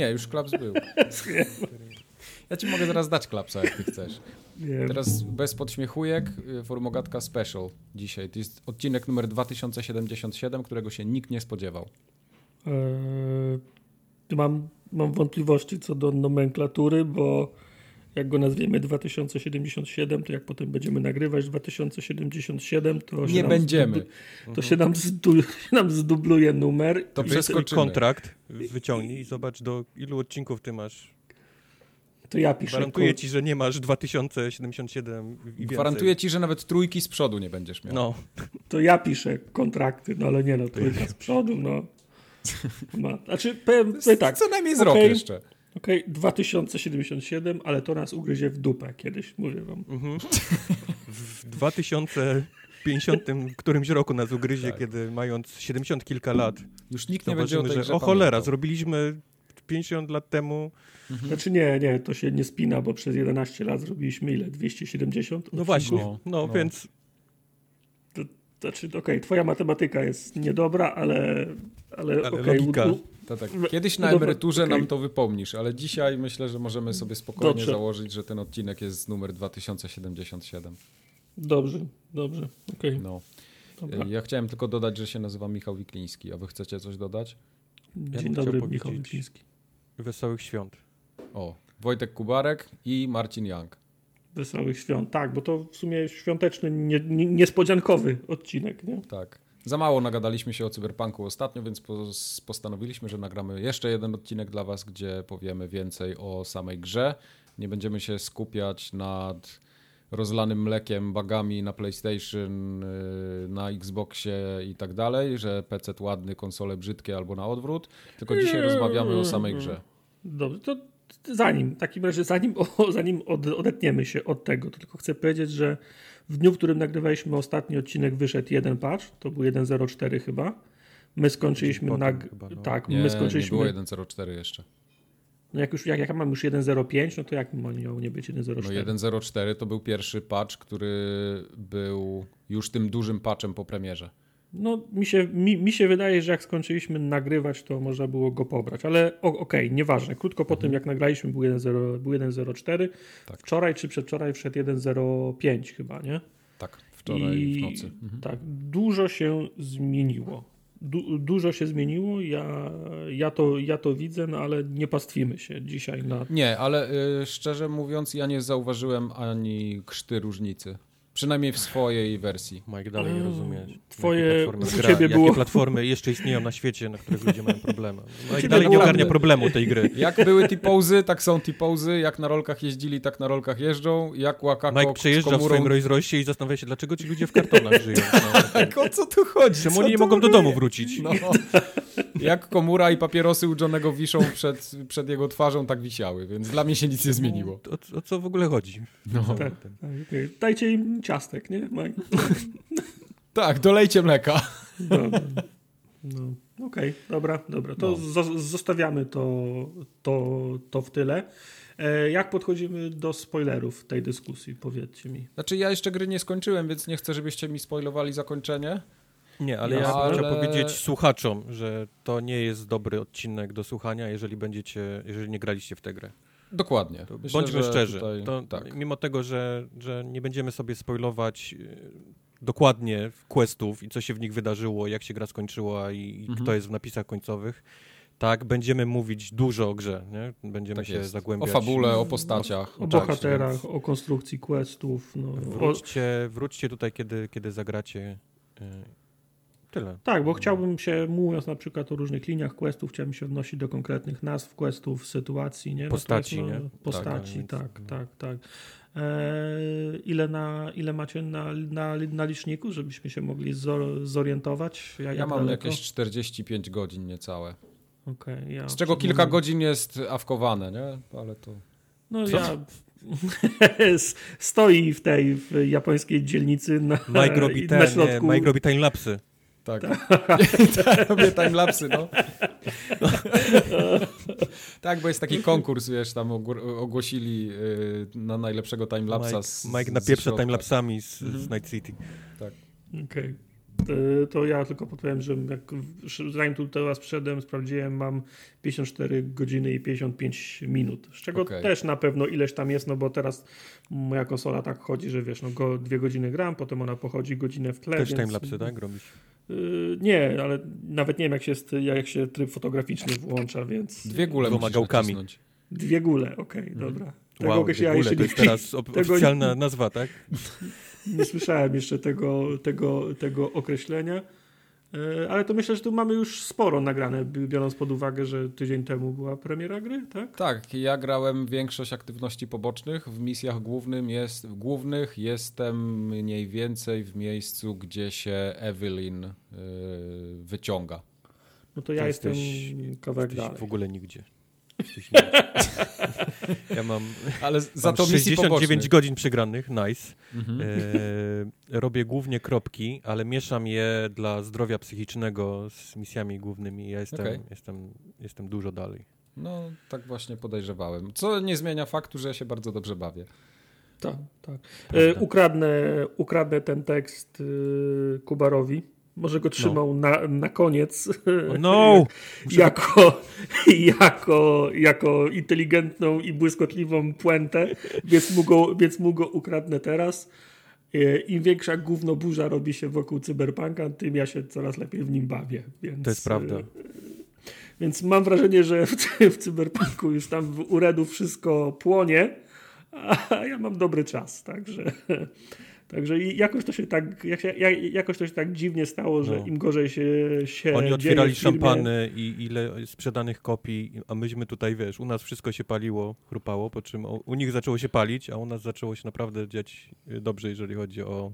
Nie, już klaps był. Ja ci mogę zaraz dać klapsa, jak ty chcesz. Nie. Teraz bez podśmiechujek, y, Formogatka Special dzisiaj. To jest odcinek numer 2077, którego się nikt nie spodziewał. Eee, mam, mam wątpliwości co do nomenklatury, bo jak go nazwiemy 2077, to jak potem będziemy nagrywać 2077, to się Nie nam będziemy. zdubl- to się nam, zdu, się nam zdubluje numer. To Przeskoczymy. kontrakt, wyciągnij i zobacz do ilu odcinków ty masz. to ja piszę. Gwarantuję ci, że nie masz 2077 i więcej. Gwarantuję ci, że nawet trójki z przodu nie będziesz miał. No, To ja piszę kontrakty, no ale nie no, trójka z przodu, no. Ma. Znaczy, powiem, powiem tak. Co najmniej z rok Okej. jeszcze. Okej, 2077, ale to nas ugryzie w dupę kiedyś, mówię wam. mhm. w 2050 którymś roku nas ugryzie, Tak. kiedy mając 70 kilka lat, Już nikt nie będzie o tej że grze o cholera, pamiętał. zrobiliśmy 50 lat temu. Znaczy nie, nie, to się nie spina, bo przez 11 lat zrobiliśmy ile? 270? No właśnie, No, no, no. więc Znaczy, okej, twoja matematyka jest niedobra, ale... Ale, Ale okej, logika. u- u- To tak. No, Kiedyś no na emeryturze nam to wypomnisz, ale dzisiaj myślę, że możemy sobie spokojnie Dobrze. założyć, że ten odcinek jest numer 2077. Dobrze, dobrze, okej. No. dobra. Ja chciałem tylko dodać, że się nazywam Michał Wikliński, a wy chcecie coś dodać? bym Dzień chciał dobry, Michał Witliński. wesołych świąt. O, Wojtek Kubarek i Marcin Young. Wesołych świąt, tak, bo to w sumie świąteczny, nie, nie, niespodziankowy odcinek, nie? Tak. Za mało nagadaliśmy się o cyberpunku ostatnio, więc pos- postanowiliśmy, że nagramy jeszcze jeden odcinek dla was, gdzie powiemy więcej o samej grze. Nie będziemy się skupiać nad rozlanym mlekiem, bagami na PlayStation, yy, na Xboxie i tak dalej, że PC ładny, konsole brzydkie albo na odwrót, tylko dzisiaj rozmawiamy o samej grze. Dobrze, to zanim, w takim razie zanim, o, zanim od, odetniemy się od tego, to tylko chcę powiedzieć, że w dniu, w którym nagrywaliśmy ostatni odcinek, wyszedł jeden patch, to był 1.04 chyba. My skończyliśmy nag... chyba, no. Tak, Nie, my nie skończyliśmy. było 1.04 jeszcze. no jak już jak, jak ja mam już 1.05, no to jak miał nie być 1.04? No 1.04 to był pierwszy patch, który był już tym dużym patchem po premierze. No, mi się, mi, mi się wydaje, że jak skończyliśmy nagrywać, to można było go pobrać, ale okej, nieważne. Krótko po tym, jak nagraliśmy, był 1.0 był 1.04. Tak. Wczoraj czy przedwczoraj wszedł 1.05 chyba, nie? Tak, wczoraj I- w nocy. Mhm. Tak, dużo się zmieniło. Du, dużo się zmieniło, ja, ja, to, ja to widzę, no ale nie pastwimy się dzisiaj na... Nie, ale y, szczerze mówiąc, ja nie zauważyłem ani krzty różnicy. Przynajmniej w swojej wersji. Mike dalej nie Eee, rozumie. twoje- jakie platformy u gra, ciebie jakie było- platformy jeszcze istnieją na świecie, na których ludzie mają problemy. Mike dalej nie ogarnia problemu tej gry. Jak były T-pozy, tak są T-pozy. Jak na rolkach jeździli, tak na rolkach jeżdżą. Jak łakako Mike przejeżdża z w komórą... swoim Rolls Royce i zastanawia się, dlaczego ci ludzie w kartonach żyją. No, Tak, o co tu chodzi? czemu oni nie mogą do domu wrócić? No. Jak komura i papierosy u Johnego wiszą przed, przed jego twarzą, tak wisiały, więc dla mnie się nic nie zmieniło. O, o co w ogóle chodzi? No. Tak, tak. Dajcie im ciastek, nie? Mike? Tak, dolejcie mleka. Dobra. No, okej, dobra, dobra. To No. zo- zostawiamy to, to, to w tyle. E, jak podchodzimy do spoilerów tej dyskusji? Powiedzcie mi. Znaczy ja jeszcze gry nie skończyłem, więc nie chcę, żebyście mi spoilowali zakończenie. Nie, ale ja No, bym chciał ale- powiedzieć słuchaczom, że to nie jest dobry odcinek do słuchania, jeżeli będziecie, jeżeli nie graliście w tę grę. Dokładnie. To Myślę, bądźmy szczerzy. tutaj- To, tak. Mimo tego, że, że nie będziemy sobie spoilować y, dokładnie questów i co się w nich wydarzyło, jak się gra skończyła i, Mhm. kto jest w napisach końcowych, tak, będziemy mówić dużo o grze, nie? Będziemy Tak się jest. zagłębiać. O fabule, o postaciach. O tak, bohaterach, więc- o konstrukcji questów. No, o, Wróćcie, wróćcie tutaj, kiedy, kiedy zagracie. Tyle. tak, bo chciałbym się, mówiąc na przykład o różnych liniach questów, chciałbym się odnosić do konkretnych nazw questów, sytuacji, nie? Postaci, jest, nie? Postaci, Tak, tak, więc- tak, tak. E, ile, na, ile macie na, na, na liczniku, żebyśmy się mogli zo- zorientować? Ja, Ja jak mam daleko? jakieś 45 godzin niecałe. Okej, ja Z czego kilka momentem- godzin jest awkowane, nie? Ale to... No Co? ja... Stoi w tej w japońskiej dzielnicy na, Mike robi, na środku. Mike robi timelapsy. Tak. tak, robię timelapsy, no. tak, bo jest taki konkurs, wiesz, tam ogłosili y, na najlepszego timelapsa Mike, z Mike napieprza timelapsami z, Mhm. z Night City. Okej. Y, to ja tylko podpowiem, że jak, zanim tu teraz przyszedłem, sprawdziłem, mam 54 godziny i 55 minut, z czego okay. też na pewno ileś tam jest, no bo teraz moja konsola tak chodzi, że wiesz, no go, dwie godziny gram, potem ona pochodzi godzinę w tle. Też więc... timelapsy, tak, robisz? Yy, nie, ale nawet nie wiem, jak się, jak się tryb fotograficzny włącza, więc... Dwie gule Dwoma gałkami. Dwie gule, okej, okay, mhm. dobra. Tego wow, ja gule, to jest teraz oficjalna nazwa, tak? Nie słyszałem jeszcze tego, tego, tego określenia. E, ale to myślę, że tu mamy już sporo nagrane, biorąc pod uwagę, że tydzień temu była premiera gry, tak? Tak, ja grałem większość aktywności pobocznych. W misjach głównym jest, głównych jestem mniej więcej w miejscu, gdzie się Evelyn yy, wyciąga. No to ja to jestem kawałek dalej. w ogóle nigdzie. ja mam, Ale za mam to 69 godzin przegranych, nice. Mhm. E, robię głównie kropki, ale mieszam je dla zdrowia psychicznego z misjami głównymi. Ja jestem, okay. jestem, jestem dużo dalej. No, tak właśnie podejrzewałem. Co nie zmienia faktu, że ja się bardzo dobrze bawię. Tak, tak. E, ukradnę, ukradnę ten tekst y, Kubarowi może go trzymał no. na, na koniec. No! jako, jako, jako inteligentną i błyskotliwą puentę, więc mu go, więc mu go ukradnę teraz. E, Im większa gówno burza robi się wokół cyberpunka, tym ja się coraz lepiej w nim bawię. Więc, to jest prawda. E, więc mam wrażenie, że w, w cyberpunku już tam w uredu wszystko płonie, a ja mam dobry czas, także Także jakoś to się tak, jak, jakoś to się tak dziwnie stało, że no. im gorzej się, się Oni otwierali szampany i ile sprzedanych kopii, a myśmy tutaj, wiesz, u nas wszystko się paliło, chrupało, po czym u nich zaczęło się palić, a u nas zaczęło się naprawdę dziać dobrze, jeżeli chodzi o,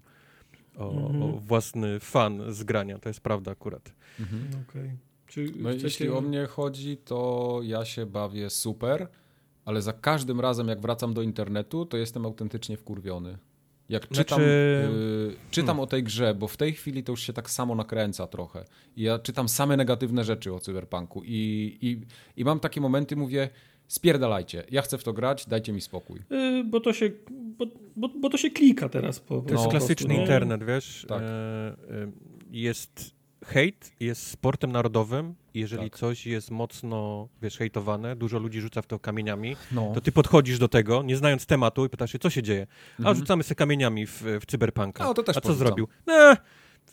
o, mhm. o własny fan z grania. To jest prawda akurat. Mhm. Okay. Czy no chcecie... jeśli o mnie chodzi, to ja się bawię super, ale za każdym razem, jak wracam do internetu, to jestem autentycznie wkurwiony. Jak czytam, znaczy... y, czytam hmm. o tej grze, bo w tej chwili to już się tak samo nakręca trochę. I ja czytam same negatywne rzeczy o cyberpunku i, i, i mam takie momenty, mówię, spierdalajcie, ja chcę w to grać, dajcie mi spokój. Yy, bo, to się, bo, bo, bo, to się klika teraz. Po, to jest no, klasyczny prostu, internet, wiesz. Tak. Yy, jest hejt jest sportem narodowym jeżeli tak. coś jest mocno, wiesz, hejtowane, dużo ludzi rzuca w to kamieniami, no. to ty podchodzisz do tego, nie znając tematu i pytasz się, co się dzieje. A mhm. rzucamy sobie kamieniami w, w cyberpunka. A, to też A co zrobił? No,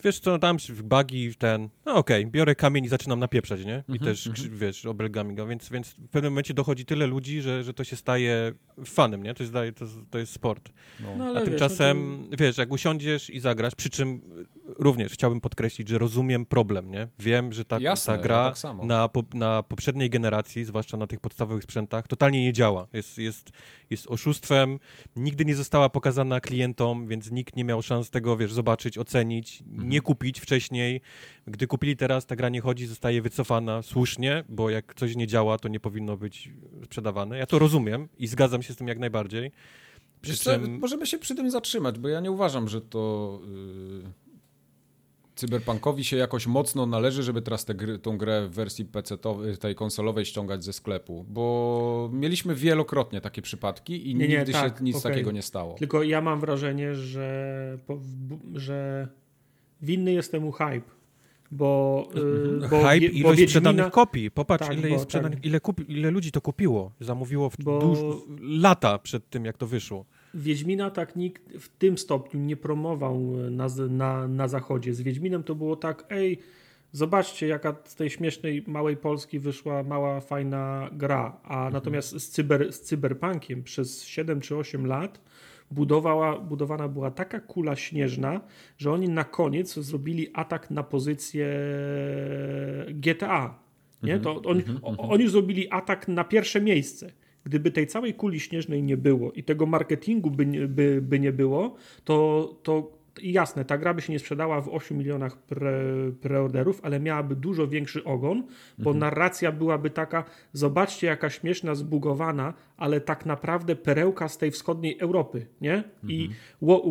wiesz co, tam bagi, ten, no okej, okay, biorę kamień i zaczynam napieprzać, nie? I mm -hmm, też, mm -hmm. wiesz, obelgami go, więc, więc w pewnym momencie dochodzi tyle ludzi, że, że to się staje fanem, nie? To jest, to, to jest sport. No. No, A tymczasem, wiesz, no to... wiesz, jak usiądziesz i zagrasz, przy czym również chciałbym podkreślić, że rozumiem problem, nie? Wiem, że ta, Jasne, ta gra tak na, po, na poprzedniej generacji, zwłaszcza na tych podstawowych sprzętach, totalnie nie działa. Jest, jest, jest oszustwem, nigdy nie została pokazana klientom, więc nikt nie miał szans tego, wiesz, zobaczyć, ocenić, mhm. nie kupić wcześniej. Gdy kupili teraz, ta gra nie chodzi, zostaje wycofana słusznie, bo jak coś nie działa, to nie powinno być sprzedawane. Ja to rozumiem i zgadzam się z tym jak najbardziej. Przy czym... Możemy się przy tym zatrzymać, bo ja nie uważam, że to... Yy Cyberpunkowi się jakoś mocno należy, żeby teraz gry, tą grę w wersji PC tej konsolowej ściągać ze sklepu, bo mieliśmy wielokrotnie takie przypadki i nie, nie, nigdy tak, się nic okay. takiego nie stało. Tylko ja mam wrażenie, że, że winny jest temu hype. Bo, yy, bo, hype, ilość Wiedźmina... sprzedanych kopii. Popatrz, tak, ile, jest sprzedanych, tak. ile, kupi, ile ludzi to kupiło. Zamówiło w bo... duż, lata przed tym, jak to wyszło. Wiedźmina tak nikt w tym stopniu nie promował na, na, na zachodzie. Z Wiedźminem to było tak, ej, zobaczcie jaka z tej śmiesznej małej Polski wyszła mała, fajna gra, a mhm. natomiast z, cyber, z cyberpunkiem przez 7 czy 8 lat budowała, budowana była taka kula śnieżna, że oni na koniec zrobili atak na pozycję GTA. Nie? To oni, mm -hmm, oni zrobili atak na pierwsze miejsce. Gdyby tej całej kuli śnieżnej nie było i tego marketingu by, by, by nie było, to, to jasne, ta gra by się nie sprzedała w 8 milionach pre, preorderów, ale miałaby dużo większy ogon, bo mhm. narracja byłaby taka, zobaczcie jaka śmieszna, zbugowana, ale tak naprawdę perełka z tej wschodniej Europy, nie? Mhm. I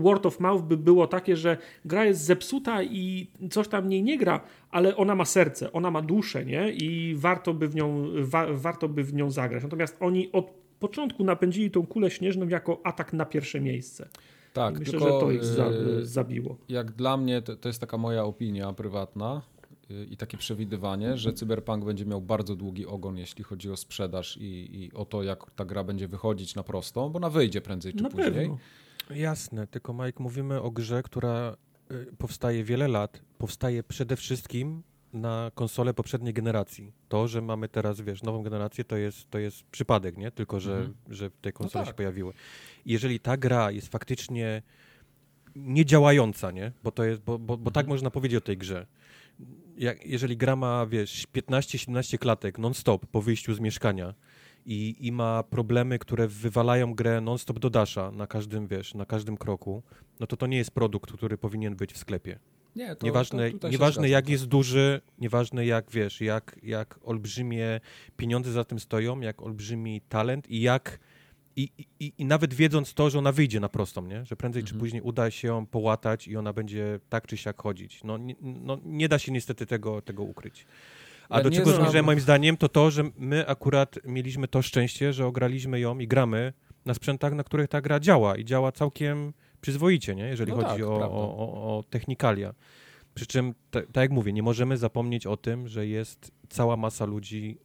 word of mouth by było takie, że gra jest zepsuta i coś tam niej nie gra, ale ona ma serce, ona ma duszę, nie? I warto by w nią, wa, warto by w nią zagrać. Natomiast oni od początku napędzili tą kulę śnieżną jako atak na pierwsze miejsce. Tak, I myślę, tylko, że to ich za, yy, zabiło. Jak dla mnie, to, to jest taka moja opinia prywatna yy, i takie przewidywanie, że Cyberpunk będzie miał bardzo długi ogon, jeśli chodzi o sprzedaż i, i o to, jak ta gra będzie wychodzić na prostą, bo ona wyjdzie prędzej czy Na później. pewno. Jasne, tylko Mike, mówimy o grze, która y, powstaje wiele lat, powstaje przede wszystkim na konsole poprzedniej generacji. To, że mamy teraz, wiesz, nową generację, to jest, to jest przypadek, nie? Tylko, że, Mhm. że te konsole tak. się pojawiły. I jeżeli ta gra jest faktycznie niedziałająca, nie? Bo to jest, bo, bo, bo tak Mhm. można powiedzieć o tej grze. Jak, jeżeli gra ma, wiesz, 15-17 klatek non-stop po wyjściu z mieszkania i, i ma problemy, które wywalają grę non-stop do dasza na każdym, wiesz, na każdym kroku, no to to nie jest produkt, który powinien być w sklepie. Nie, to, Nieważne, to nieważne jak tak. jest duży, nieważne jak, wiesz, jak, jak olbrzymie pieniądze za tym stoją, jak olbrzymi talent i jak i, i, i nawet wiedząc to, że ona wyjdzie na prostą, nie? że prędzej czy Mhm. później uda się ją połatać i ona będzie tak czy siak chodzić. No nie, no, nie da się niestety tego, tego ukryć. A Ja do czego zmierzałem moim zdaniem, to to, że my akurat mieliśmy to szczęście, że ograliśmy ją i gramy na sprzętach, na których ta gra działa i działa całkiem przyzwoicie, nie? jeżeli No chodzi tak, o, o, o, o technikalia. Przy czym, tak jak mówię, nie możemy zapomnieć o tym, że jest cała masa ludzi,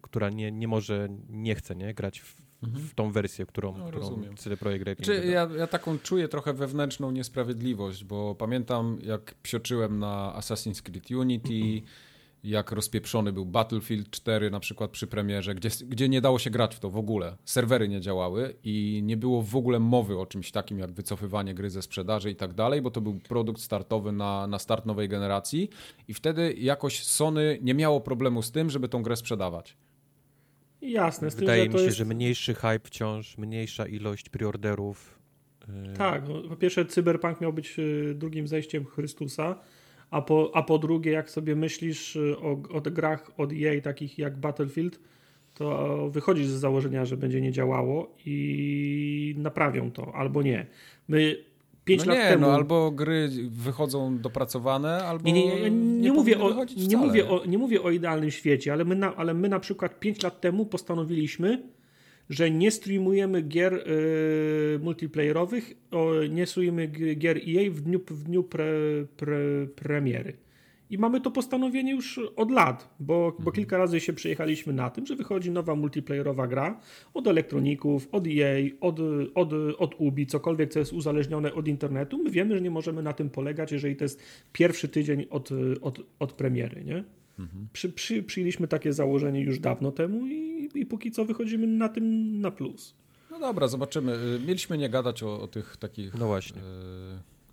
która nie, nie może, nie chce nie? grać w, Mhm. w tą wersję, którą, No, którą. CD Projekt Red Czy wydał. ja, ja taką czuję trochę wewnętrzną niesprawiedliwość, bo pamiętam jak psioczyłem na Assassin's Creed Unity, jak rozpieprzony był Battlefield 4 na przykład przy premierze, gdzie, gdzie nie dało się grać w to w ogóle. Serwery nie działały i nie było w ogóle mowy o czymś takim jak wycofywanie gry ze sprzedaży i tak dalej, bo to był produkt startowy na, na start nowej generacji i wtedy jakoś Sony nie miało problemu z tym, żeby tą grę sprzedawać. Jasne, z tym, Wydaje że mi się, jest... że mniejszy hype wciąż, mniejsza ilość preorderów. yy, Tak, no, po pierwsze Cyberpunk miał być y, drugim zejściem Chrystusa, a po, a po drugie jak sobie myślisz y, o, o grach od EA takich jak Battlefield, to wychodzisz z założenia, że będzie nie działało i naprawią to, albo nie. My pięć No lat nie, temu... no albo gry wychodzą dopracowane, albo Nie, nie, nie, nie, mówię, o, nie, wcale. mówię o, nie mówię o idealnym świecie, ale my na, ale my na przykład 5 lat temu postanowiliśmy, że nie streamujemy gier y, multiplayerowych, o, nie streamujemy gier EA w dniu, w dniu pre, pre, premiery. I mamy to postanowienie już od lat, bo, bo kilka razy się przejechaliśmy na tym, że wychodzi nowa multiplayerowa gra od elektroników, od EA, od, od, od Ubi, cokolwiek, co jest uzależnione od internetu. My wiemy, że nie możemy na tym polegać, jeżeli to jest pierwszy tydzień od, od, od premiery. Nie? Przy, przy, przyjęliśmy takie założenie już dawno temu i, i póki co wychodzimy na tym na plus. No dobra, zobaczymy. Y, Mieliśmy nie gadać o, o tych takich No właśnie.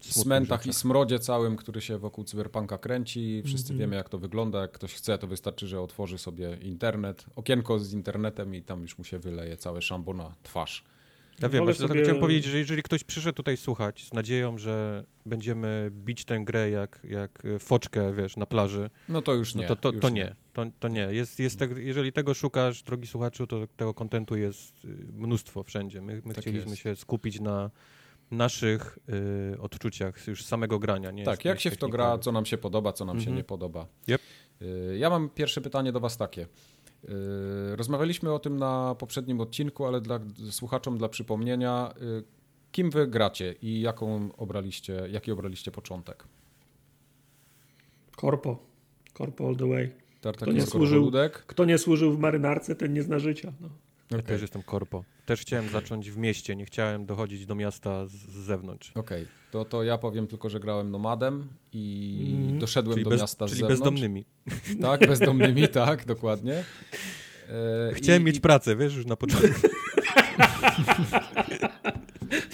y, smętach i rzeczach. smrodzie całym, który się wokół cyberpunka kręci. Wszyscy Mhm. wiemy, jak to wygląda. Jak ktoś chce, to wystarczy, że otworzy sobie internet, okienko z internetem i tam już mu się wyleje całe szambo na twarz. Ja wiem, właśnie sobie- chciałem powiedzieć, że jeżeli ktoś przyszedł tutaj słuchać z nadzieją, że będziemy bić tę grę jak, jak e, foczkę, wiesz, na plaży, No to już nie. no to, to, już to nie. To, to nie. Jest, jest tak, jeżeli tego szukasz, drogi słuchaczu, to tego kontentu jest y, mnóstwo wszędzie. My, my Tak chcieliśmy jest. się skupić na naszych y, odczuciach już samego grania. Nie Tak, jak się w to gra, co nam się podoba, co nam się Mhm. nie podoba. Yep. Y, Ja mam pierwsze pytanie do Was takie. Y, Rozmawialiśmy o tym na poprzednim odcinku, ale dla słuchaczom, dla przypomnienia, y, kim Wy gracie i jaką obraliście, jaki obraliście początek? Korpo. Korpo all the way. Tartak To nie służył- Ludek. Kto nie służył w marynarce, ten nie zna życia. No. Ja też jestem korpo. Też chciałem zacząć w mieście, nie chciałem dochodzić do miasta z, z zewnątrz. Okej, to, to ja powiem tylko, że grałem nomadem i Mhm. doszedłem Czyli, do bez, miasta z czyli zewnątrz. bezdomnymi. Tak, bezdomnymi, tak, dokładnie. E, Chciałem i- mieć pracę, wiesz, już na początku.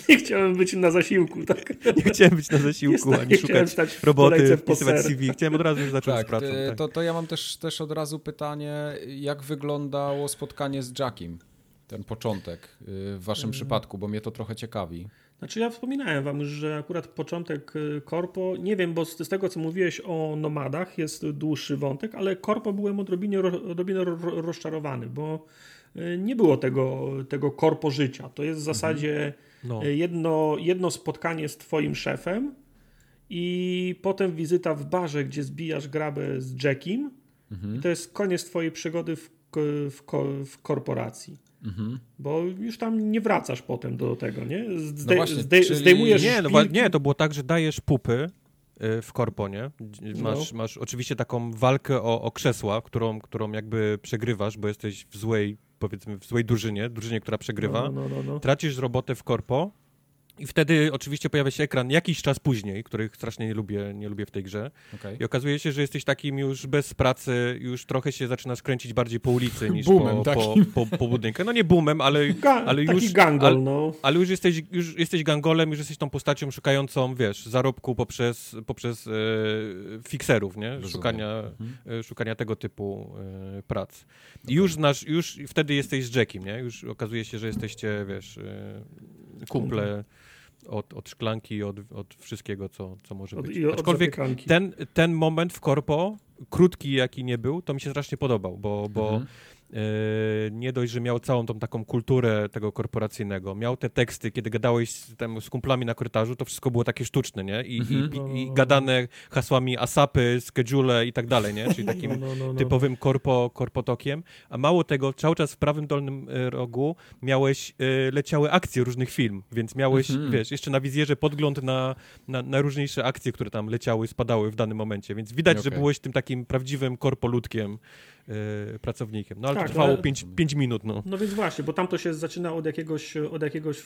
Nie chciałem być na zasiłku, tak? Nie chciałem być na zasiłku, Nie, ani nie chciałem szukać roboty, wpisywać. CV. Chciałem od razu już zacząć Tak, z pracą. e, Tak. To, to ja mam też, też od razu pytanie, jak wyglądało spotkanie z Jackiem? Ten początek y, w waszym przypadku, bo mnie to trochę ciekawi. Znaczy ja wspominałem wam już, że akurat początek y, korpo, nie wiem, bo z, z tego co mówiłeś o nomadach jest dłuższy wątek, ale korpo byłem odrobinę ro, ro, rozczarowany, bo y, nie było tego, tego korpo życia. To jest w zasadzie No. y, jedno, jedno spotkanie z twoim szefem i potem wizyta w barze, gdzie zbijasz grabę z Jackiem i to jest koniec twojej przygody w, w, w korporacji. Mhm. Bo już tam nie wracasz potem do tego, nie? Zde no właśnie, zde czyli... Zdejmujesz nie, no, nie, to było tak, że dajesz pupy y, w korpo, nie? Masz, no. masz oczywiście taką walkę o, o krzesła, którą, którą jakby przegrywasz, bo jesteś w złej, powiedzmy, w złej drużynie, drużynie, która przegrywa. No, no, no, no. Tracisz robotę w korpo, i wtedy oczywiście pojawia się ekran jakiś czas później, których strasznie nie lubię, nie lubię w tej grze. Okay. I okazuje się, że jesteś takim już bez pracy, już trochę się zaczynasz kręcić bardziej po ulicy niż boomem, po, po, po, po, budynku. No nie boomem, ale, Ga ale już... gangol, ale, no. ale już jesteś, już jesteś gangolem, już jesteś tą postacią szukającą, wiesz, zarobku poprzez, poprzez e, fikserów, nie? Szukania, mhm. e, szukania tego typu e, prac. I już znasz, już wtedy jesteś z Jackiem, nie? Już okazuje się, że jesteście, wiesz, e, kumple od, od szklanki, od, od wszystkiego, co, co może być. Od, Aczkolwiek ten, ten moment w korpo, krótki jaki nie był, to mi się strasznie podobał, bo, bo mhm. E, nie dość, że miał całą tą taką kulturę tego korporacyjnego, miał te teksty, kiedy gadałeś z, tam, z kumplami na korytarzu, to wszystko było takie sztuczne, nie? I, mhm. i, i gadane hasłami asapy, schedule i tak dalej, nie? Czyli takim no, no, no. typowym korpo, korpotokiem. A mało tego, cały czas w prawym dolnym e, rogu miałeś, y, leciały akcje różnych film, więc miałeś, mhm. wiesz, jeszcze na wizjerze podgląd na, na, na, różniejsze akcje, które tam leciały, spadały w danym momencie, więc widać, okay. że byłeś tym takim prawdziwym korpoludkiem, Y, pracownikiem. No ale tak, to trwało 5 minut. No. no więc właśnie, bo tam to się zaczyna od jakiegoś, od jakiegoś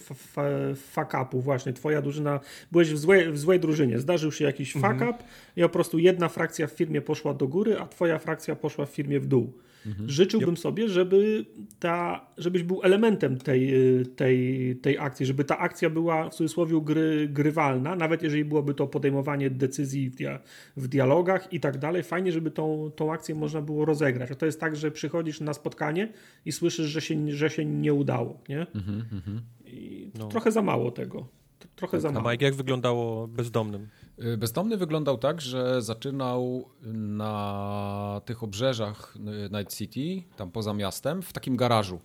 fuck upu właśnie. Twoja drużyna, byłeś w złej, w złej drużynie, zdarzył się jakiś fuck mhm. i po prostu jedna frakcja w firmie poszła do góry, a twoja frakcja poszła w firmie w dół. Mhm. Życzyłbym yep. sobie, żeby ta, żebyś był elementem tej, tej, tej akcji, żeby ta akcja była w cudzysłowie gry, grywalna, nawet jeżeli byłoby to podejmowanie decyzji w, dia, w dialogach i tak dalej. Fajnie, żeby tą, tą akcję można było rozegrać. A to jest tak, że przychodzisz na spotkanie i słyszysz, że się, że się nie udało. Nie? Mhm, mhm. I no. Trochę za mało tego. Trochę tak, za mało. A Mike, jak wyglądało bezdomnym? Y, bezdomny wyglądał tak, że zaczynał na tych obrzeżach y, Night City, tam poza miastem, w takim garażu.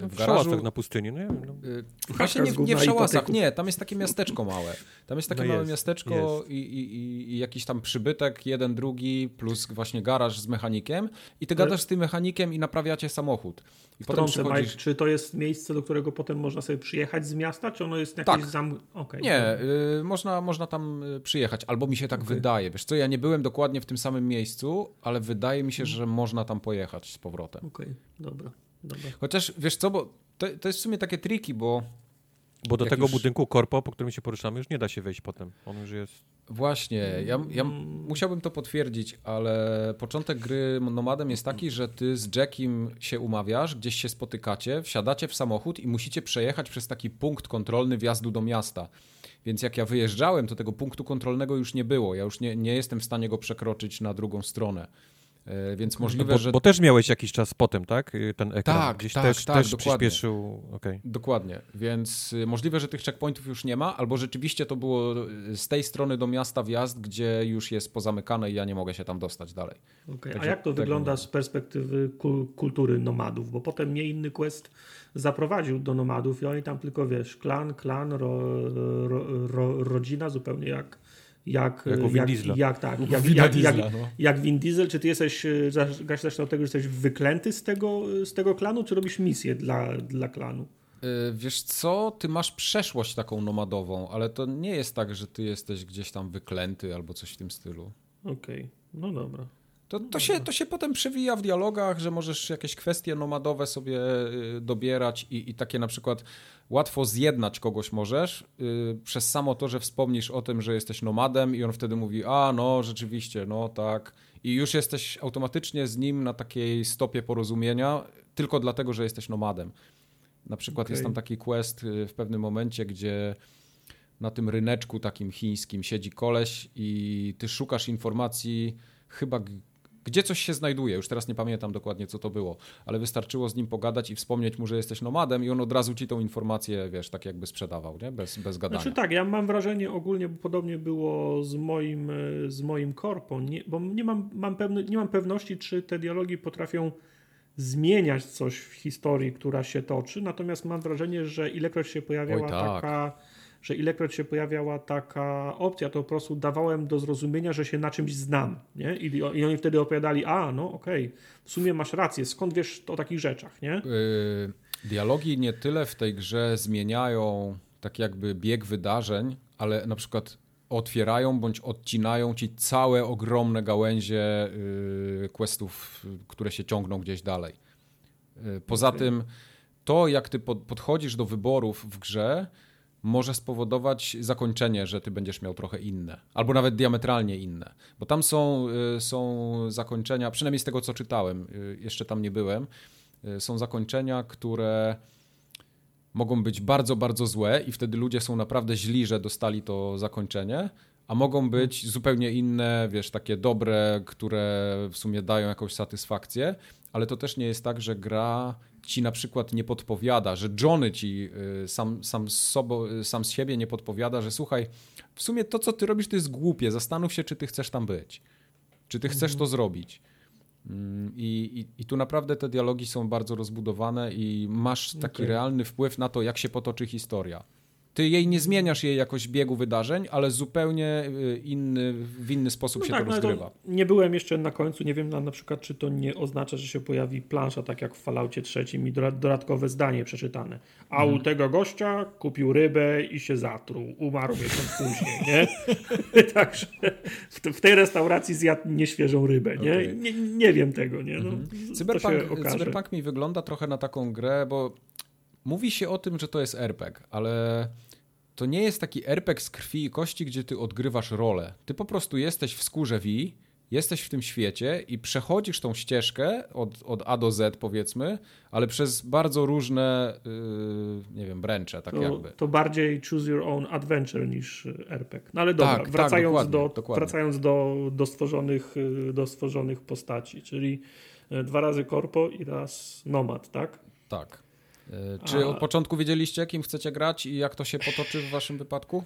No w, w garażu na pustyni, no nie wiem. No. Właśnie nie, nie w Szałasach, nie, tam jest takie miasteczko małe. Tam jest takie no małe jest, miasteczko i, i, i, jakiś tam przybytek, jeden, drugi, plus właśnie garaż z mechanikiem i ty gadasz z tym mechanikiem i naprawiacie samochód. I potem przychodzisz... Mike, czy to jest miejsce, do którego potem można sobie przyjechać z miasta, czy ono jest jakieś tak. zam... Okay. Nie, y, można, można tam przyjechać, albo mi się tak okay. wydaje. Wiesz co, ja nie byłem dokładnie w tym samym miejscu, ale wydaje mi się, że można tam pojechać z powrotem. Okej, okay. dobra. Dobra. Chociaż wiesz co, bo to, to jest w sumie takie triki, bo. Bo do tego już... budynku korpo, po którym się poruszamy, już nie da się wejść potem. On już jest. Właśnie, ja, ja musiałbym to potwierdzić, ale początek gry Nomadem jest taki, że ty z Jackiem się umawiasz, gdzieś się spotykacie, wsiadacie w samochód i musicie przejechać przez taki punkt kontrolny wjazdu do miasta. Więc jak ja wyjeżdżałem, to tego punktu kontrolnego już nie było. Ja już nie, nie jestem w stanie go przekroczyć na drugą stronę. E, więc możliwe, bo, że. Bo też miałeś jakiś czas potem, tak? Y, ten ekran tak, gdzieś tak, też, tak, też dokładnie. przyspieszył. Okay. Dokładnie. Więc y, możliwe, że tych checkpointów już nie ma, albo rzeczywiście to było y, z tej strony do miasta wjazd, gdzie już jest pozamykane i ja nie mogę się tam dostać dalej. Okay. A jak to wygląda z perspektywy kultury nomadów? Bo potem mnie inny quest zaprowadził do nomadów i oni tam tylko wiesz, klan, klan, ro, ro, ro, rodzina, zupełnie jak jak, jak, jak, jak, tak, jak, jak, jak, no. jak Vin Diesel, czy ty jesteś, e, zacznę od tego, że jesteś wyklęty z tego, z tego klanu, czy robisz misję dla, dla klanu? E, wiesz co, ty masz przeszłość taką nomadową, ale to nie jest tak, że ty jesteś gdzieś tam wyklęty albo coś w tym stylu. Okej, okay. no dobra. To, to, się, to się potem przewija w dialogach, że możesz jakieś kwestie nomadowe sobie dobierać i, i takie na przykład łatwo zjednać kogoś możesz yy, przez samo to, że wspomnisz o tym, że jesteś nomadem i on wtedy mówi, a no rzeczywiście, no tak. I już jesteś automatycznie z nim na takiej stopie porozumienia tylko dlatego, że jesteś nomadem. Na przykład okay. jest tam taki quest y, w pewnym momencie, gdzie na tym ryneczku takim chińskim siedzi koleś i ty szukasz informacji chyba gdzie coś się znajduje. Już teraz nie pamiętam dokładnie, co to było, ale wystarczyło z nim pogadać i wspomnieć mu, że jesteś nomadem i on od razu ci tą informację, wiesz, tak jakby sprzedawał, nie? Bez, bez gadania. Znaczy tak, ja mam wrażenie ogólnie, bo podobnie było z moim, z moim korpo, nie, bo nie mam, mam pewny, nie mam pewności, czy te dialogi potrafią zmieniać coś w historii, która się toczy, natomiast mam wrażenie, że ilekroć się pojawiała Oj, tak. taka że ilekroć się pojawiała taka opcja, to po prostu dawałem do zrozumienia, że się na czymś znam. Nie? I, i oni wtedy opowiadali, a no okej, okay, w sumie masz rację, skąd wiesz o takich rzeczach, nie? Yy, Dialogi nie tyle w tej grze zmieniają tak jakby bieg wydarzeń, ale na przykład otwierają bądź odcinają ci całe ogromne gałęzie yy, questów, które się ciągną gdzieś dalej. Yy, poza okay. tym to, jak ty pod, podchodzisz do wyborów w grze, może spowodować zakończenie, że ty będziesz miał trochę inne, albo nawet diametralnie inne. Bo tam są, y, są zakończenia, przynajmniej z tego co czytałem, y, jeszcze tam nie byłem, y, są zakończenia, które mogą być bardzo, bardzo złe i wtedy ludzie są naprawdę źli, że dostali to zakończenie, a mogą być zupełnie inne, wiesz, takie dobre, które w sumie dają jakąś satysfakcję, ale to też nie jest tak, że gra ci na przykład nie podpowiada, że Johnny ci y, sam, sam, z sobą, y, sam z siebie nie podpowiada, że słuchaj, w sumie to, co ty robisz, to jest głupie, zastanów się, czy ty chcesz tam być, czy ty chcesz to mhm. zrobić. Mm, I, i, I, tu naprawdę te dialogi są bardzo rozbudowane i masz taki okay. realny wpływ na to, jak się potoczy historia. Ty jej nie zmieniasz jej jakoś biegu wydarzeń, ale zupełnie y, inny, w inny sposób no się tak, to no rozgrywa. To nie byłem jeszcze na końcu, nie wiem na, na przykład, czy to nie oznacza, że się pojawi plansza, tak jak w Falloutie trzecim i dodatkowe zdanie przeczytane. A hmm. u mhm. tego gościa kupił rybę i się zatruł. Umarł miesiąc później, nie? Także w, w, tej restauracji zjadł nieświeżą rybę, nie? Okay. Nie, nie, wiem tego, nie? No, hmm. Cyberpunk, Cyberpunk mi wygląda trochę na taką grę, bo mówi się o tym, że to jest RPG, ale to nie jest taki RPG z krwi i kości, gdzie ty odgrywasz rolę. Ty po prostu jesteś w skórze V, jesteś w tym świecie i przechodzisz tą ścieżkę od, od A do Z, powiedzmy, ale przez bardzo różne, yy, nie wiem, bręcze, tak to, jakby. To bardziej choose your own adventure niż RPG. No ale dobra, tak, wracając, tak, dokładnie, do, dokładnie. wracając do, do, stworzonych, y, do stworzonych postaci, czyli y, dwa razy korpo i raz nomad, tak? Tak. E, czy od początku wiedzieliście, kim chcecie grać i jak to się potoczy w waszym wypadku?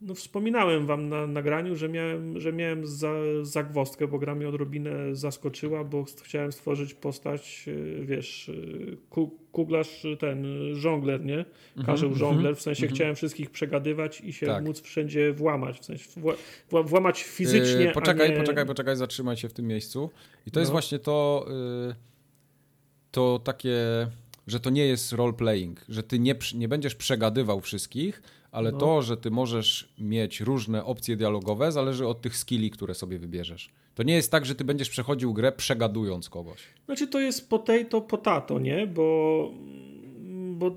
No wspominałem wam na nagraniu, że miałem, że miałem za, zagwozdkę, bo gra mnie odrobinę zaskoczyła, bo chciałem stworzyć postać, e, wiesz, e, kuglarz, ten żongler, nie? Mhm, Karzeł mm -hmm, żongler, w sensie mm -hmm. chciałem wszystkich przegadywać i się tak. móc wszędzie włamać, w sensie wła, włamać fizycznie, yy, Poczekaj, nie... poczekaj, poczekaj, zatrzymaj się w tym miejscu. I to no. jest właśnie to, yy, to takie że to nie jest role-playing, że ty nie, nie będziesz przegadywał wszystkich, ale no. to, że ty możesz mieć różne opcje dialogowe, zależy od tych skilli, które sobie wybierzesz. To nie jest tak, że ty będziesz przechodził grę przegadując kogoś. Znaczy to jest potato, potato, nie? Bo, bo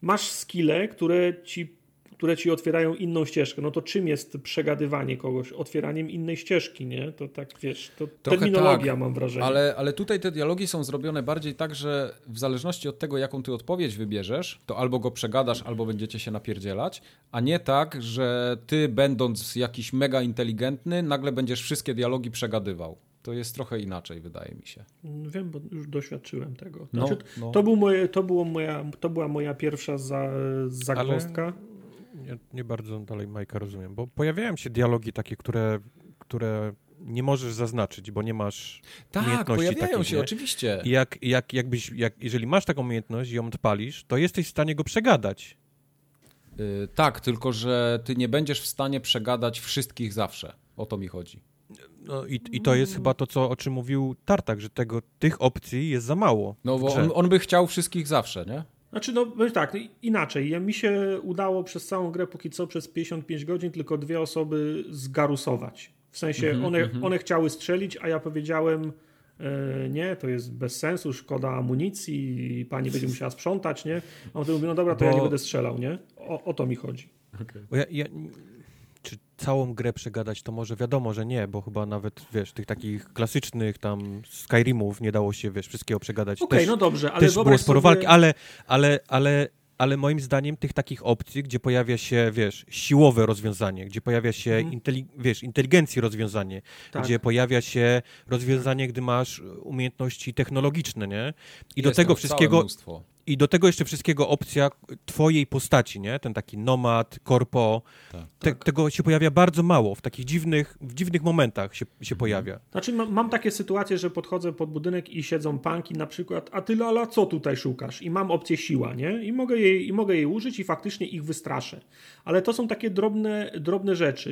masz skille, które ci które ci otwierają inną ścieżkę. No to czym jest przegadywanie kogoś? Otwieraniem innej ścieżki, nie? To tak, wiesz, to Trochę terminologia tak, mam wrażenie. Ale, ale tutaj te dialogi są zrobione bardziej tak, że w zależności od tego, jaką ty odpowiedź wybierzesz, to albo go przegadasz, albo będziecie się napierdzielać, a nie tak, że ty będąc jakiś mega inteligentny, nagle będziesz wszystkie dialogi przegadywał. To jest trochę inaczej, wydaje mi się. Wiem, bo już doświadczyłem tego. No, znaczy, no, no. To, był moje, to, było moja, to była moja pierwsza za, zagwozdka. Ale nie, nie bardzo dalej Majka rozumiem, bo pojawiają się dialogi takie, które, które nie możesz zaznaczyć, bo nie masz tak, umiejętności pojawiają takich, się, nie? oczywiście. I jak, jak, jakbyś, jak, jeżeli masz taką umiejętność i ją odpalisz, to jesteś w stanie go przegadać. Yy, tak, tylko że ty nie będziesz w stanie przegadać wszystkich zawsze. O to mi chodzi. No i, i to jest chyba to, co, o czym mówił Tartak, że tego, tych opcji jest za mało. No bo on, on by chciał wszystkich zawsze, nie? Znaczy, no tak, inaczej. Mi się udało przez całą grę póki co przez 55 godzin tylko dwie osoby zgarusować. W sensie -hmm, one, -hmm. one chciały strzelić, a ja powiedziałem e, nie, to jest bez sensu, szkoda amunicji, pani będzie musiała sprzątać, nie? A on mówi, no dobra, to Bo... ja nie będę strzelał, nie? O, o to mi chodzi. Okay. Ja, ja, czy całą grę przegadać, to może wiadomo, że nie, bo chyba nawet, wiesz, tych takich klasycznych tam Skyrimów nie dało się, wiesz, wszystkiego przegadać. Okej, okay, no dobrze, ale też było sporo sobie... walki, ale, ale, ale, ale moim zdaniem tych takich opcji, gdzie pojawia się, wiesz, siłowe rozwiązanie, gdzie pojawia się, hmm. inteli wiesz, inteligencji rozwiązanie, tak. gdzie pojawia się rozwiązanie, gdy masz umiejętności technologiczne, nie? I Jest do tego wszystkiego... Mnóstwo i do tego jeszcze wszystkiego opcja twojej postaci, nie? Ten taki nomad, korpo. Tak, Te, tak. Tego się pojawia bardzo mało. W takich dziwnych, w dziwnych momentach się, się mhm. pojawia. Znaczy mam, mam, takie sytuacje, że podchodzę pod budynek i siedzą panki na przykład, a ty lala, co tutaj szukasz? I mam opcję siła, nie? I mogę jej, i mogę jej użyć i faktycznie ich wystraszę. Ale to są takie drobne, drobne rzeczy.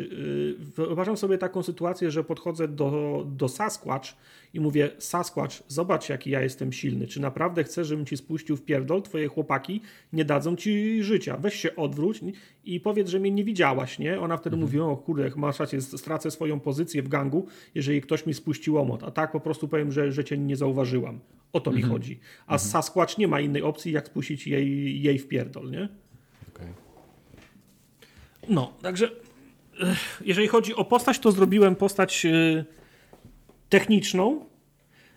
Yy, wyobrażam sobie taką sytuację, że podchodzę do, do Sasquatch i mówię, Sasquatch, zobacz jaki ja jestem silny. Czy naprawdę chcesz, żebym ci spuścił w pierdol twoje chłopaki nie dadzą ci życia. Weź się odwróć i powiedz, że mnie nie widziałaś, nie? Ona wtedy mówi, o kurde, masz rację, stracę swoją pozycję w gangu, jeżeli ktoś mi spuści łomot. A tak po prostu powiem, że, że cię nie zauważyłam. O to mi chodzi. A Sasquatch nie ma innej opcji, jak spuścić jej, jej w pierdol, nie? Okej. No, także jeżeli chodzi o postać, to zrobiłem postać e, techniczną.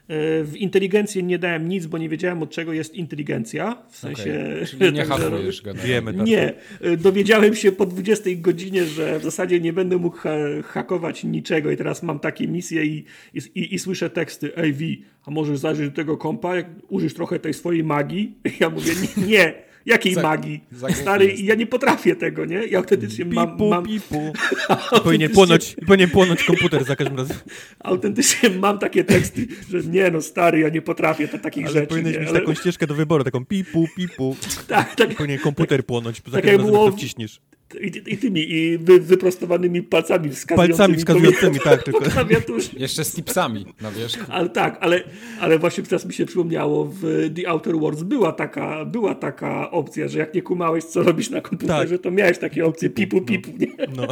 E, W inteligencję nie dałem nic, bo nie wiedziałem od czego jest inteligencja. W sensie. Okej. Czyli nie generalnie. Wiemy, tak. Nie, e, dowiedziałem się po 20 godzinie, że w zasadzie nie będę mógł ha hakować niczego i teraz mam takie misje i, i, i, i słyszę teksty, ej Vi, a możesz zajrzeć do tego kompa, jak użyć trochę tej swojej magii? Ja mówię, nie, nie jakiej Za- magii? Stary, jest. ja nie potrafię tego, nie? Ja autentycznie mam, Pipu, mam, pipu. Powinien płonąć, powinien płonąć komputer za każdym razem. autentycznie mam takie teksty, że nie no stary, ja nie potrafię ta, takich Ale rzeczy. powinieneś nie? mieć Ale- taką ścieżkę do wyboru, taką pipu, pipu. tak, tak, Powinien komputer płonąć za tak każdym razem, było to wciśniesz. I, i tymi i wy, wyprostowanymi palcami wskazującymi Palcami wskazującymi, tak, tylko. Jeszcze z tipsami na wierzchu. Ale tak, ale, ale właśnie teraz mi się przypomniało, w The Outer Worlds była taka, była taka opcja, że jak nie kumałeś, co robisz na komputerze, Tak. to miałeś takie opcje pipu, pipu, nie? No.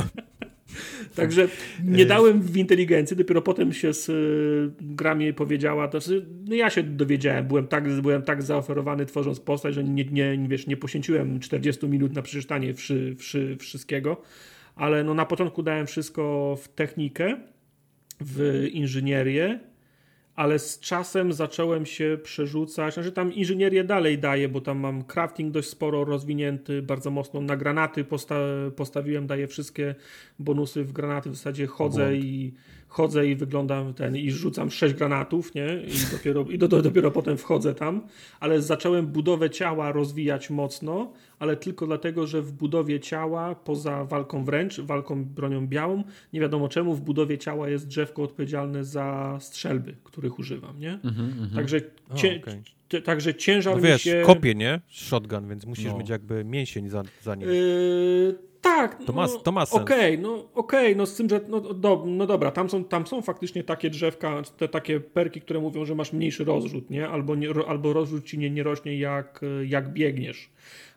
Także nie dałem w inteligencji, dopiero potem się z y, gra mi powiedziała, to no ja się dowiedziałem, byłem tak, byłem tak zaoferowany tworząc postać, że nie, nie, nie, wiesz, nie poświęciłem 40 minut na przeczytanie wszy, wszy, wszystkiego, ale no na początku dałem wszystko w technikę, w inżynierię, ale z czasem zacząłem się przerzucać, znaczy tam inżynierię dalej daję, bo tam mam crafting dość sporo rozwinięty, bardzo mocno na granaty posta- postawiłem, daję wszystkie bonusy w granaty, w zasadzie chodzę Błąd. i chodzę i wyglądam ten i rzucam sześć granatów, nie? I dopiero, i do, do, dopiero potem wchodzę tam, ale zacząłem budowę ciała rozwijać mocno, ale tylko dlatego, że w budowie ciała, poza walką wręcz, walką bronią białą, nie wiadomo czemu, w budowie ciała jest drzewko odpowiedzialne za strzelby, których używam, nie? Także, O, cię, okej. t- także ciężar No mi wiesz, się... kopie, nie? Shotgun, więc musisz No. mieć jakby mięsień za, za nim. Yy, tak. To ma- to ma sens. Okej, no okej, no z tym, że no, do, no dobra, tam są, tam są faktycznie takie drzewka, te takie perki, które mówią, że masz mniejszy rozrzut, nie? Albo, nie, albo rozrzut ci nie, nie rośnie jak, jak biegniesz.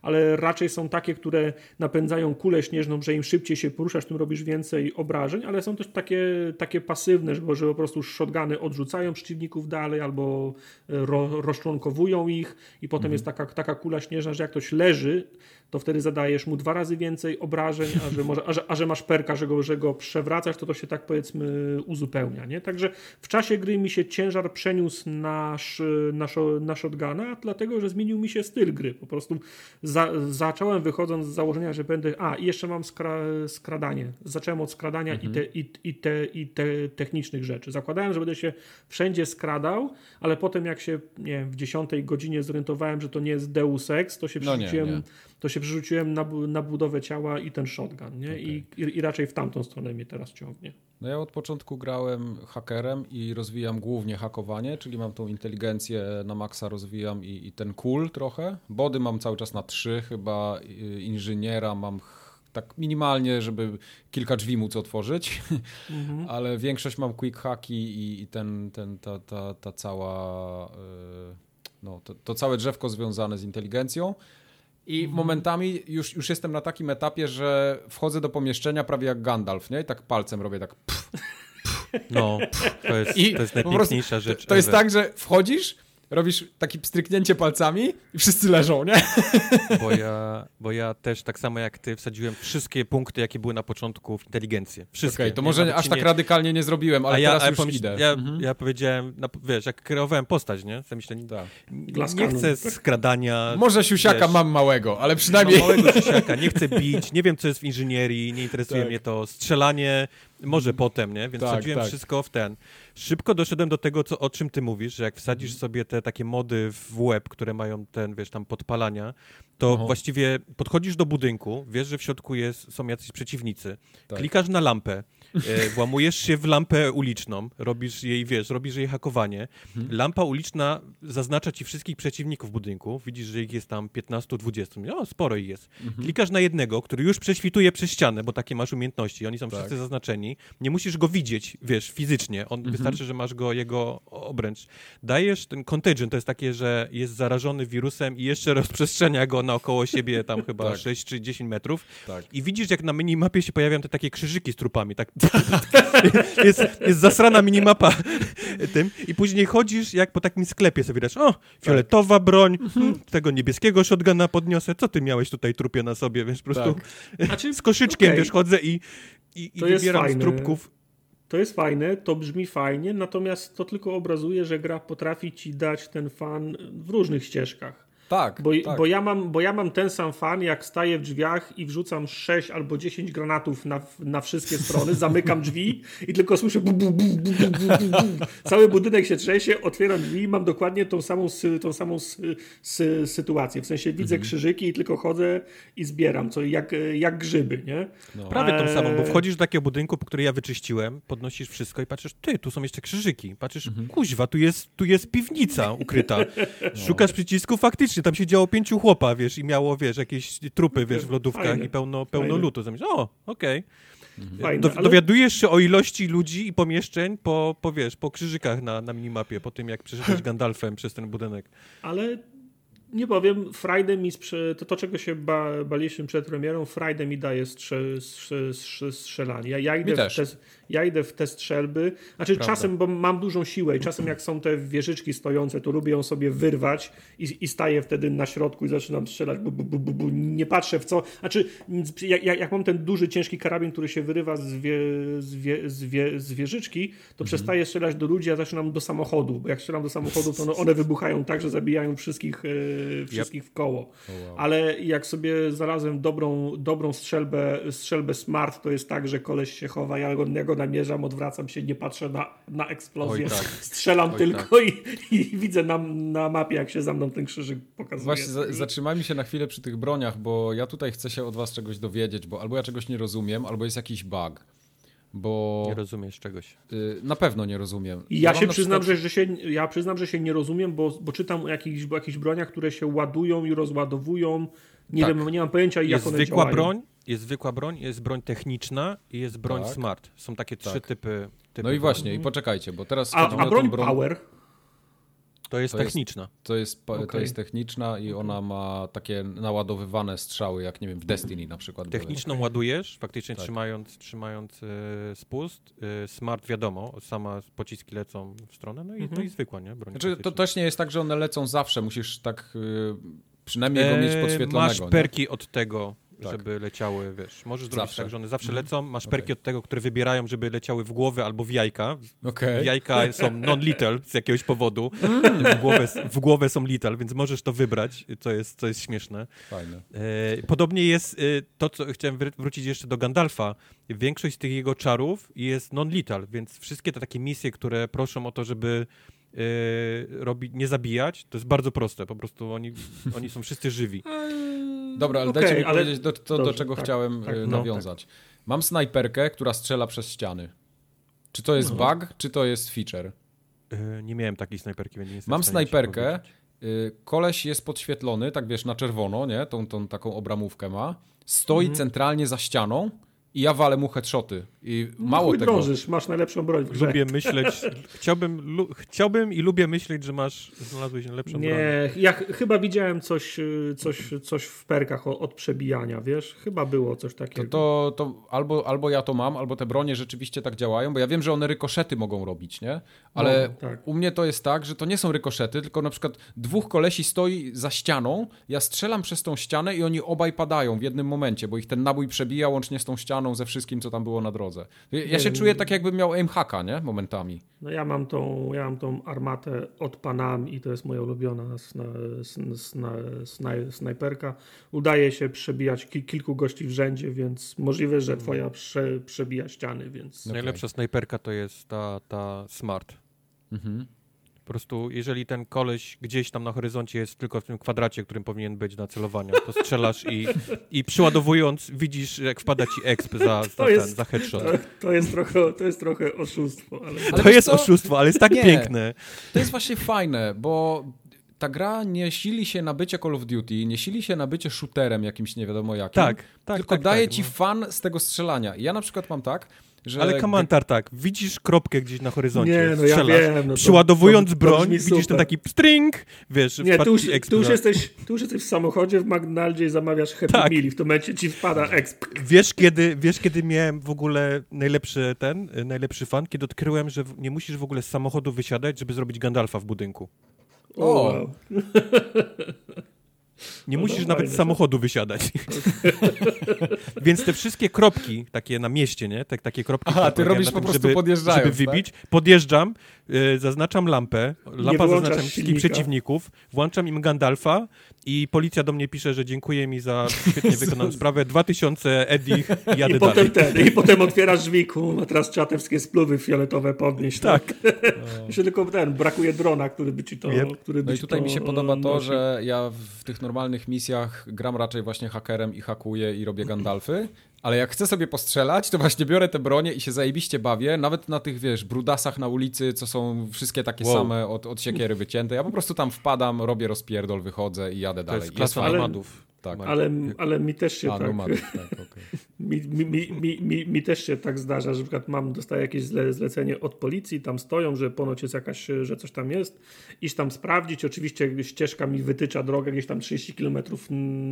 Ale raczej są takie, które napędzają kulę śnieżną, że im szybciej się poruszasz, tym robisz więcej obrażeń, ale są też takie, takie pasywne, że, że po prostu shotguny odrzucają przeciwników dalej albo ro, rozczłonkowują ich i potem jest taka, taka kula śnieżna, że jak ktoś leży, to wtedy zadajesz mu dwa razy więcej obrażeń, a że, może, a że, a że masz perka, że go, że go przewracasz, to to się tak powiedzmy uzupełnia. Nie? Także w czasie gry mi się ciężar przeniósł na, sz- na, szo- na shotguna, dlatego że zmienił mi się styl gry. Po prostu za, zacząłem wychodząc z założenia, że będę. A, i jeszcze mam skra, skradanie. Zacząłem od skradania i, te, i, i, te, i te technicznych rzeczy. Zakładałem, że będę się wszędzie skradał, ale potem jak się nie wiem, w dziesiątej godzinie zorientowałem, że to nie jest Deus Ex, to się No przerzuciłem. To się przerzuciłem na, na budowę ciała i ten shotgun. Nie? I, i, I raczej w tamtą stronę mnie teraz ciągnie. No ja od początku grałem hakerem i rozwijam głównie hakowanie, czyli mam tą inteligencję na maksa rozwijam i, i ten cool trochę. Body mam cały czas na 3 chyba, inżyniera mam tak minimalnie, żeby kilka drzwi móc otworzyć, ale większość mam quick hacki i, i ten, ten, ta, ta, ta cała, y, no, to, to całe drzewko związane z inteligencją. I momentami już, już jestem na takim etapie, że wchodzę do pomieszczenia prawie jak Gandalf, nie? I tak palcem robię tak. Pff. No, to jest, I to jest najpiękniejsza rzecz. To jest ever. tak, że wchodzisz, robisz takie pstryknięcie palcami i wszyscy leżą, nie? Bo ja, bo ja też tak samo jak ty wsadziłem wszystkie punkty, jakie były na początku w inteligencję. Wszystkie. Okej, to Nie, może nawet aż tak nie- radykalnie nie zrobiłem, ale ja, teraz a już pomyśl, idę. ja, Mhm. ja powiedziałem, na, wiesz, jak kreowałem postać, nie? To myślę, Tak. nie chcę skradania. Może siusiaka wiesz, mam małego, ale Mam przynajmniej... małego siusiaka, nie chcę bić, nie wiem, co jest w inżynierii, nie interesuje Tak. mnie to. Strzelanie może potem, nie? Więc Tak, wsadziłem tak. wszystko w ten. Szybko doszedłem do tego, co, o czym ty mówisz, że jak wsadzisz Mhm. sobie te takie mody w łeb, które mają ten, wiesz, tam podpalania, to Aha. właściwie podchodzisz do budynku, wiesz, że w środku jest, są jacyś przeciwnicy, Tak. klikasz na lampę, włamujesz się w lampę uliczną, robisz jej, wiesz, robisz jej hakowanie. Mhm. Lampa uliczna zaznacza ci wszystkich przeciwników budynku. Widzisz, że ich jest tam 15-20. O, sporo ich jest. Mhm. Klikasz na jednego, który już prześwituje przez ścianę, bo takie masz umiejętności. Oni są tak. wszyscy zaznaczeni. Nie musisz go widzieć, wiesz, fizycznie. On, mhm. Wystarczy, że masz go, jego obręcz. Dajesz ten contagion, to jest takie, że jest zarażony wirusem i jeszcze rozprzestrzenia go naokoło siebie tam chyba tak. 6 czy 10 metrów. Tak. I widzisz, jak na minimapie się pojawiają te takie krzyżyki z trupami. Tak jest, jest zasrana minimapa tym i później chodzisz jak po takim sklepie sobie wiesz, o, fioletowa tak. broń, mhm. tego niebieskiego shotguna podniosę, co ty miałeś tutaj trupie na sobie, wiesz, po prostu tak. znaczy, z koszyczkiem, okay. wiesz, chodzę i, i, i wybieram z trupków. To jest fajne, to brzmi fajnie, natomiast to tylko obrazuje, że gra potrafi ci dać ten fan w różnych ścieżkach. Tak bo, tak. bo, ja mam, bo ja mam ten sam fan, jak staję w drzwiach i wrzucam 6 albo 10 granatów na, na wszystkie strony, zamykam drzwi i tylko słyszę bu, bu, bu, bu, bu, bu, bu. Cały budynek się trzęsie, otwieram drzwi i mam dokładnie tą samą, tą samą sytuację. W sensie widzę mhm. krzyżyki i tylko chodzę i zbieram, co jak, jak grzyby, nie? No. Prawie tą samą, bo wchodzisz do takiego budynku, który ja wyczyściłem, podnosisz wszystko i patrzysz, ty, tu są jeszcze krzyżyki. Patrzysz, mhm. kuźwa, tu jest, tu jest piwnica ukryta. No. Szukasz przycisku, faktycznie faktycznie, tam się działo pięciu chłopa, wiesz, i miało, wiesz, jakieś trupy, wiesz, w lodówkach Fajne. i pełno, pełno lutu. Zamierz, o, okej. Okay. Fajne, Do, ale... Dowiadujesz się o ilości ludzi i pomieszczeń po, po wiesz, po krzyżykach na, na minimapie, po tym jak przeszedłeś Gandalfem przez ten budynek. Ale nie powiem, Friday mi sprze- to, to czego się ba- baliśmy przed premierą, Friday mi daje strze- strze- strzelanie. Ja, ja, idę w te, ja idę w te strzelby. Znaczy Prawda. czasem, bo mam dużą siłę i czasem jak są te wieżyczki stojące, to lubię ją sobie wyrwać i, i staję wtedy na środku i zaczynam strzelać. Bu, bu, bu, bu, nie patrzę w co. Znaczy, jak, jak, mam ten duży, ciężki karabin, który się wyrywa z, wie, z, wie, z, wie, z wieżyczki, to mhm. przestaję strzelać do ludzi, a zaczynam do samochodu. Bo jak strzelam do samochodu, to one wybuchają tak, że zabijają wszystkich. Yy, wszystkich yep. w koło. Oh, wow. Ale jak sobie znalazłem dobrą, dobrą strzelbę, strzelbę smart, to jest tak, że koleś się chowa, ja go, ja go namierzam, odwracam się, nie patrzę na, na eksplozję, Oj, tak. strzelam Oj, tylko tak. i, i, widzę na, na mapie, jak się za mną ten krzyżyk pokazuje. Właśnie za, zatrzymajmy się na chwilę przy tych broniach, bo ja tutaj chcę się od was czegoś dowiedzieć, bo albo ja czegoś nie rozumiem, albo jest jakiś bug bo... Nie rozumiesz czegoś. Y, na pewno nie rozumiem. I ja, ja się przyznam, przykład... że, że się, ja przyznam, że się nie rozumiem, bo, bo czytam o jakichś, o jakichś broniach, które się ładują i rozładowują. Nie tak. wiem, nie mam pojęcia, jak jest one zwykła działają. broń, jest zwykła broń, jest broń techniczna i jest broń tak. smart. Są takie trzy tak. typy, typy, No i właśnie, i poczekajcie, bo teraz... A, a broń, broń power? To jest to techniczna. Jest, to, jest, okay. to jest techniczna i ona ma takie naładowywane strzały, jak nie wiem, w Destiny na przykład. Techniczną były. ładujesz, faktycznie tak. trzymając, trzymając y, spust. Y, smart wiadomo, sama pociski lecą w stronę, no i, mhm. no i zwykła, nie? Broń znaczy, to też nie jest tak, że one lecą zawsze, musisz tak y, przynajmniej go mieć e, podświetlonego. Masz perki nie? od tego, tak. żeby leciały, wiesz, możesz zrobić tak, że one zawsze mhm. lecą, masz perki okay. od tego, które wybierają, żeby leciały w głowę albo w jajka. Okay. Jajka są non-lethal z jakiegoś powodu, w głowę, w głowę są lethal, więc możesz to wybrać, co jest, co jest śmieszne. Fajne. E, podobnie jest e, to, co chciałem wrócić jeszcze do Gandalfa. Większość z tych jego czarów jest non-lethal, więc wszystkie te takie misje, które proszą o to, żeby Yy, robi, nie zabijać, to jest bardzo proste. Po prostu oni, oni są wszyscy żywi. Dobra, ale okay, dajcie mi ale... powiedzieć do, to, do czego tak, chciałem tak, y, no, nawiązać. Tak. Mam snajperkę, która strzela przez ściany. Czy to jest no. bug, czy to jest feature? Yy, nie miałem takiej snajperki, więc nie Mam snajperkę, yy, koleś jest podświetlony, tak wiesz, na czerwono, nie? Tą, tą taką obramówkę ma. Stoi mhm. centralnie za ścianą i ja walę mu headshoty. I no mało tego. drążysz, masz najlepszą broń w grze. Lubię myśleć, chciałbym, lu, chciałbym i lubię myśleć, że masz, znalazłeś lepszą nie, broń. Nie, ja chyba widziałem coś, y, coś, coś w perkach od przebijania, wiesz? Chyba było coś takiego. To, to, to albo, albo ja to mam, albo te bronie rzeczywiście tak działają, bo ja wiem, że one rykoszety mogą robić, nie? Ale no, tak. u mnie to jest tak, że to nie są rykoszety, tylko na przykład dwóch kolesi stoi za ścianą, ja strzelam przez tą ścianę i oni obaj padają w jednym momencie, bo ich ten nabój przebija łącznie z tą ścianą ze wszystkim, co tam było na drodze. Ja nie się wiem. czuję tak, jakbym miał aimhacka, nie? Momentami. No ja mam tą, ja mam tą armatę od Panam i to jest moja ulubiona sna, sna, sna, snajperka. Udaje się przebijać ki, kilku gości w rzędzie, więc możliwe, że twoja prze, przebija ściany, więc... Okay. Najlepsza snajperka to jest ta, ta Smart. Mhm. Po prostu, jeżeli ten koleś gdzieś tam na horyzoncie jest tylko w tym kwadracie, którym powinien być na celowaniu, to strzelasz i, i przyładowując widzisz, jak wpada ci exp za, za, jest- ten, za headshot. To, to, jest trochę, to jest trochę oszustwo, ale... Ale to jest co? oszustwo, ale jest tak Nie. piękne. To jest właśnie fajne, bo ta gra nie sili się na bycie Call of Duty, nie sili się na bycie shooterem jakimś nie wiadomo jakim. Tak, tak, Tylko tak, daje tak, ci no. fan z tego strzelania. I Ja na przykład mam tak, że... Ale komentar tak, widzisz kropkę gdzieś na horyzoncie, Nie, no ja wiem. No to, przyładowując to, to broń, widzisz ten taki string, wiesz, Nie, tu już, exp tu, już jesteś, tu już jesteś w samochodzie w McDonaldzie i zamawiasz Happy Tak. Meal i w tym momencie ci wpada exp. Wiesz kiedy, wiesz, kiedy miałem w ogóle najlepszy ten, y, najlepszy fan? Kiedy odkryłem, że nie musisz w ogóle z samochodu wysiadać, żeby zrobić Gandalfa w budynku. O, O. wow. Nie No musisz nawet z samochodu wysiadać. Więc te wszystkie kropki, takie na mieście, nie? Tak, takie kropki. Aha, które ty robisz na po tym, prostu żeby, podjeżdżając, Żeby wybić. Podjeżdżam, y, zaznaczam lampę, lampa wyłączasz zaznacza wszystkich przeciwników, włączam im Gandalfa i policja do mnie pisze, że dziękuję mi za świetnie wykonaną sprawę. 2000 Edich i jadę I potem dalej. ten, i potem otwierasz drzwi, a teraz trzeba te wszystkie spluwy fioletowe podnieść. Tak. Jeszcze tylko ten, brakuje drona, który by ci to... Yep. Który by No i tutaj to mi się podoba to, że ja w tych normalnych misjach gram raczej właśnie hakerem i hakuję i robię Gandalfy, ale jak chcę sobie postrzelać, to właśnie biorę te bronie i się zajebiście bawię, nawet na tych, wiesz, brudasach na ulicy, co są wszystkie takie Wow. same od, od siekiery wycięte. Ja po prostu tam wpadam, robię rozpierdol, wychodzę i jadę To dalej. jest Jest klasa fajnie. nomadów. Tak. Ale, ale mi też się A, tak... nomadów, tak, okej. Mi, mi, mi, mi, mi, też się tak zdarza, że na przykład mam, dostaję jakieś zle, zlecenie od policji, tam stoją, że ponoć jest jakaś, że coś tam jest, iść tam sprawdzić, oczywiście ścieżka mi wytycza drogę gdzieś tam 30 km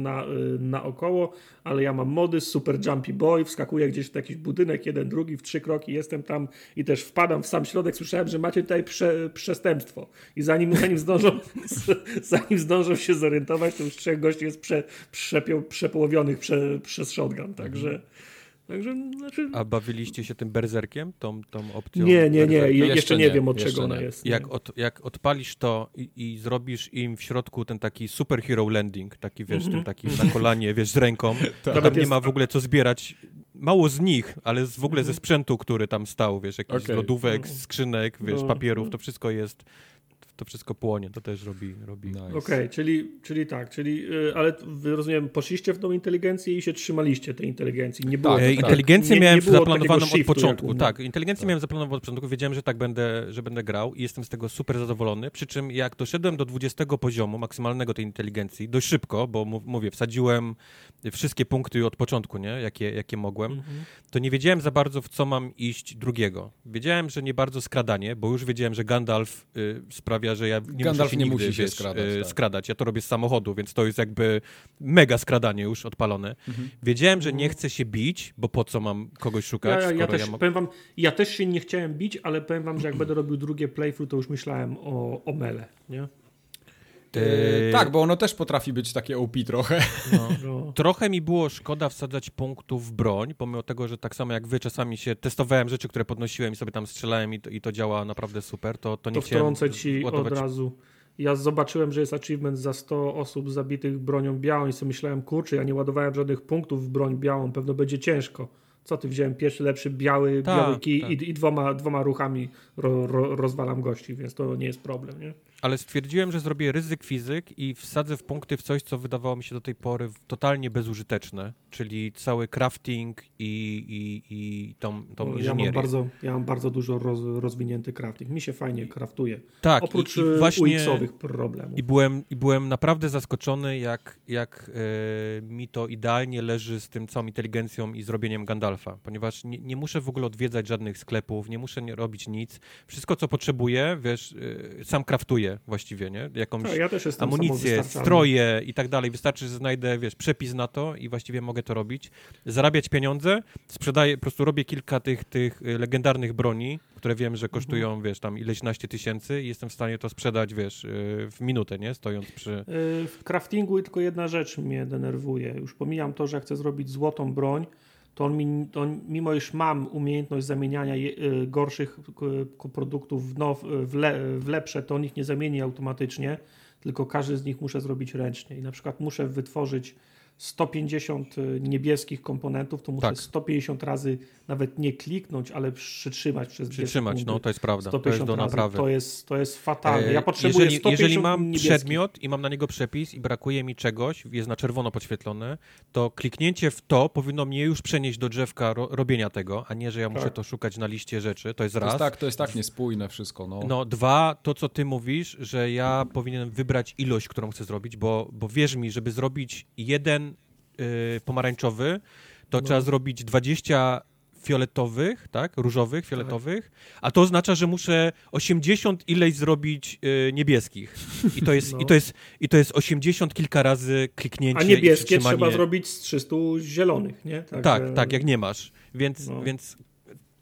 na, y, naokoło, ale ja mam mody, super jumpy boy, wskakuję gdzieś w jakiś budynek, jeden, drugi, w trzy kroki jestem tam i też wpadam w sam środek, słyszałem, że macie tutaj prze, przestępstwo. I zanim, zanim, zdążą, zanim zdążą się zorientować, to już trzech gości jest prze, przepio, przepołowionych prze, przez shotgun, także Także, znaczy, A bawiliście się tym berzerkiem, tą, tą opcją? nie, nie, nie, Jeszcze jeszcze, nie, nie wiem od czego ona nie. jest. Jak, od, jak odpalisz to i, i zrobisz im w środku ten taki superhero landing, taki wiesz, Mhm. ten taki na kolanie, wiesz, z ręką, to Nawet tam nie jest- ma w ogóle co zbierać. Mało z nich, ale z, w ogóle ze Mhm. sprzętu, który tam stał, wiesz, jakichś Okej. lodówek, skrzynek, wiesz, No, papierów, no. to wszystko jest, to wszystko płonie, to też robi, robi. Nice. Okej, czyli, czyli tak, czyli, y, ale wy rozumiem, poszliście w tą inteligencję i się trzymaliście tej inteligencji. Nie było Tak, E, takiego- Inteligencję nie- miałem nie było zaplanowaną od początku. jak. Tak, inteligencję miałem zaplanowaną od początku. Wiedziałem, że tak będę, że będę grał i jestem z tego super zadowolony. Przy czym jak doszedłem do 20 poziomu maksymalnego tej inteligencji, dość szybko, bo mów- mówię, wsadziłem wszystkie punkty od początku, nie? Jakie, jakie mogłem, Mhm. to nie wiedziałem za bardzo, w co mam iść drugiego. Wiedziałem, że nie bardzo skradanie, bo już wiedziałem, że Gandalf y, sprawia, że ja nie Gandalf muszę się nie nigdy, musi się wiesz, skradać, y, tak. skradać. Ja to robię z samochodu, więc to jest jakby mega skradanie już odpalone. Mhm. Wiedziałem, że nie chcę się bić, bo po co mam kogoś szukać, Ja, ja, ja też, ja powiem wam, ja też się nie chciałem bić, ale powiem wam, że jak będę robił drugie playthrough, to już myślałem o, o mele, nie? E, tak, bo ono też potrafi być takie OP trochę. No. Trochę mi było szkoda wsadzać punktów w broń, pomimo tego, że tak samo jak wy czasami się testowałem rzeczy, które podnosiłem i sobie tam strzelałem i to, i to działa naprawdę super, to, to nie To chciałem wtrącę ci ładować... od razu. Ja zobaczyłem, że jest achievement za 100 osób zabitych bronią białą i sobie myślałem, kurczę, ja nie ładowałem żadnych punktów w broń białą, pewno będzie ciężko. Co ty, wziąłem pierwszy lepszy biały, Tak, biały kij tak. i, i dwoma, dwoma ruchami ro, ro, rozwalam gości, więc to nie jest problem, nie? Ale stwierdziłem, że zrobię ryzyk fizyk i wsadzę w punkty w coś, co wydawało mi się do tej pory totalnie bezużyteczne, czyli cały crafting i, i, i tą, tą ja, inżynierię. mam bardzo, ja mam bardzo dużo roz, rozwinięty crafting. Mi się fajnie kraftuje. tak, Oprócz i, i e, właśnie... Problemów. I byłem, I byłem naprawdę zaskoczony, jak, jak e, mi to idealnie leży z tym całą inteligencją i zrobieniem Gandalfa, ponieważ nie, nie muszę w ogóle odwiedzać żadnych sklepów, nie muszę nie robić nic. Wszystko, co potrzebuję, wiesz, e, sam kraftuję właściwie, nie? Jakąś Tak, ja jestem amunicję, stroje i tak dalej. Wystarczy, że znajdę, wiesz, przepis na to i właściwie mogę to robić. Zarabiać pieniądze, sprzedaję, po prostu robię kilka tych, tych y, legendarnych broni, które wiem, że kosztują, Mhm. wiesz, tam ileś naście tysięcy i jestem w stanie to sprzedać, wiesz, y, w minutę, nie? Stojąc przy... Y, W craftingu tylko jedna rzecz mnie denerwuje. Już pomijam to, że chcę zrobić złotą broń, to on, mi, to on mimo iż mam umiejętność zamieniania je, y, gorszych k- produktów w, now, w, le, w lepsze, to on ich nie zamieni automatycznie, tylko każdy z nich muszę zrobić ręcznie. I na przykład muszę wytworzyć 150 y, niebieskich komponentów, to muszę Tak. 150 razy nawet nie kliknąć, ale przytrzymać przez Przytrzymać, no to jest prawda. To 150 jest do naprawy. To jest, to jest fatalne. E, Ja potrzebuję jeżeli, 150 jeżeli mam niebieskich. przedmiot i mam na niego przepis i brakuje mi czegoś, jest na czerwono podświetlone, to kliknięcie w to powinno mnie już przenieść do drzewka ro, robienia tego, a nie, że ja muszę Tak. to szukać na liście rzeczy. To jest To raz. jest, tak, to jest tak niespójne wszystko. No. No, dwa, to co ty mówisz, że ja powinienem wybrać ilość, którą chcę zrobić, bo, bo wierz mi, żeby zrobić jeden y, pomarańczowy, to No. trzeba zrobić 20 fioletowych, tak? Różowych, fioletowych, a to oznacza, że muszę 80 ileś zrobić y, niebieskich. I to jest, No. i to jest, i to jest 80 kilka razy kliknięcie A i niebieskie trzeba zrobić z 300 zielonych, nie? Tak, Także- tak, jak nie masz. Więc, No. więc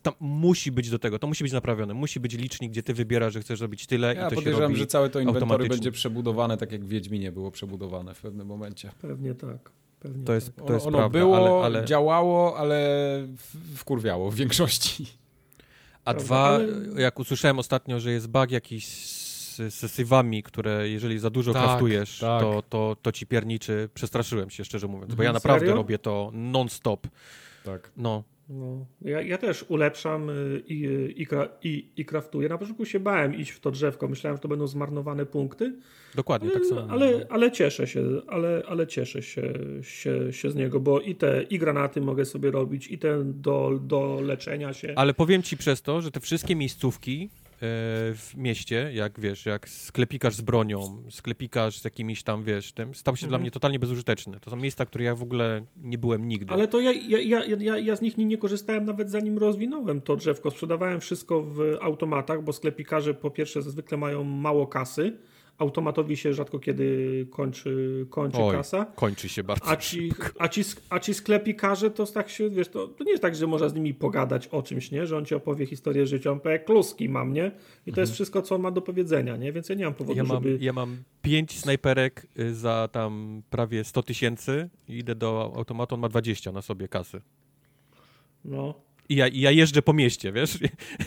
tam musi być do tego, to musi być naprawione. Musi być licznik, gdzie ty wybierasz, że chcesz zrobić tyle i Ja to się podejrzewam, robi że całe to inwentory będzie przebudowane tak jak w Wiedźminie było przebudowane w pewnym momencie. Pewnie tak. Pewnie To jest, tak. to jest ono prawda, było, ale, ale... działało, ale wkurwiało w większości. A Prawda, dwa, ale- jak usłyszałem ostatnio, że jest bug jakiś z, z sywami, które jeżeli za dużo Tak, kraftujesz, tak. To, to, to ci pierniczy, przestraszyłem się szczerze mówiąc, bo Mhm. ja naprawdę Serio? robię to non-stop. Tak. No, No, ja, ja też ulepszam y, i, i, i, i kraftuję. Na początku się bałem iść w to drzewko. Myślałem, że to będą zmarnowane punkty, dokładnie tak samo. ale, ale cieszę się, ale, ale cieszę się, się, się z niego, bo i te i granaty mogę sobie robić, i te do, do leczenia się. Ale powiem ci przez to, że te wszystkie miejscówki w mieście, jak wiesz, jak sklepikarz z bronią, sklepikarz z jakimiś tam, wiesz, tym, stał się Mhm. dla mnie totalnie bezużyteczny. To są miejsca, które ja w ogóle nie byłem nigdy. Ale to ja, ja, ja, ja, ja z nich nie, nie korzystałem nawet zanim rozwinąłem to drzewko. Sprzedawałem wszystko w automatach, bo sklepikarze po pierwsze zwykle mają mało kasy. Automatowi się rzadko kiedy kończy, kończy Oj, kasa. kończy się bardzo A ci, a, ci, a ci sklepikarze to tak się, wiesz, to, to nie jest tak, że można z nimi pogadać o czymś, nie? Że on ci opowie historię życia, on powie, kluski mam, nie? I to jest wszystko, co on ma do powiedzenia, nie? Więc ja nie mam powodu, Mhm. Ja mam, żeby... ja mam pięć snajperek y, za tam prawie 100 tysięcy i idę do automatu, on ma 20 na sobie kasy. No. I ja, I ja jeżdżę po mieście, wiesz?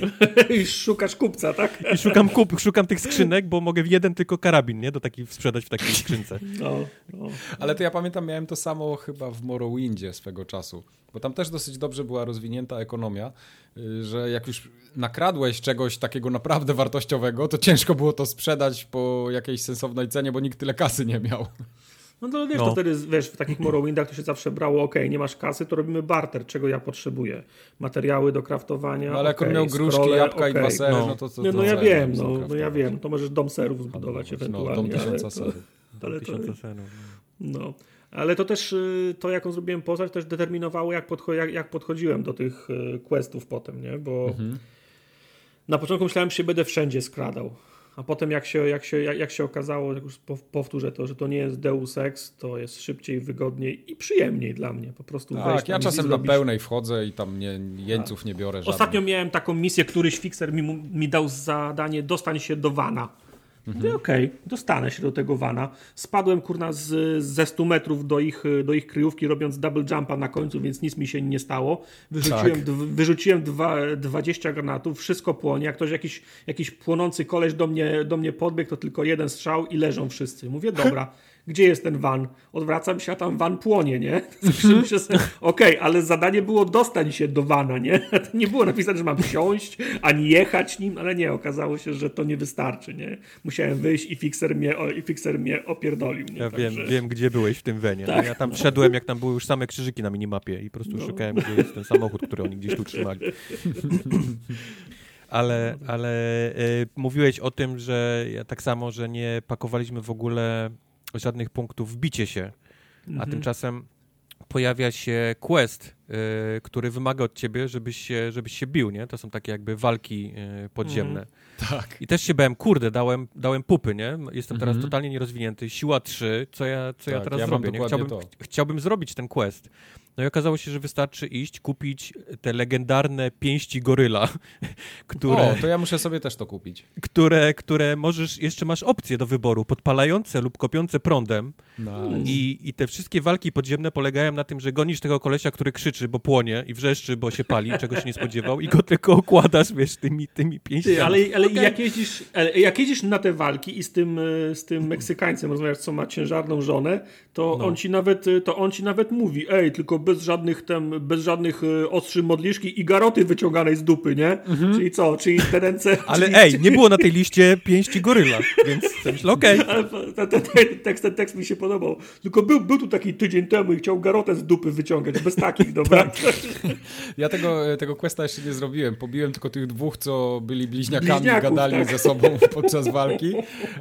I szukasz kupca, tak? I szukam, kup, szukam tych skrzynek, bo mogę w jeden tylko karabin, nie? Do takiej, sprzedać w takiej skrzynce. No, no. Ale to ja pamiętam, miałem to samo chyba w Morrowindzie swego czasu, bo tam też dosyć dobrze była rozwinięta ekonomia, y, że jak już nakradłeś czegoś takiego naprawdę wartościowego, to ciężko było to sprzedać po jakiejś sensownej cenie, bo nikt tyle kasy nie miał. No to wiesz, No. to wtedy, wiesz, w takich Morrowindach to się zawsze brało, ok, nie masz kasy, to robimy barter, czego ja potrzebuję. Materiały do kraftowania, No ale jak on miał gruszki, scrolle, jabłka i okej. dwa sery, No. no, to co No, to no ja wiem, no, no ja wiem, to możesz dom serów zbudować No, ewentualnie. dom ale tysiąca to- serów. ale to, Tysiące senów. no. Ale to też, y, to jaką zrobiłem postać, też determinowało, jak, podcho jak, jak podchodziłem do tych y, questów potem, nie? Bo Mhm. na początku myślałem, że się będę wszędzie skradał. A potem jak się, jak się, jak, jak się okazało, jak już pow- powtórzę to, że to nie jest Deus Ex, to jest szybciej, wygodniej i przyjemniej dla mnie. Po prostu wejść Tak, ja tam i czasem na zrobić- pełnej wchodzę i tam nie, jeńców nie biorę żadnych. Ostatnio miałem taką misję, któryś fixer mi, mi dał zadanie dostań się do wana. Mówię, okej, dostanę się do tego wana. Spadłem, kurna, z, ze 100 metrów do ich, do ich kryjówki, robiąc double jumpa na końcu, więc nic mi się nie stało. Wyrzuciłem, Tak. wyrzuciłem dwa, 20 granatów, wszystko płonie. Jak ktoś, jakiś, jakiś płonący koleś do mnie, do mnie podbiegł, to tylko jeden strzał i leżą wszyscy. Mówię, dobra, gdzie jest ten van? Odwracam się, a tam van płonie, nie? Sobie, Okej, ale zadanie było dostań się do vana, nie? Nie było napisane, że mam wsiąść, ani jechać nim, ale nie, okazało się, że to nie wystarczy, nie? Musiałem wyjść i fixer mnie, i fixer mnie opierdolił, nie? Ja wiem, Także- wiem, gdzie byłeś w tym wenie. Tak. Ja tam szedłem, jak tam były już same krzyżyki na minimapie i po prostu No. szukałem, gdzie jest ten samochód, który oni gdzieś tu trzymali. Ale, ale y, mówiłeś o tym, że ja tak samo, że nie pakowaliśmy w ogóle żadnych punktów w bicie się, a Mhm. tymczasem pojawia się quest, y, który wymaga od ciebie, żebyś się, żebyś się bił, nie? To są takie jakby walki y, podziemne. Tak. I też się bałem, kurde, dałem, dałem pupy, nie? Jestem teraz Mhm. totalnie nierozwinięty. Siła 3, co ja, co ja Tak, teraz ja zrobię, nie? Chciałbym, ch- chciałbym zrobić ten quest. No i okazało się, że wystarczy iść, kupić te legendarne pięści goryla, które, O, to ja muszę sobie też to kupić. które, które możesz, jeszcze masz opcje do wyboru, podpalające lub kopiące prądem Nice. i, i te wszystkie walki podziemne polegają na tym, że gonisz tego kolesia, który krzyczy, bo płonie i wrzeszczy, bo się pali, czego się nie spodziewał i go tylko okładasz, wiesz, tymi, tymi pięściami. Ty, ale, ale jak, jeździsz, jak jeździsz na te walki i z tym, e, z tym Meksykańcem rozmawiasz, co ma ciężarną żonę, to, No. on ci nawet, e, to on ci nawet mówi, ej, tylko bez żadnych tam, bez żadnych e, ostrzy modliszki i garoty wyciąganej z dupy, nie? Czyli co? Czyli te ręce... Mhm. Ale czyli, ej, nie było na tej liście pięści goryla, więc myślę, okej. Ale ten, ten, ten, tekst, ten tekst mi się podobał. Tylko był, był tu taki tydzień temu i chciał garotę z dupy wyciągać, bez takich, dobra? Tak. Ja tego, tego questa jeszcze nie zrobiłem. Pobiłem tylko tych dwóch, co byli bliźniakami, Bliźniaków, gadali tak. ze sobą podczas walki.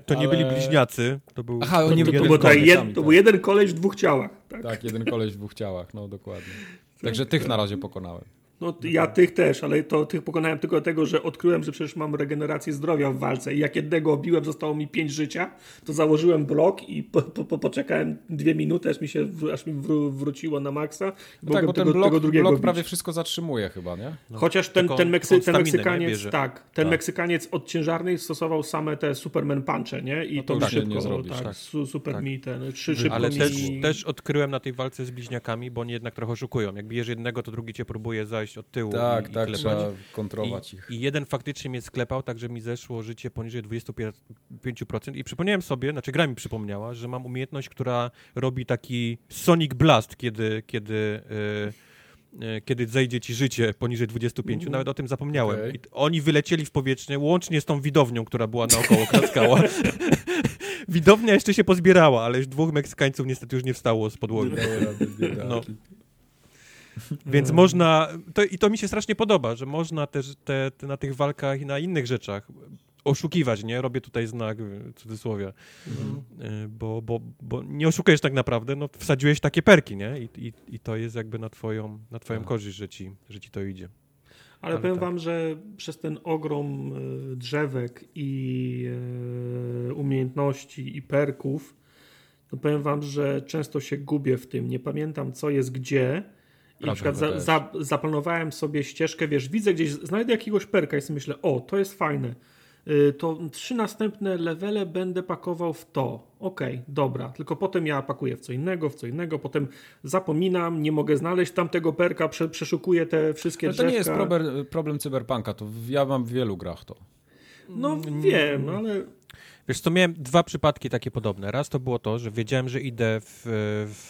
To nie ale- byli bliźniacy, to był... Aha, oni To, to, to tak. był jeden koleś w dwóch ciałach. Tak? Tak, jeden koleś w dwóch ciałach, no dokładnie. Także tych na razie pokonałem. No, t- ja tych też, ale to tych pokonałem tylko dlatego, że odkryłem, że przecież mam regenerację zdrowia w walce i jak jednego obiłem, zostało mi 5 życia, to założyłem blok i po, po, po, poczekałem dwie minuty, aż mi się aż mi wró- wróciło na maksa. No tak, bo ten tego, blok, tego drugiego blok prawie wszystko zatrzymuje chyba, nie? Chociaż ten, ten, Meksy, ten nie, Meksykaniec, tak, ten Tak. Meksykaniec od ciężarnej stosował same te Superman punche, nie? I No to, to szybko, nie zrobisz, tak, tak. Su, super Tak. mi ten, trzy szybko Ale mi... też, też odkryłem na tej walce z bliźniakami, bo oni jednak trochę oszukują. Jak bijesz jednego, to drugi cię próbuje zajść od tyłu Tak, i, tak, i trzeba kontrolować I, ich. I jeden faktycznie mnie sklepał, także mi zeszło życie poniżej 25%. I przypomniałem sobie, znaczy gra mi przypomniała, że mam umiejętność, która robi taki Sonic Blast, kiedy, kiedy, e, kiedy zejdzie ci życie poniżej 25. Nawet o tym zapomniałem. T- oni wylecieli w powietrze, łącznie z tą widownią, która była naokoło klaskała. Widownia jeszcze się pozbierała, ale już dwóch Meksykańców niestety już nie wstało z podłogi. No. Więc można, to, i to mi się strasznie podoba, że można też te, te, na tych walkach i na innych rzeczach oszukiwać, nie? Robię tutaj znak w cudzysłowie, Y, bo, bo, bo nie oszukujesz tak naprawdę, no wsadziłeś takie perki, nie? I, i, i to jest jakby na twoją, na twoją Tak. korzyść, że ci, że ci to idzie. Ale, Ale powiem tak. wam, że przez ten ogrom e, drzewek i e, umiejętności i perków, to powiem wam, że często się gubię w tym. Nie pamiętam, co jest gdzie. I na przykład za, za, zaplanowałem sobie ścieżkę, wiesz, widzę gdzieś, znajdę jakiegoś perka i sobie myślę, o, to jest fajne. Y, To trzy następne levele będę pakował w to. Okej, dobra. Tylko potem ja pakuję w co innego, w co innego, potem zapominam, nie mogę znaleźć tamtego perka, prze, przeszukuję te wszystkie Ale to nie jest problem, problem cyberpunka, to ja mam w wielu grach to. No wiem, ale Wiesz co, miałem dwa przypadki takie podobne. Raz to było to, że wiedziałem, że idę w,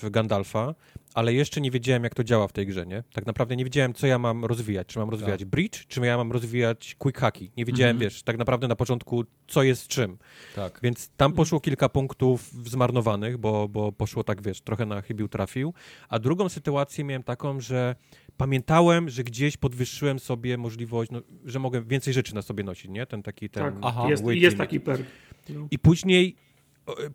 w Gandalfa, ale jeszcze nie wiedziałem, jak to działa w tej grze, nie? Tak naprawdę nie wiedziałem, co ja mam rozwijać. Czy mam rozwijać bridge, czy ja mam rozwijać quick hacki. Nie wiedziałem, wiesz, tak naprawdę na początku, co jest czym. Tak. Więc tam poszło kilka punktów zmarnowanych, bo, bo poszło tak, wiesz, trochę na chybił trafił. A drugą sytuację miałem taką, że pamiętałem, że gdzieś podwyższyłem sobie możliwość, no, że mogę więcej rzeczy na sobie nosić, nie? Ten taki, ten... tak, Aha. jest, jest taki perk. No. I później,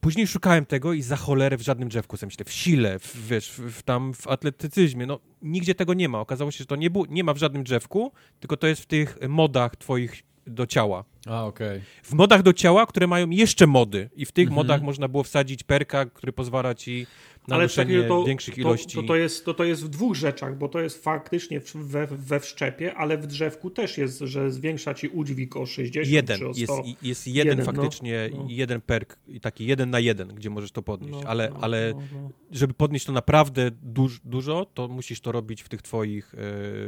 później szukałem tego i za cholerę w żadnym drzewku, sobie myślę, w sile, w, wiesz, w, w tam w atletycyzmie, no nigdzie tego nie ma. Okazało się, że to nie, było, nie ma w żadnym drzewku, tylko to jest w tych modach twoich do ciała. A, okej. W modach do ciała, które mają jeszcze mody i w tych Mhm. modach można było wsadzić perka, który pozwala ci na Ale to, większych to, ilości. To, to, jest, to, to jest w dwóch rzeczach, bo to jest faktycznie we, we wszczepie, ale w drzewku też jest, że zwiększa ci udźwig o 60 Jeden, czy o 100. jest, jest jeden, Jeden, no. faktycznie, No. jeden perk, i taki jeden na jeden, gdzie możesz to podnieść, No, ale, no, ale no, no. żeby podnieść to naprawdę duż, dużo, to musisz to robić w tych twoich, e,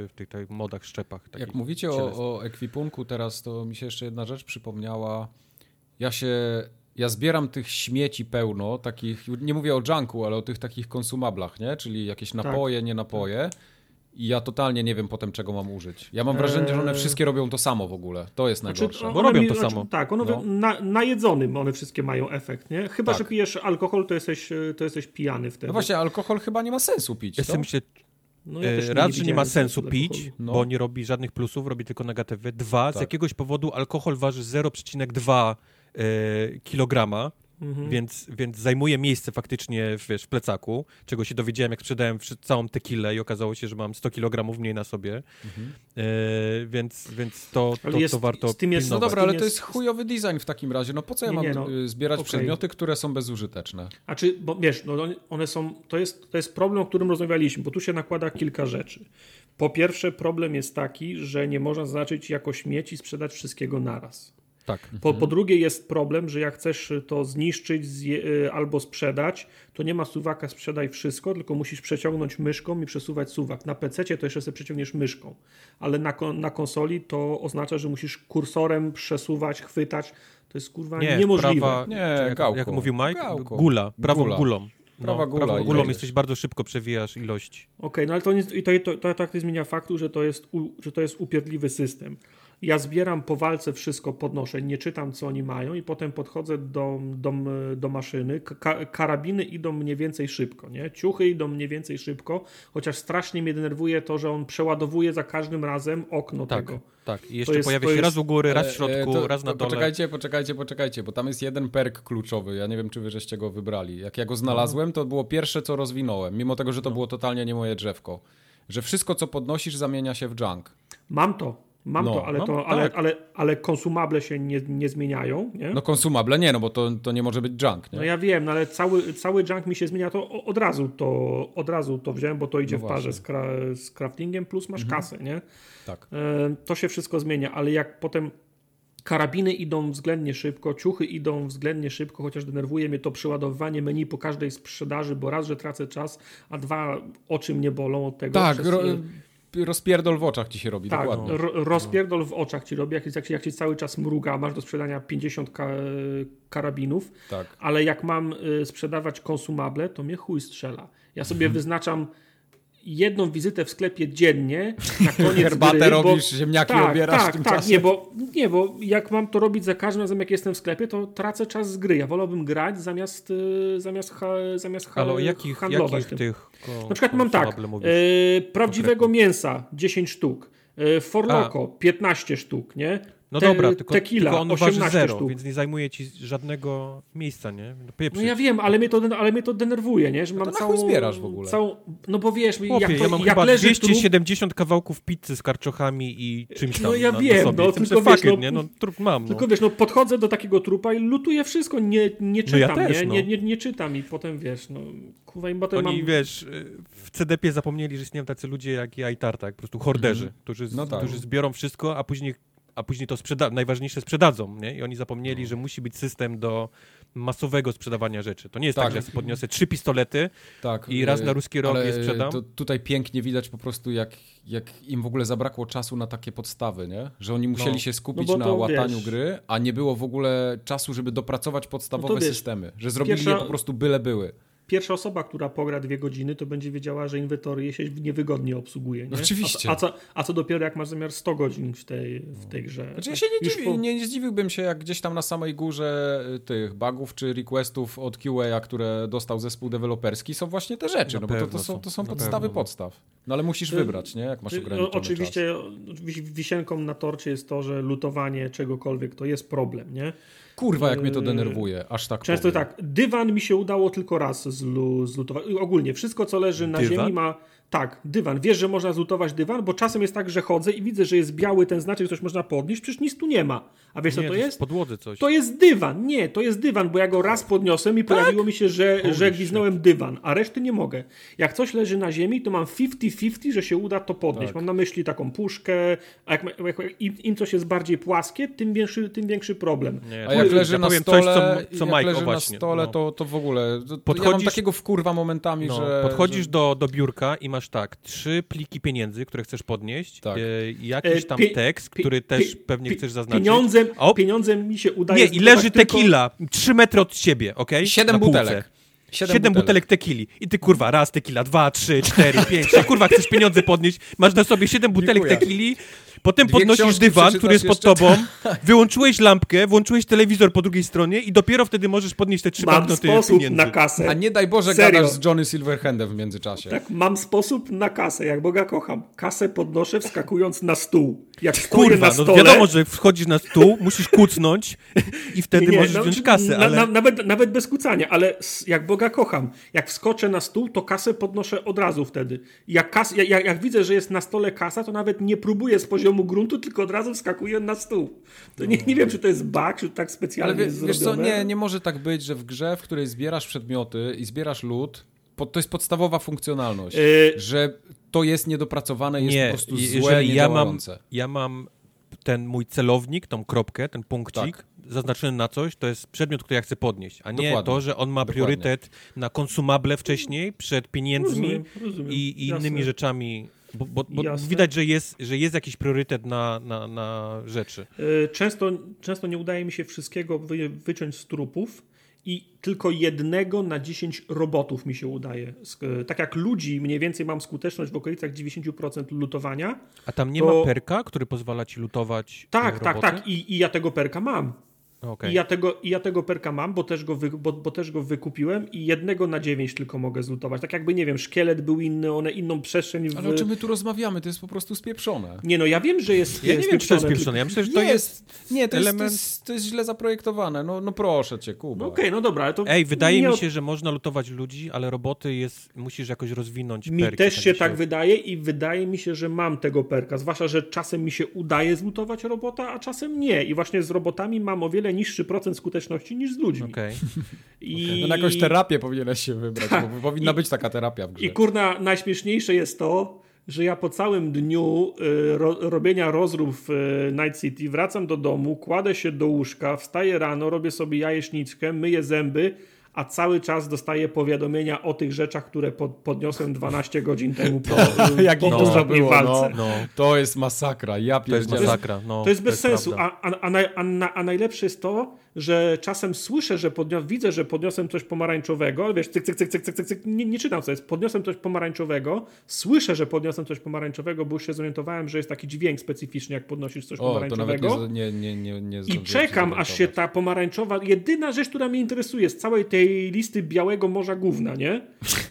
w tych, tych modach, szczepach. Jak mówicie o, o ekwipunku teraz, to mi się jeszcze jedna rzecz przypomniała. Ja się. Ja zbieram tych śmieci pełno, takich, nie mówię o junku, ale o tych takich konsumablach, nie? Czyli jakieś Tak. napoje, nie napoje. I ja totalnie nie wiem potem, czego mam użyć. Ja mam wrażenie, że one Eee. wszystkie robią to samo w ogóle. To jest Znaczy, najgorsze. one Bo robią mi- to znaczy, samo. Tak, one No. na, na jedzonym one wszystkie mają efekt, nie? Chyba, Tak. że pijesz alkohol, to jesteś, to jesteś pijany wtedy. No właśnie, alkohol chyba nie ma sensu pić. Ja myślę, No, ja e, raz, że nie ma sensu pić, No. bo nie robi żadnych plusów, robi tylko negatywy. Dwa, z Tak. jakiegoś powodu alkohol waży 0,2 e, kilograma mhm. więc, więc zajmuje miejsce faktycznie wiesz, w plecaku, czego się dowiedziałem, jak sprzedałem całą tequilę i okazało się, że mam 100 kg mniej na sobie, mhm. e, więc, więc to, to, jest, to warto z tym jest, No dobra, ale to jest chujowy design w takim razie, no po co ja nie, mam nie, no, y, zbierać okay. przedmioty, które są bezużyteczne? A czy, bo wiesz, no one są, to jest, to jest problem, o którym rozmawialiśmy, bo tu się nakłada kilka rzeczy. Po pierwsze, problem jest taki, że nie można zaznaczyć jako śmieci sprzedać wszystkiego naraz. Tak. Po, po mhm. drugie jest problem, że jak chcesz to zniszczyć zje, y, albo sprzedać, to nie ma suwaka sprzedaj wszystko, tylko musisz przeciągnąć myszką i przesuwać suwak. Na PC to jeszcze sobie przeciągniesz myszką, ale na, na konsoli to oznacza, że musisz kursorem przesuwać, chwytać. To jest kurwa nie, niemożliwe. Prawa, nie, jak, jak mówił Mike, gałko. gula, prawą gula. gulą. Prawa no, gula. Prawą gulą jesteś bardzo szybko przewijasz ilość. Okej, okay, no ale to, nie, to, to, to tak nie zmienia faktu, że to jest, u, że to jest upierdliwy system. Ja zbieram po walce wszystko, podnoszę, nie czytam co oni mają i potem podchodzę do, do, do maszyny. Ka karabiny idą mniej więcej szybko, nie? Ciuchy idą mniej więcej szybko, chociaż strasznie mnie denerwuje to, że on przeładowuje za każdym razem okno tak, tego. Tak, i jeszcze jest, pojawia się jest... raz u góry, raz w e, środku, to, raz na dole. Poczekajcie, poczekajcie, poczekajcie, bo tam jest jeden perk kluczowy. Ja nie wiem, czy wy żeście go wybrali. Jak ja go znalazłem, to było pierwsze, co rozwinąłem, mimo tego, że to no. było totalnie nie moje drzewko. Że wszystko, co podnosisz, zamienia się w junk. Mam to. Mam no, to, ale, no, to ale, tak. ale, ale konsumable się nie, nie zmieniają. Nie? No konsumable nie, no bo to, to nie może być junk. Nie? No ja wiem, no ale cały, cały junk mi się zmienia, to od razu to, od razu to wziąłem, bo to idzie no w parze z, kra, z craftingiem, plus masz mhm. kasę, nie? Tak. E, to się wszystko zmienia, ale jak potem karabiny idą względnie szybko, ciuchy idą względnie szybko, chociaż denerwuje mnie to przeładowanie menu po każdej sprzedaży, bo raz, że tracę czas, a dwa, oczy mnie bolą od tego. Tak, przez, rozpierdol w oczach ci się robi, tak, dokładnie. Ro, rozpierdol w oczach ci robi, jak, jak, jak ci cały czas mruga, masz do sprzedania 50 ka, karabinów, tak. ale jak mam y, sprzedawać konsumable, to mnie chuj strzela. Ja sobie mhm. wyznaczam jedną wizytę w sklepie dziennie na koniec Herbatę gry, robisz, bo, ziemniaki tak, obierasz tak, w tym tak, czasie. Nie bo, nie, bo jak mam to robić za każdym razem, jak jestem w sklepie, to tracę czas z gry. Ja wolałbym grać zamiast, y, zamiast, ha, zamiast ha, Ale jakich, handlować. Jakich tych na przykład mam tak, e, prawdziwego mięsa 10 sztuk, e, forloko 15 sztuk, nie? No Te, dobra, tylko, tequila, tylko on 18 waży zero, sztuk. więc nie zajmuje ci żadnego miejsca, nie? No ja wiem, ale mnie to, ale mnie to denerwuje, nie? Że no mam to całą, zbierasz w ogóle? Całą, no bo wiesz, Chłopie, jak, to, ja mam jak chyba leży 270 trup... kawałków pizzy z karczochami i czymś tam No ja na, wiem, na sobie. no tylko wiesz, no, nie? no trup mam. No. Tylko wiesz, no podchodzę do takiego trupa i lutuję wszystko, nie, nie czytam, no ja też, nie? No. Nie, nie, nie czytam i potem wiesz, no kurwa i potem Oni, mam... wiesz, w CDP zapomnieli, że istnieją tacy ludzie jak ja i Tartak, po prostu horderzy, mhm. którzy, no tak. którzy zbiorą wszystko, a później a później to sprzeda najważniejsze sprzedadzą, nie? I oni zapomnieli, no. że musi być system do masowego sprzedawania rzeczy. To nie jest tak, tak że ja podniosę trzy pistolety tak, i raz na ruski rok je sprzedam. To tutaj pięknie widać po prostu, jak, jak im w ogóle zabrakło czasu na takie podstawy, nie? Że oni musieli no. się skupić no na łataniu wiesz, gry, a nie było w ogóle czasu, żeby dopracować podstawowe no wiesz, systemy. Że zrobili pierwsza... je po prostu byle były pierwsza osoba, która pogra dwie godziny, to będzie wiedziała, że inwentory się niewygodnie obsługuje. Nie? Oczywiście. A, a, co, a co dopiero, jak masz zamiar 100 godzin w tej, w tej grze. Znaczy, ja się nie, dziwi, po... nie, nie, zdziwiłbym się, jak gdzieś tam na samej górze y, tych bugów czy requestów od QA, które dostał zespół deweloperski, są właśnie te rzeczy, no bo to, to, są, to są podstawy pewno. podstaw. No ale musisz wybrać, nie? Jak masz ograniczony Oczywiście czas. wisienką na torcie jest to, że lutowanie czegokolwiek to jest problem, nie? Kurwa, jak mnie to denerwuje, aż tak Często powiem. tak, dywan mi się udało tylko raz zlutować. Ogólnie wszystko, co leży na dywan? ziemi ma tak, dywan. Wiesz, że można zlutować dywan, bo czasem jest tak, że chodzę i widzę, że jest biały ten znaczek, coś można podnieść, przecież nic tu nie ma. A wiesz, nie, co to jest? podłodze coś. To jest dywan. Nie, to jest dywan, bo ja go raz podniosłem i tak? pojawiło mi się, że, że gwiznąłem dywan, a reszty nie mogę. Jak coś leży na ziemi, to mam 50-50, że się uda to podnieść. Tak. Mam na myśli taką puszkę, a jak, jak, im, im, coś jest bardziej płaskie, tym większy, tym większy problem. Nie, a jak leży na stole, coś, co, co jak leży na stole, no. to, to w ogóle, to, Podchodzisz, ja mam takiego wkurwa momentami, no, że... Podchodzisz że... Do, do biurka i masz tak, trzy pliki pieniędzy, które chcesz podnieść, tak. e, jakiś tam tekst, który też pewnie chcesz zaznaczyć. Pieniądzem, o, pieniądzem mi się udaje... Nie, i leży tequila, tylko... 3 metry od ciebie, ok? Siedem butelek. Siedem, Siedem butelek. butelek tequili. I ty kurwa, raz tequila, dwa, trzy, cztery, pięć. kurwa, chcesz pieniądze podnieść, masz na sobie siedem butelek Dziękuję. tequili, Potem Dwie podnosisz dywan, który jest pod tobą, wyłączyłeś lampkę, włączyłeś telewizor po drugiej stronie i dopiero wtedy możesz podnieść te trzy Mam banknoty sposób pieniędzy. na kasę. A nie daj Boże Serio. gadasz z Johnny Silverhandem w międzyczasie. Tak, mam sposób na kasę, jak Boga kocham. Kasę podnoszę wskakując na stół. Jak stoję Kurwa, na no stole... wiadomo, że wchodzisz na stół, musisz kucnąć i wtedy Nie, możesz no, wziąć kasę, na, ale... na, nawet, nawet bez kucania, ale jak Boga kocham, jak wskoczę na stół, to kasę podnoszę od razu wtedy. Jak, kas, jak, jak, jak widzę, że jest na stole kasa, to nawet nie próbuję z poziomu gruntu, tylko od razu wskakuję na stół. To nie, nie wiem, czy to jest bug, czy tak specjalnie Ale wie, jest wiesz co, nie, nie może tak być, że w grze, w której zbierasz przedmioty i zbierasz lód, po, to jest podstawowa funkcjonalność, Yy, że to jest niedopracowane, jest nie, po prostu złe, jeżeli ja mam, ja mam ten mój celownik, tą kropkę, ten punkcik Tak. zaznaczony na coś, to jest przedmiot, który ja chcę podnieść, a nie Dokładnie. to, że on ma Dokładnie. priorytet na konsumable wcześniej, przed pieniędzmi Rozumiem, rozumiem. i, i Jasne. innymi rzeczami. Bo, bo, bo widać, że jest, że jest jakiś priorytet na, na, na rzeczy. Y, Często, często nie udaje mi się wszystkiego wy, wyciąć z trupów i tylko jednego na 10 robotów mi się udaje. Sk- Tak jak ludzi mniej więcej mam skuteczność w okolicach 90% lutowania. A tam nie To- ma perka, który pozwala ci lutować Tak, e, tak, roboty? tak. I, I ja tego perka mam. Okej. I, ja tego, I ja tego perka mam, bo też, go wy, bo, bo też go wykupiłem i jednego na 9 tylko mogę zlutować. Tak jakby, nie wiem, szkielet był inny, one inną przestrzeń w... Ale o czym my tu rozmawiamy? To jest po prostu spieprzone. Nie no, ja wiem, że jest Ja nie wiem, czy to jest pieprzone, pieprzone. Ja myślę, że to Nie, jest... Nie, to, jest, to, element- jest, to jest źle zaprojektowane. No, no proszę cię, Kuba. No Okej, no dobra, ale to... Ej, wydaje nie mi się, że można lutować ludzi, ale roboty jest... Musisz jakoś rozwinąć Mi perki. też się tak wydaje i wydaje mi się, że mam tego perka. Zwłaszcza, że czasem mi się udaje zlutować robota, a czasem nie. I właśnie z robotami mam o wiele niższy procent skuteczności niż z ludźmi. Okej. I... No na jakąś terapię powinieneś się wybrać, Tak. bo powinna I- być taka terapia w grze. I kurna, najśmieszniejsze jest to, że ja po całym dniu y, ro, robienia rozrób w y, Night City wracam do domu, kładę się do łóżka, wstaję rano, robię sobie jajeczniczkę, myję zęby, a cały czas dostaję powiadomienia o tych rzeczach, które pod, podniosłem 12 godzin temu po, Jak po no, ostatniej było, walce. no. No, To jest masakra, ja to jest masakra. No, To jest bez sensu, prawda. a, a, a, a, na- a najlepsze jest to, że czasem słyszę, że podnios, widzę, że podniosłem coś pomarańczowego, wiesz, cyk, cyk, cyk, cyk, cyk, cyk, cyk nie, nie czytam co jest, podniosłem coś pomarańczowego, słyszę, że podniosłem coś pomarańczowego, bo już się zorientowałem, że jest taki dźwięk specyficzny, jak podnosisz coś O, to nawet pomarańczowego. nie, nie, nie, nie I czekam, się aż się ta pomarańczowa, jedyna rzecz, która mnie interesuje z całej tej listy białego morza gówna, nie?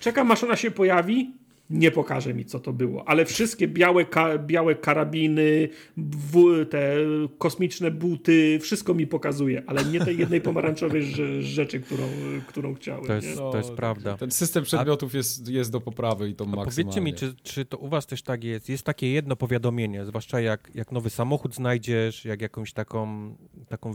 Czekam, aż ona się pojawi, nie pokaże mi, co to było, ale wszystkie białe, ka białe karabiny, te kosmiczne buty, wszystko mi pokazuje, ale nie tej jednej pomarańczowej rze- rzeczy, którą, którą chciałem. To jest- nie? to jest prawda. Ten system przedmiotów jest, jest do poprawy i to A maksymalnie. powiedzcie mi, czy, czy to u was też tak jest? Jest takie jedno powiadomienie, zwłaszcza jak, jak nowy samochód znajdziesz, jak jakąś taką, taką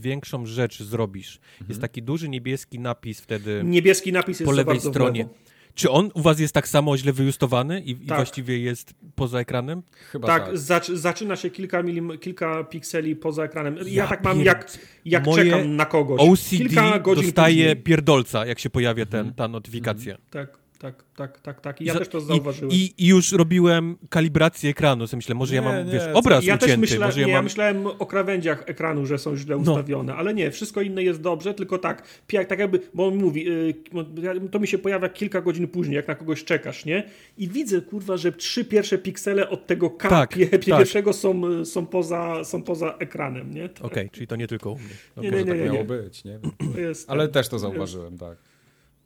większą rzecz zrobisz. Mhm. Jest taki duży niebieski napis wtedy Niebieski napis jest po lewej stronie. lewo. Czy on u was jest tak samo źle wyjustowany i, i Tak. właściwie jest poza ekranem? Chyba Tak, tak. zac- zaczyna się kilka, milim, kilka pikseli poza ekranem. Ja, Ja tak mam, pierd- jak, jak Moje czekam na kogoś. OCD kilka godzin dostaje później. pierdolca, jak się pojawia ten, Mhm. ta notyfikacja. Tak, tak, tak, tak, tak. I ja za- też to zauważyłem. I, I już robiłem kalibrację ekranu, sobie myślę, może ja Nie, mam, nie, wiesz, obraz ja też ucięty, myślałem, może ja nie, ja mam... myślałem o krawędziach ekranu, że są źle No. ustawione, ale nie, wszystko inne jest dobrze, tylko tak, tak jakby, bo on mówi, y, to mi się pojawia kilka godzin później, jak na kogoś czekasz, nie? I widzę, kurwa, że trzy pierwsze piksele od tego K Tak, tak. pierwszego są, są, poza, są poza ekranem, nie? To, Okej, czyli to nie tylko u mnie. Nie, Okej. nie, Tak nie, miało nie. być, nie jest Ale też to jest- zauważyłem, tak.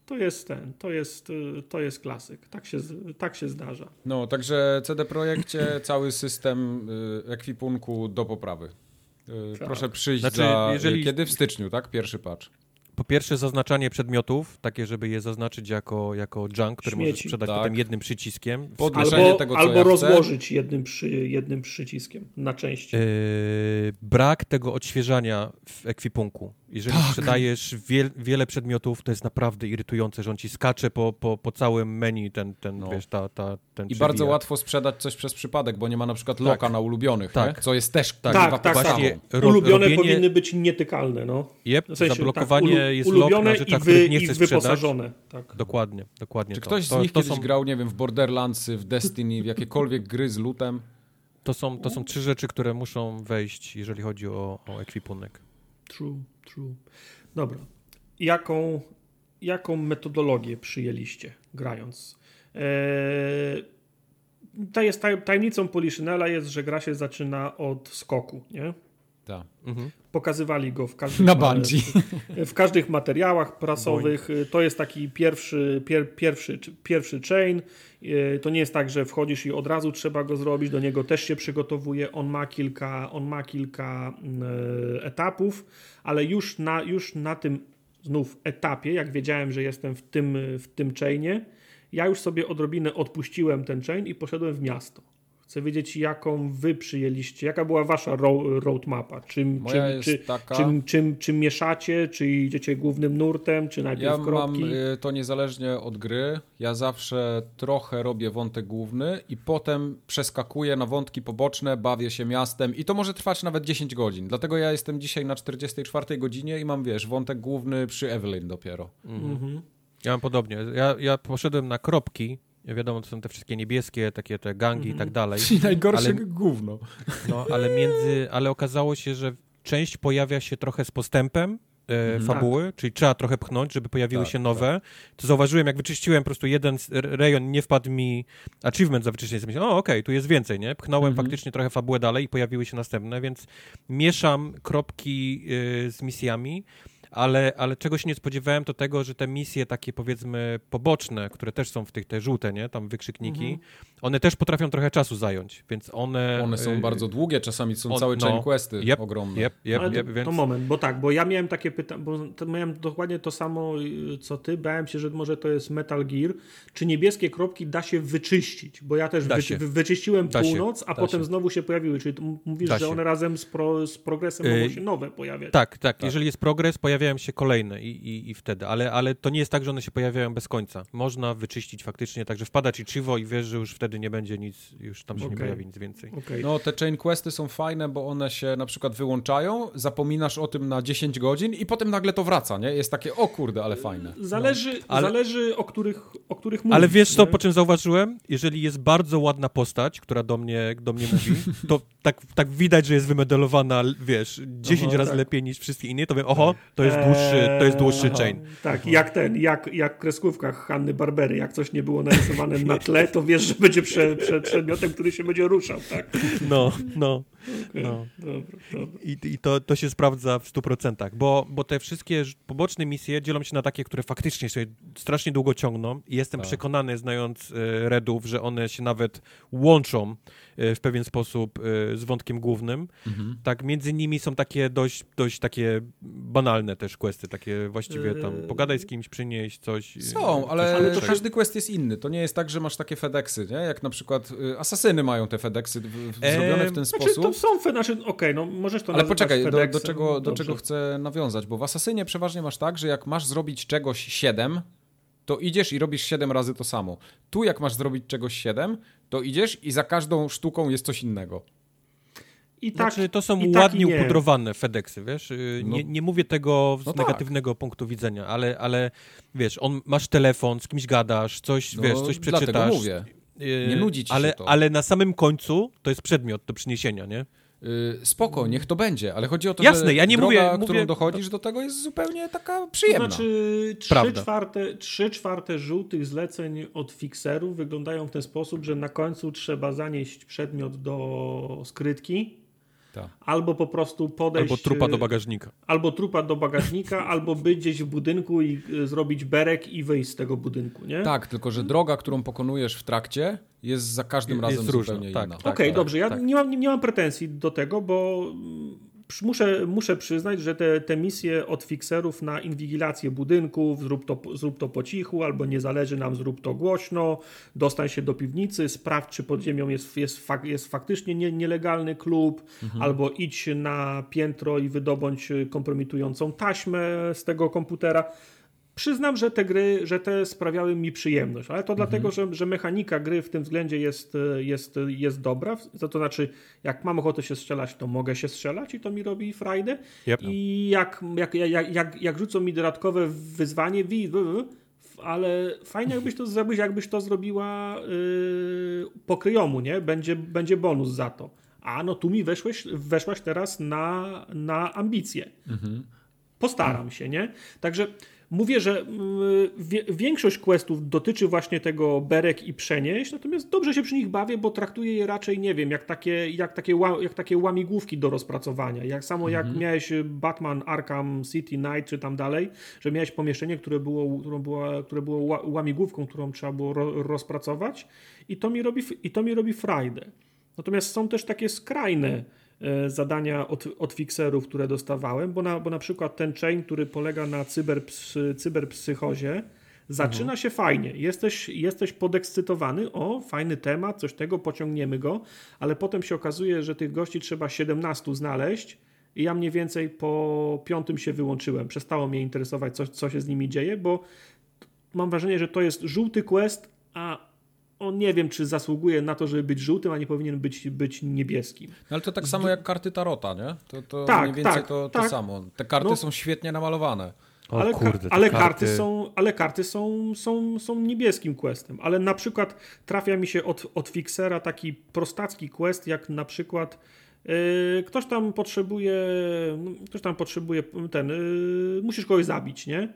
To jest ten, to jest, y, to jest klasyk. Tak się, tak się zdarza. No, także CD Projekcie cały system y, ekwipunku do poprawy. Y, Tak. Proszę przyjść Znaczy, za... jeżeli- Kiedy? W styczniu, tak? Pierwszy patch. Po pierwsze zaznaczanie przedmiotów, takie, żeby je zaznaczyć jako, jako junk, który możesz Śmieci. sprzedać Tak. potem jednym przyciskiem. Albo, tego, co albo ja chcę. rozłożyć jednym, przy, jednym przyciskiem na części. Yy, brak tego odświeżania w ekwipunku. Jeżeli Tak. sprzedajesz wiel, wiele przedmiotów, to jest naprawdę irytujące, że on ci skacze po, po, po całym menu, ten, ten No. wiesz, ta, ta, ten I bardzo łatwo sprzedać coś przez przypadek, bo nie ma na przykład loka na ulubionych, Tak. nie? co jest też Tak, tak, tak, ro, Ulubione robienie, powinny być nietykalne, no. Jep, W sensie, zablokowanie tak, jest lock na ulubione rzeczach, i, wy, których nie i sprzedać. wyposażone. Tak. Dokładnie, dokładnie Czy to. ktoś z to, nich to kiedyś są, grał, nie wiem, w Borderlandsy, w Destiny, w jakiekolwiek gry z lutem? to, są, to są trzy rzeczy, które muszą wejść, jeżeli chodzi o, o ekwipunek. True, true. Dobra. Jaką, jaką metodologię przyjęliście grając? Eee, to jest tajemnicą Poliszynela jest, że gra się zaczyna od skoku, nie? Tak. Mhm. Pokazywali go w każdym Na bungee. W każdych materiałach prasowych. Boing. To jest taki pierwszy, pier, pierwszy, pierwszy chain. E, to nie jest tak, że wchodzisz i od razu trzeba go zrobić. Do niego też się przygotowuje. On ma kilka, on ma kilka mm, e, etapów, ale już na, już na tym znów etapie, jak wiedziałem, że jestem w tym, w tym chainie, ja już sobie odrobinę odpuściłem ten chain i poszedłem w miasto. Chcę wiedzieć, jaką wy przyjęliście, jaka była wasza roadmapa. Czym, czym, czy, taka... czym, czym, czym mieszacie, czy idziecie głównym nurtem, czy najpierw ja kropki? mam y, to niezależnie od gry. Ja zawsze trochę robię wątek główny i potem przeskakuję na wątki poboczne, bawię się miastem i to może trwać nawet 10 godzin. Dlatego ja jestem dzisiaj na 44 godzinie i mam, wiesz, wątek główny przy Evelyn dopiero. Mhm. Ja mam podobnie. Ja, ja poszedłem na kropki, wiadomo, to są te wszystkie niebieskie, takie te gangi i tak mhm. dalej. Czyli najgorsze ale, gówno. No, ale między, ale okazało się, że część pojawia się trochę z postępem e, mhm. fabuły, tak. czyli trzeba trochę pchnąć, żeby pojawiły tak, się nowe. Tak. To zauważyłem, jak wyczyściłem po prostu jeden rejon, nie wpadł mi achievement za wyczyszczenie. Myślałem, o okej, okay, tu jest więcej, nie? Pchnąłem mhm. faktycznie trochę fabułę dalej i pojawiły się następne, więc mieszam kropki y, z misjami ale, ale czego się nie spodziewałem, to tego, że te misje takie powiedzmy poboczne, które też są w tych, te żółte, nie, tam wykrzykniki, mhm. one też potrafią trochę czasu zająć, więc one... One są y bardzo długie, czasami są on, całe no, chain questy yep, ogromne. Yep, yep, ale to, więc... to moment, bo tak, bo ja miałem takie pytanie, bo miałem dokładnie to samo, y, co ty, bałem się, że może to jest Metal Gear, czy niebieskie kropki da się wyczyścić, bo ja też wy, wyczyściłem da północ, się, a potem się. znowu się pojawiły, czyli mówisz, da że one razem z, pro, z progresem mogą y, się nowe pojawiać. Tak, tak, tak, jeżeli jest progres, pojawia pojawiają się kolejne i, i, i wtedy, ale, ale to nie jest tak, że one się pojawiają bez końca. Można wyczyścić faktycznie, także wpada ci chivo i wiesz, że już wtedy nie będzie nic, już tam się okay. nie pojawi nic więcej. Okay. No te chain questy są fajne, bo one się na przykład wyłączają, zapominasz o tym na 10 godzin i potem nagle to wraca, nie? Jest takie, o kurde, ale fajne. Zależy, no. ale, zależy o których, o których mówisz. Ale wiesz co, po czym zauważyłem? Jeżeli jest bardzo ładna postać, która do mnie, do mnie mówi, to tak, tak widać, że jest wymodelowana, wiesz, 10 Aha, razy tak. lepiej niż wszystkie inne, to wiem, oho, to jest dłuższy, to jest dłuższy Aha, chain. Tak, jak ten, jak, jak w kreskówkach Hanny Barbery, jak coś nie było narysowane na tle, to wiesz, że będzie prze, prze, przedmiotem, który się będzie ruszał, tak? No, no. Okay, no. Dobra, dobra. I, i to, to się sprawdza w 100%, bo, bo te wszystkie poboczne misje dzielą się na takie, które faktycznie sobie strasznie długo ciągną i jestem tak. przekonany, znając e, Redów, że one się nawet łączą e, w pewien sposób e, z wątkiem głównym. Mhm. Tak, między nimi są takie dość, dość takie banalne też questy, takie właściwie tam pogadaj z kimś, przynieść coś. Są, ale, ale to każdy quest jest inny. To nie jest tak, że masz takie FedExy, nie? Jak na przykład asasyny mają te FedExy zrobione w ten znaczy, sposób. Są, znaczy, okej, okay, no możesz to Ale poczekaj, do, do, czego, do czego chcę nawiązać, bo w Asasynie przeważnie masz tak, że jak masz zrobić czegoś 7, to idziesz i robisz 7 razy to samo. Tu jak masz zrobić czegoś 7, to idziesz i za każdą sztuką jest coś innego. I tak, znaczy, to są tak ładnie tak upudrowane FedExy, wiesz? Y, no. Nie, nie mówię tego z no tak. negatywnego tak. punktu widzenia, ale, ale wiesz, on, masz telefon, z kimś gadasz, coś, no, wiesz, coś przeczytasz. Dlatego mówię. Y, nie nudzi ci ale, się to. Ale na samym końcu to jest przedmiot do przyniesienia, nie? Yy, spoko, niech to będzie, ale chodzi o to, Jasne, że ja nie droga, mówię, którą mówię... dochodzisz do tego jest zupełnie taka przyjemna. To znaczy, trzy czwarte, trzy czwarte żółtych zleceń od fixerów wyglądają w ten sposób, że na końcu trzeba zanieść przedmiot do skrytki, ta. Albo po prostu podejść. Albo trupa do bagażnika. Albo trupa do bagażnika, albo być gdzieś w budynku i y, zrobić berek i wyjść z tego budynku, nie? Tak, tylko że droga, którą pokonujesz w trakcie, jest za każdym razem jest zupełnie różna. Tak, inna. Tak, Okej, okay, tak, dobrze. Ja tak. Nie, mam, nie mam pretensji do tego, bo muszę, muszę przyznać, że te, te misje od fixerów na inwigilację budynków, zrób to, zrób to po cichu, albo nie zależy nam, zrób to głośno, dostań się do piwnicy, sprawdź, czy pod ziemią jest, jest, fak, jest faktycznie nie, nielegalny klub, mhm. albo idź na piętro i wydobądź kompromitującą taśmę z tego komputera. Przyznam, że te gry, że te sprawiały mi przyjemność, ale to mhm. dlatego, że, że mechanika gry w tym względzie jest, jest, jest dobra. To znaczy, jak mam ochotę się strzelać, to mogę się strzelać i to mi robi frajdę. Yep. I jak, jak, jak, jak, jak rzucą mi dodatkowe wyzwanie, ale fajnie jakbyś to zrobić, jakbyś to zrobiła yy, po kryjomu, nie? Będzie, będzie bonus za to. A no tu mi weszłeś, weszłaś teraz na, na ambicje. Mhm. Postaram się, nie? Także Mówię, że mm, większość questów dotyczy właśnie tego berek i przenieść, natomiast dobrze się przy nich bawię, bo traktuję je raczej, nie wiem, jak takie, jak takie, jak takie łamigłówki do rozpracowania. Jak samo jak mhm. miałeś Batman Arkham City Night czy tam dalej, że miałeś pomieszczenie, które było, które było, które było łamigłówką, którą trzeba było ro, rozpracować i to mi robi, i to mi robi frajdę. Natomiast są też takie skrajne zadania od, od fixerów, które dostawałem, bo na, bo na przykład ten chain, który polega na cyberpsy, cyberpsychozie, zaczyna mhm. się fajnie. Jesteś, jesteś podekscytowany, o, fajny temat, coś tego, pociągniemy go, ale potem się okazuje, że tych gości trzeba 17 znaleźć i ja mniej więcej po piątym się wyłączyłem. Przestało mnie interesować, co, co się z nimi dzieje, bo mam wrażenie, że to jest żółty quest, a on nie wiem, czy zasługuje na to, żeby być żółtym, a nie powinien być, być niebieskim. No ale to tak samo jak karty Tarota, nie? To, to tak, mniej więcej tak, to, to tak. samo. Te karty no. są świetnie namalowane. O, ale, kurde, ale karty... karty, są, ale karty są, są, są niebieskim questem. Ale na przykład trafia mi się od, od fixera taki prostacki quest, jak na przykład yy, ktoś tam potrzebuje, no, ktoś tam potrzebuje ten, yy, musisz kogoś zabić, nie?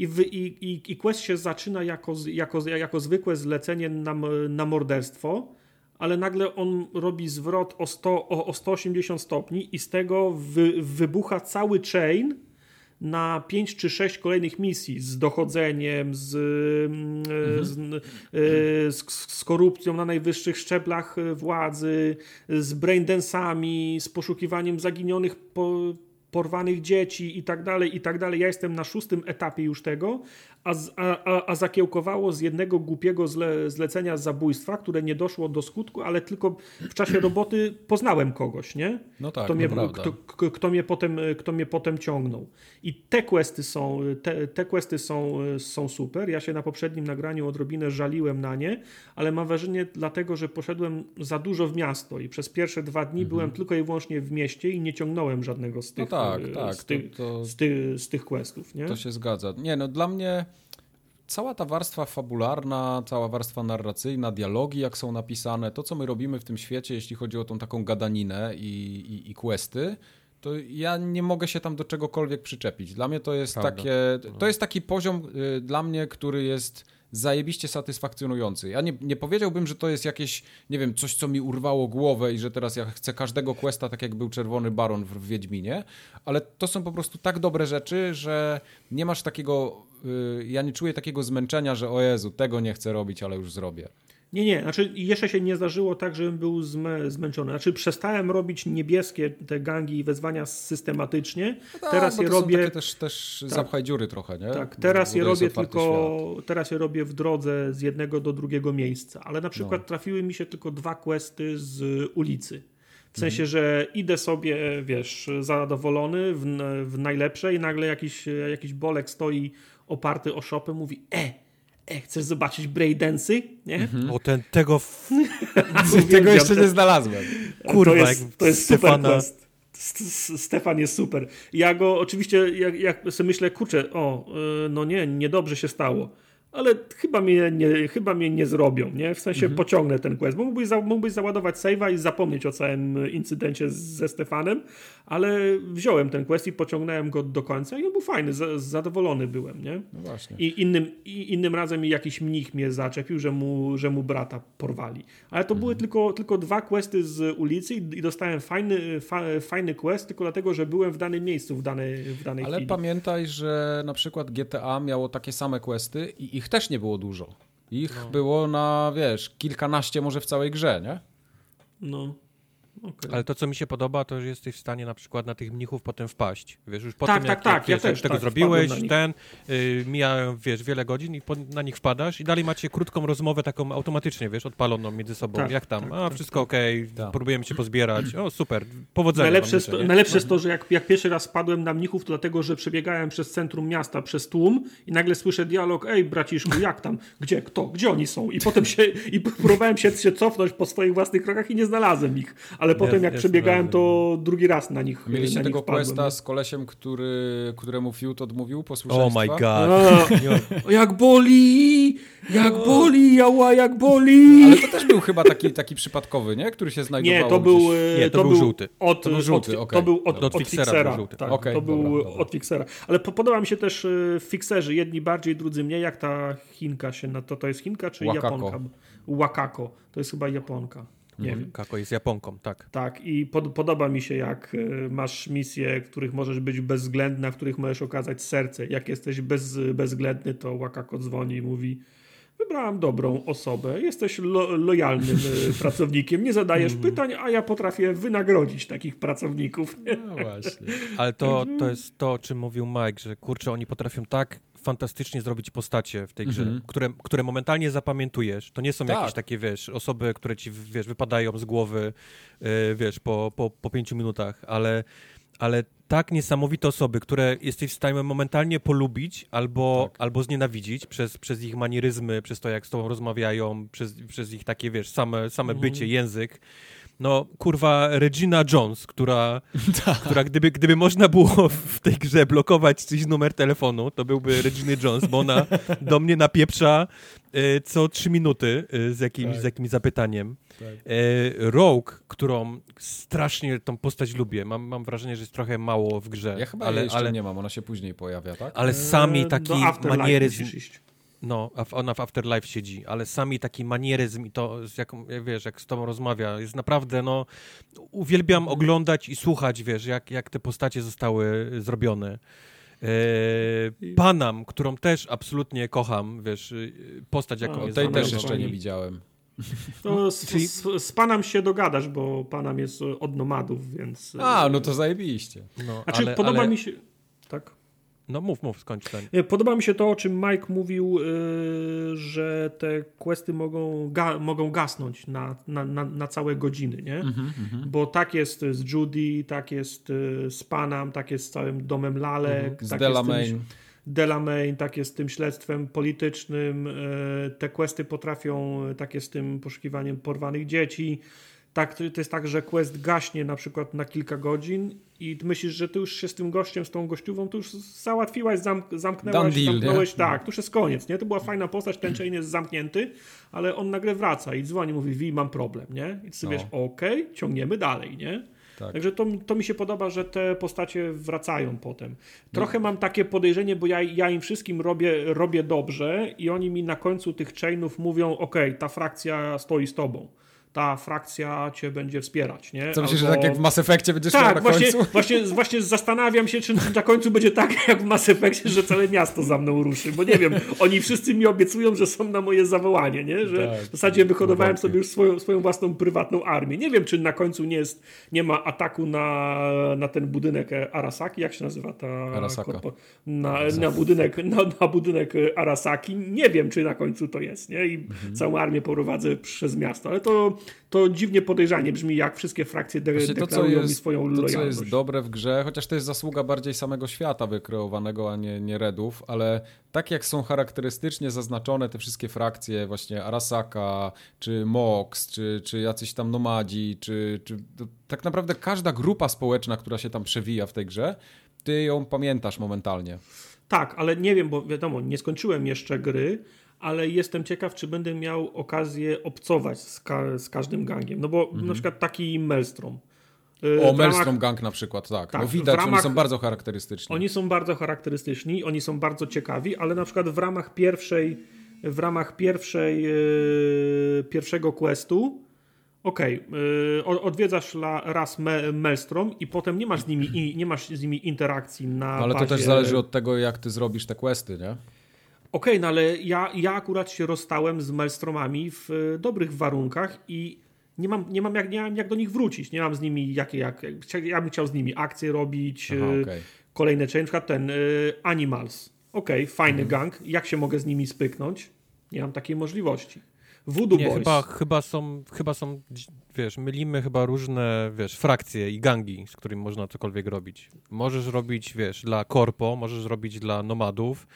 I, w, i, i, i quest się zaczyna jako, jako, jako zwykłe zlecenie na, na morderstwo, ale nagle on robi zwrot o, 100, o, o 180 stopni i z tego wy, wybucha cały chain na 5 czy 6 kolejnych misji z dochodzeniem, z, mhm. z, e, z, z, korupcją na najwyższych szczeblach władzy, z braindensami, z poszukiwaniem zaginionych po, porwanych dzieci i tak dalej, i tak dalej. Ja jestem na szóstym etapie już tego, a, a, a zakiełkowało z jednego głupiego zle, zlecenia zabójstwa, które nie doszło do skutku, ale tylko w czasie roboty poznałem kogoś, nie? No tak, kto, mnie, kto, kto, mnie potem, kto mnie potem ciągnął. I te questy są, te, te questy są, są super. Ja się na poprzednim nagraniu odrobinę żaliłem na nie, ale mam wrażenie dlatego, że poszedłem za dużo w miasto i przez pierwsze dwa dni mhm. byłem tylko i wyłącznie w mieście i nie ciągnąłem żadnego z no tych, no tak, tak, z, tych, to, to, z, tych, z tych questów, nie? To się zgadza. Nie, no dla mnie cała ta warstwa fabularna, cała warstwa narracyjna, dialogi, jak są napisane, to co my robimy w tym świecie, jeśli chodzi o tą taką gadaninę i, i, i questy, to ja nie mogę się tam do czegokolwiek przyczepić. Dla mnie to jest Prawda. takie, to no. jest taki poziom y, dla mnie, który jest zajebiście satysfakcjonujący. Ja nie, nie powiedziałbym, że to jest jakieś, nie wiem, coś, co mi urwało głowę i że teraz ja chcę każdego questa, tak jak był Czerwony Baron w Wiedźminie, ale to są po prostu tak dobre rzeczy, że nie masz takiego, ja nie czuję takiego zmęczenia, że o Jezu, tego nie chcę robić, ale już zrobię. Nie, nie, znaczy jeszcze się nie zdarzyło tak, żebym był zmęczony. Znaczy przestałem robić niebieskie te gangi i wezwania systematycznie. No tak, teraz je robię. też, też tak. zapchaj dziury trochę, nie? Tak, teraz je robię tylko. Świat. Teraz je robię w drodze z jednego do drugiego miejsca. Ale na przykład no. trafiły mi się tylko dwa questy z ulicy. W sensie, mhm. że idę sobie, wiesz, zadowolony w, w najlepsze i nagle jakiś, jakiś bolek stoi oparty o szopę, mówi: E! e, chcesz zobaczyć breakdance'y? Nie? Mhm. O, ten, tego... tego jeszcze nie znalazłem. Kurwa, to jest, to jest super quest. Stefan jest super. Ja go oczywiście, jak, jak sobie myślę, kurczę, o, y, no nie, niedobrze się stało ale chyba mnie nie, chyba mnie nie zrobią, nie? W sensie mhm. pociągnę ten quest. Mógłbyś, za, mógłbyś załadować save'a i zapomnieć o całym incydencie ze Stefanem, ale wziąłem ten quest i pociągnąłem go do końca i on był fajny, z, zadowolony byłem, nie? No właśnie. I innym, i innym razem jakiś mnich mnie zaczepił, że mu, że mu brata porwali. Ale to mhm. były tylko, tylko dwa questy z ulicy i, i dostałem fajny, fa, fajny quest tylko dlatego, że byłem w danym miejscu w danej, w danej Ale chwili. pamiętaj, że na przykład GTA miało takie same questy i ich też nie było dużo. Ich no. było na, wiesz, kilkanaście może w całej grze, nie? No. Okay. Ale to, co mi się podoba, to że jesteś w stanie na przykład na tych mnichów potem wpaść. Wiesz, już po tak, tym, tak, jak, tak, jak, ja wiesz, tego tak, zrobiłeś, ten, y, mijają, wiesz, wiele godzin i po, na nich wpadasz i dalej macie krótką rozmowę taką automatycznie, wiesz, odpaloną między sobą. Tak, jak tam? Tak, A, tak, wszystko tak. okej, okay, tak. próbujemy się pozbierać. O, super, powodzenia. Najlepsze, jest to, najlepsze jest to, że jak, jak pierwszy raz spadłem na mnichów, to dlatego, że przebiegałem przez centrum miasta, przez tłum i nagle słyszę dialog, ej braciszku, jak tam? Gdzie? Kto? Gdzie oni są? I potem się, i próbowałem się, się cofnąć po swoich własnych krokach i nie znalazłem ich. Ale ale potem jak jest przebiegałem, to drugi raz na nich Mieliście na tego nich wpadłem, questa nie? z kolesiem, który, któremu Fiut odmówił Oh posłuszeństwa? my god. A, Nie, jak boli! Jak boli, jała, jak boli! Ale to też był chyba taki, taki przypadkowy, nie? Który się znajdował Nie, to był, gdzieś... e, Nie, to był żółty. Od, To był żółty, od, okej. To był od, Od od, Fixera był żółty. Tak, Okej, to był dobra, dobra. od Fixera. Ale po, podoba mi się też e, Fixerzy, jedni bardziej, drudzy mniej, jak ta Chinka się, na to, to jest Chinka czy Wakako. Japonka? Wakako, to jest chyba Japonka. Nie wiem. Kako jest Japonką, tak. Tak, i pod, podoba mi się, jak e, masz misje, których możesz być bezwzględna, w których możesz okazać serce. Jak jesteś bez, bezwzględny, to Wakako dzwoni i mówi wybrałam dobrą osobę, jesteś lo, lojalnym e, pracownikiem, nie zadajesz pytań, a ja potrafię wynagrodzić takich pracowników. No właśnie. Ale to, Mhm. to jest to, o czym mówił Mike, że kurczę, oni potrafią tak fantastycznie zrobić postacie w tej grze, Mhm. które, które momentalnie zapamiętujesz. To nie są Tak. jakieś takie, wiesz, osoby, które ci, wiesz, wypadają z głowy, yy, wiesz, po, po, po pięciu minutach, ale, ale tak niesamowite osoby, które jesteś w stanie momentalnie polubić albo, Tak. albo znienawidzić przez, przez ich manieryzmy, przez to, jak z tobą rozmawiają, przez, przez ich takie, wiesz, same, same Mhm. bycie, język. No, kurwa, Regina Jones, która, która gdyby, gdyby można było w tej grze blokować czyjś numer telefonu, to byłby Reginy Jones, bo ona do mnie napieprza y, co trzy minuty y, z, jakimś, Tak. z jakimś zapytaniem. Tak. Y, Rogue, którą strasznie tą postać lubię, mam, mam wrażenie, że jest trochę mało w grze, Ja chyba ale, ale, nie mam, ona się później pojawia, tak? ale sami E, taki manieryzm. No, ona w Afterlife siedzi, ale sami taki manieryzm i to, z jaką, jak wiesz, jak z tobą rozmawia, jest naprawdę, no, uwielbiam oglądać i słuchać, wiesz, jak, jak te postacie zostały zrobione. E, Panam, którą też absolutnie kocham, wiesz, y, postać jaką A, jest Tej też jeszcze nie widziałem. No, z, z, z Panam się dogadasz, bo Panam jest od nomadów, więc... A, no to zajebiście. No, Znaczy, ale, podoba ale, mi się... Tak? No mów, mów, skończ ten. Nie, Podoba mi się to, o czym Mike mówił, yy, że te questy mogą, ga mogą gasnąć na, na, na, na całe godziny, nie? Mhm, Bo tak jest z Judy, tak jest yy, z Panam, tak jest z całym domem Lalek, Mhm. Z tak Delamain. Delamain, tak jest z tym śledztwem politycznym, yy, te questy potrafią, tak jest z tym poszukiwaniem porwanych dzieci. Tak, to jest tak, że quest gaśnie na przykład na kilka godzin i ty myślisz, że ty już się z tym gościem, z tą gościową, to już załatwiłaś, zamk zamknęłaś, deal, zamknąłeś, nie? tak, to już jest koniec, nie? To była fajna postać, ten chain jest zamknięty, ale on nagle wraca i dzwoni, mówi, Wi, mam problem, nie? I ty sobie No. wiesz, okej, ciągniemy dalej, nie? Tak. Także to, to mi się podoba, że te postacie wracają potem. Trochę mam takie podejrzenie, bo ja, ja im wszystkim robię, robię dobrze i oni mi na końcu tych chainów mówią, okej, ta frakcja stoi z tobą. Ta frakcja cię będzie wspierać, nie? Co myślisz, że Albo- tak jak w Mass Effectie będziesz miał tak, na właśnie, końcu? właśnie, właśnie zastanawiam się, czy na końcu będzie tak jak w Mass Effectie, że całe miasto za mną ruszy, bo nie wiem, oni wszyscy mi obiecują, że są na moje zawołanie, nie? że Tak, w zasadzie wyhodowałem wątpię. sobie już swoją, swoją własną prywatną armię. Nie wiem, czy na końcu nie, jest, nie ma ataku na, na ten budynek Arasaki, jak się nazywa ta... Arasaka. korpo- Na, na, budynek, na, na budynek Arasaki. Nie wiem, czy na końcu to jest, nie? I Mhm. całą armię prowadzę przez miasto, ale to, to dziwnie podejrzanie brzmi, jak wszystkie frakcje de Właśnie to, deklarują mi jest, swoją to, lojalność. co jest dobre w grze, chociaż to jest zasługa bardziej samego świata wykreowanego, a nie, nie Redów, ale tak jak są charakterystycznie zaznaczone te wszystkie frakcje, właśnie Arasaka, czy Mox, czy, czy jacyś tam nomadzi, czy, czy to, tak naprawdę każda grupa społeczna, która się tam przewija w tej grze, ty ją pamiętasz momentalnie. Tak, ale nie wiem, bo wiadomo, nie skończyłem jeszcze gry, ale jestem ciekaw, czy będę miał okazję obcować z, ka z każdym gangiem. No bo na przykład taki Maelstrom. Y, O, w Maelstrom Gang na przykład, tak. Tak, no widać, ramach- oni są bardzo charakterystyczni. Oni są bardzo charakterystyczni, oni są bardzo ciekawi, ale na przykład w ramach pierwszej, w ramach pierwszej, yy, pierwszego questu, okej, yy, o- odwiedzasz la, raz Me, Maelstrom i potem nie masz z nimi, i, nie masz z nimi interakcji na No, ale to bazie... też zależy od tego, jak ty zrobisz te questy, nie? Okej, no ale ja, ja akurat się rozstałem z Maelstromami w e, dobrych warunkach i nie mam, nie mam, jak, nie mam jak do nich wrócić. Nie mam z nimi jakie, jak, jak ja bym chciał z nimi akcje robić, Aha, e, okej. kolejne chain, na przykład ten e, Animals. Okej, fajny Mhm. gang, jak się mogę z nimi spyknąć? Nie mam takiej możliwości. Voodoo Nie, Boys. chyba, chyba są, chyba są, wiesz, mylimy chyba różne, wiesz, frakcje i gangi, z którymi można cokolwiek robić. Możesz robić, wiesz, dla korpo, możesz robić dla nomadów,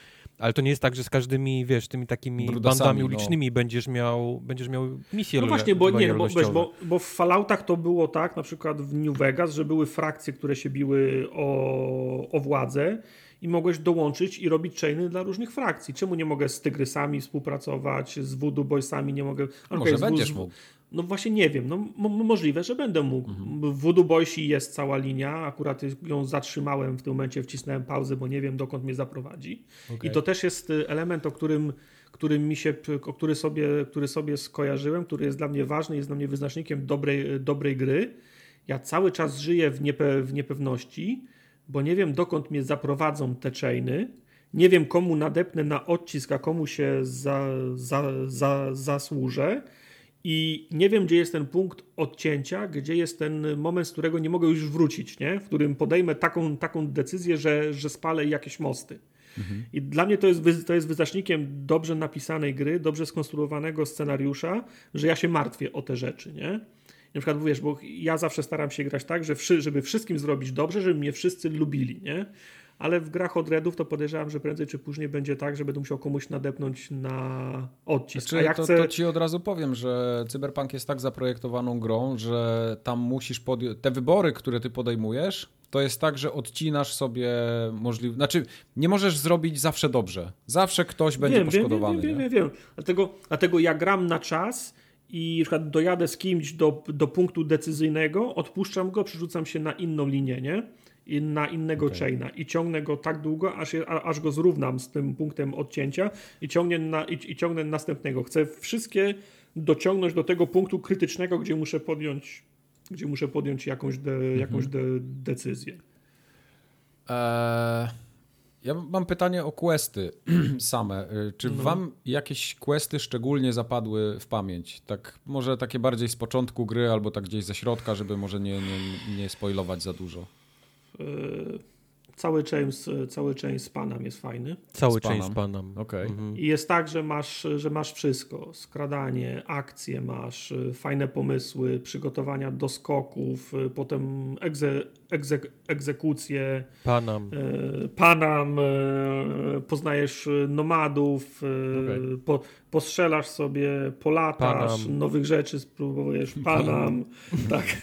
Ale to nie jest tak, że z każdymi, wiesz, tymi takimi Brudasami, bandami no. ulicznymi będziesz, miał, będziesz miał misje No właśnie, bo, nie, bo, bo, bo w Falloutach to było tak, na przykład w New Vegas, że były frakcje, które się biły o, o władzę i mogłeś dołączyć i robić chainy dla różnych frakcji. Czemu nie mogę z Tygrysami współpracować, z Voodoo Boysami nie mogę... Może Okej, z- będziesz z- mógł. No właśnie nie wiem, no mo- możliwe, że będę mógł. Mhm. W Voodoo Boysi jest cała linia, akurat ją zatrzymałem w tym momencie, wcisnąłem pauzę, bo nie wiem dokąd mnie zaprowadzi. Okej. I to też jest y, element, o którym, którym mi się, o który sobie, który sobie skojarzyłem, który jest dla mnie ważny, jest dla mnie wyznacznikiem dobrej, dobrej gry. Ja cały czas żyję w, niepe, w niepewności, bo nie wiem dokąd mnie zaprowadzą te chainy. Nie wiem komu nadepnę na odcisk, a komu się za, za, za, zasłużę. I nie wiem, gdzie jest ten punkt odcięcia, gdzie jest ten moment, z którego nie mogę już wrócić, nie? w którym podejmę taką, taką decyzję, że, że spalę jakieś mosty. I dla mnie to jest, to jest wyznacznikiem dobrze napisanej gry, dobrze skonstruowanego scenariusza, że ja się martwię o te rzeczy, nie? Na przykład, wiesz, bo ja zawsze staram się grać tak, że żeby wszystkim zrobić dobrze, żeby mnie wszyscy lubili, nie? Ale w grach od Redów to podejrzewam, że prędzej czy później będzie tak, że będę musiał komuś nadepnąć na odcisk. Znaczy, A ja to, chcę... to ci od razu powiem, że Cyberpunk jest tak zaprojektowaną grą, że tam musisz podjąć. Te wybory, które ty podejmujesz, to jest tak, że odcinasz sobie możliwe. Znaczy, nie możesz zrobić zawsze dobrze. Zawsze ktoś będzie wiem, poszkodowany. Wiem, wiem, nie? wiem, wiem. Dlatego, dlatego ja gram na czas i na przykład dojadę z kimś do, do punktu decyzyjnego, odpuszczam go, przerzucam się na inną linię, nie? I na innego Okej. chaina i ciągnę go tak długo, aż, je, a- aż go zrównam z tym punktem odcięcia i ciągnę, na, i, i ciągnę następnego. Chcę wszystkie dociągnąć do tego punktu krytycznego, gdzie muszę podjąć, gdzie muszę podjąć jakąś, de, Mhm. jakąś de, decyzję. Eee, ja mam pytanie o questy same. Y, Czy No. wam jakieś questy szczególnie zapadły w pamięć? Tak, może takie bardziej z początku gry, albo tak gdzieś ze środka, żeby może nie, nie, nie spoilować za dużo. Yy, Cały chain, z- cały z Panam jest fajny. Cały z z panem. Okej. Mhm. I jest tak, że masz, że masz wszystko. Skradanie, akcje masz, y, fajne pomysły, przygotowania do skoków, y, potem egze, egze, egzekucje, Panam. y, panam, y, poznajesz nomadów, y, Okej. po, postrzelasz sobie, polatasz, Panam. nowych rzeczy spróbujesz, panam. Tak.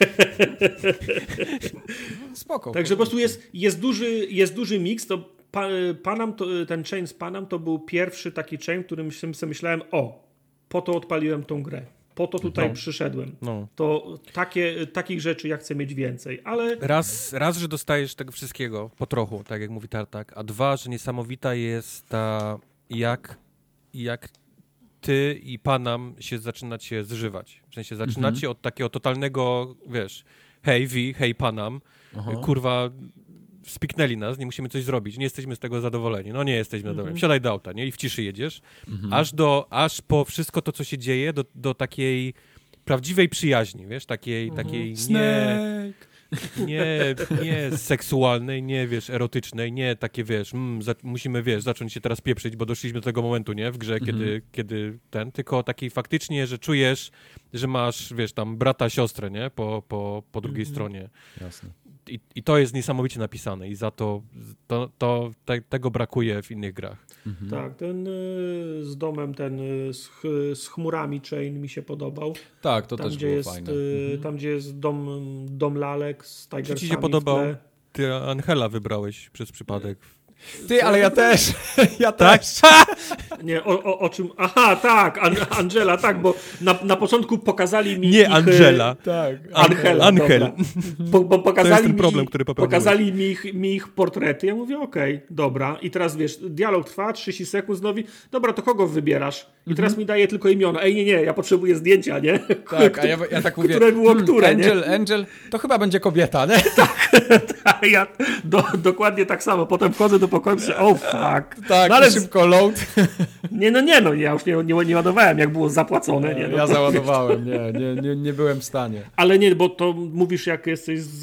Spoko. Także po prostu jest, jest, duży, jest duży miks. To pa, Panam, to, ten chain z Panam to był pierwszy taki chain, w którym sobie myślałem, o, po to odpaliłem tą grę. Po to tutaj No. przyszedłem. No. To takie, takich rzeczy ja chcę mieć więcej, ale Raz, raz, że dostajesz tego wszystkiego po trochu, tak jak mówi Tartak, a dwa, że niesamowita jest ta, jak, jak ty i Panam się zaczynacie zżywać. W sensie zaczynacie od takiego totalnego, wiesz, hej wi, hej Panam, Aha. kurwa, spiknęli nas, nie musimy coś zrobić, nie jesteśmy z tego zadowoleni. No nie jesteśmy zadowoleni. Wsiadaj do auta, nie? I w ciszy jedziesz. Aż do, aż po wszystko to, co się dzieje, do, do takiej prawdziwej przyjaźni, wiesz, takiej, takiej nie, nie, nie seksualnej, nie, wiesz, erotycznej, nie takie, wiesz, mm, za, musimy, wiesz, zacząć się teraz pieprzyć, bo doszliśmy do tego momentu, nie, w grze, kiedy, kiedy ten, tylko takiej faktycznie, że czujesz, że masz, wiesz, tam brata, siostrę, nie, po, po, po drugiej stronie. Jasne. I, I to jest niesamowicie napisane i za to, to, to te, tego brakuje w innych grach. tak, ten y, z domem, ten y, z, ch- z chmurami chain mi się podobał. Tak, to Tam, też gdzie było jest, fajne. y, tam, gdzie jest dom, dom lalek z Tigersami ci się podobał? Ty Angela wybrałeś przez przypadek. Ty, ale ja też! Ja Tak? też! Nie, o, o, o czym... Aha, tak, An Angela, tak, bo na, na początku pokazali mi... Nie ich, Angela. Tak. Angela, Angel. Po, bo pokazali To jest ten mi, problem, który popełniłeś. Pokazali mi ich, mi ich portrety. Ja mówię, okej, dobra. I teraz wiesz, dialog trwa 30 sekund znowu. Dobra, to kogo wybierasz? I teraz mi daje tylko imiona. Ej, nie, nie, ja potrzebuję zdjęcia, nie? Tak, a ja, ja tak mówię. Które było które, nie? Angel, Angel, to chyba będzie kobieta, nie? A ja do, dokładnie tak samo. Potem wchodzę do pokoju i oh fuck. Tak, no, ale szybko load. nie, no nie, no ja już nie, nie, nie ładowałem, jak było zapłacone. Nie, no, Ja to- załadowałem, nie, nie, nie, nie byłem w stanie. Ale nie, bo to mówisz, jak jesteś z,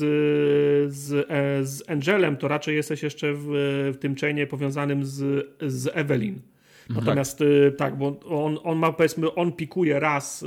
z, e, z Angelem, to raczej jesteś jeszcze w, w tym chainie powiązanym z, z Evelyn. Natomiast tak, bo on, on ma powiedzmy, on pikuje raz y,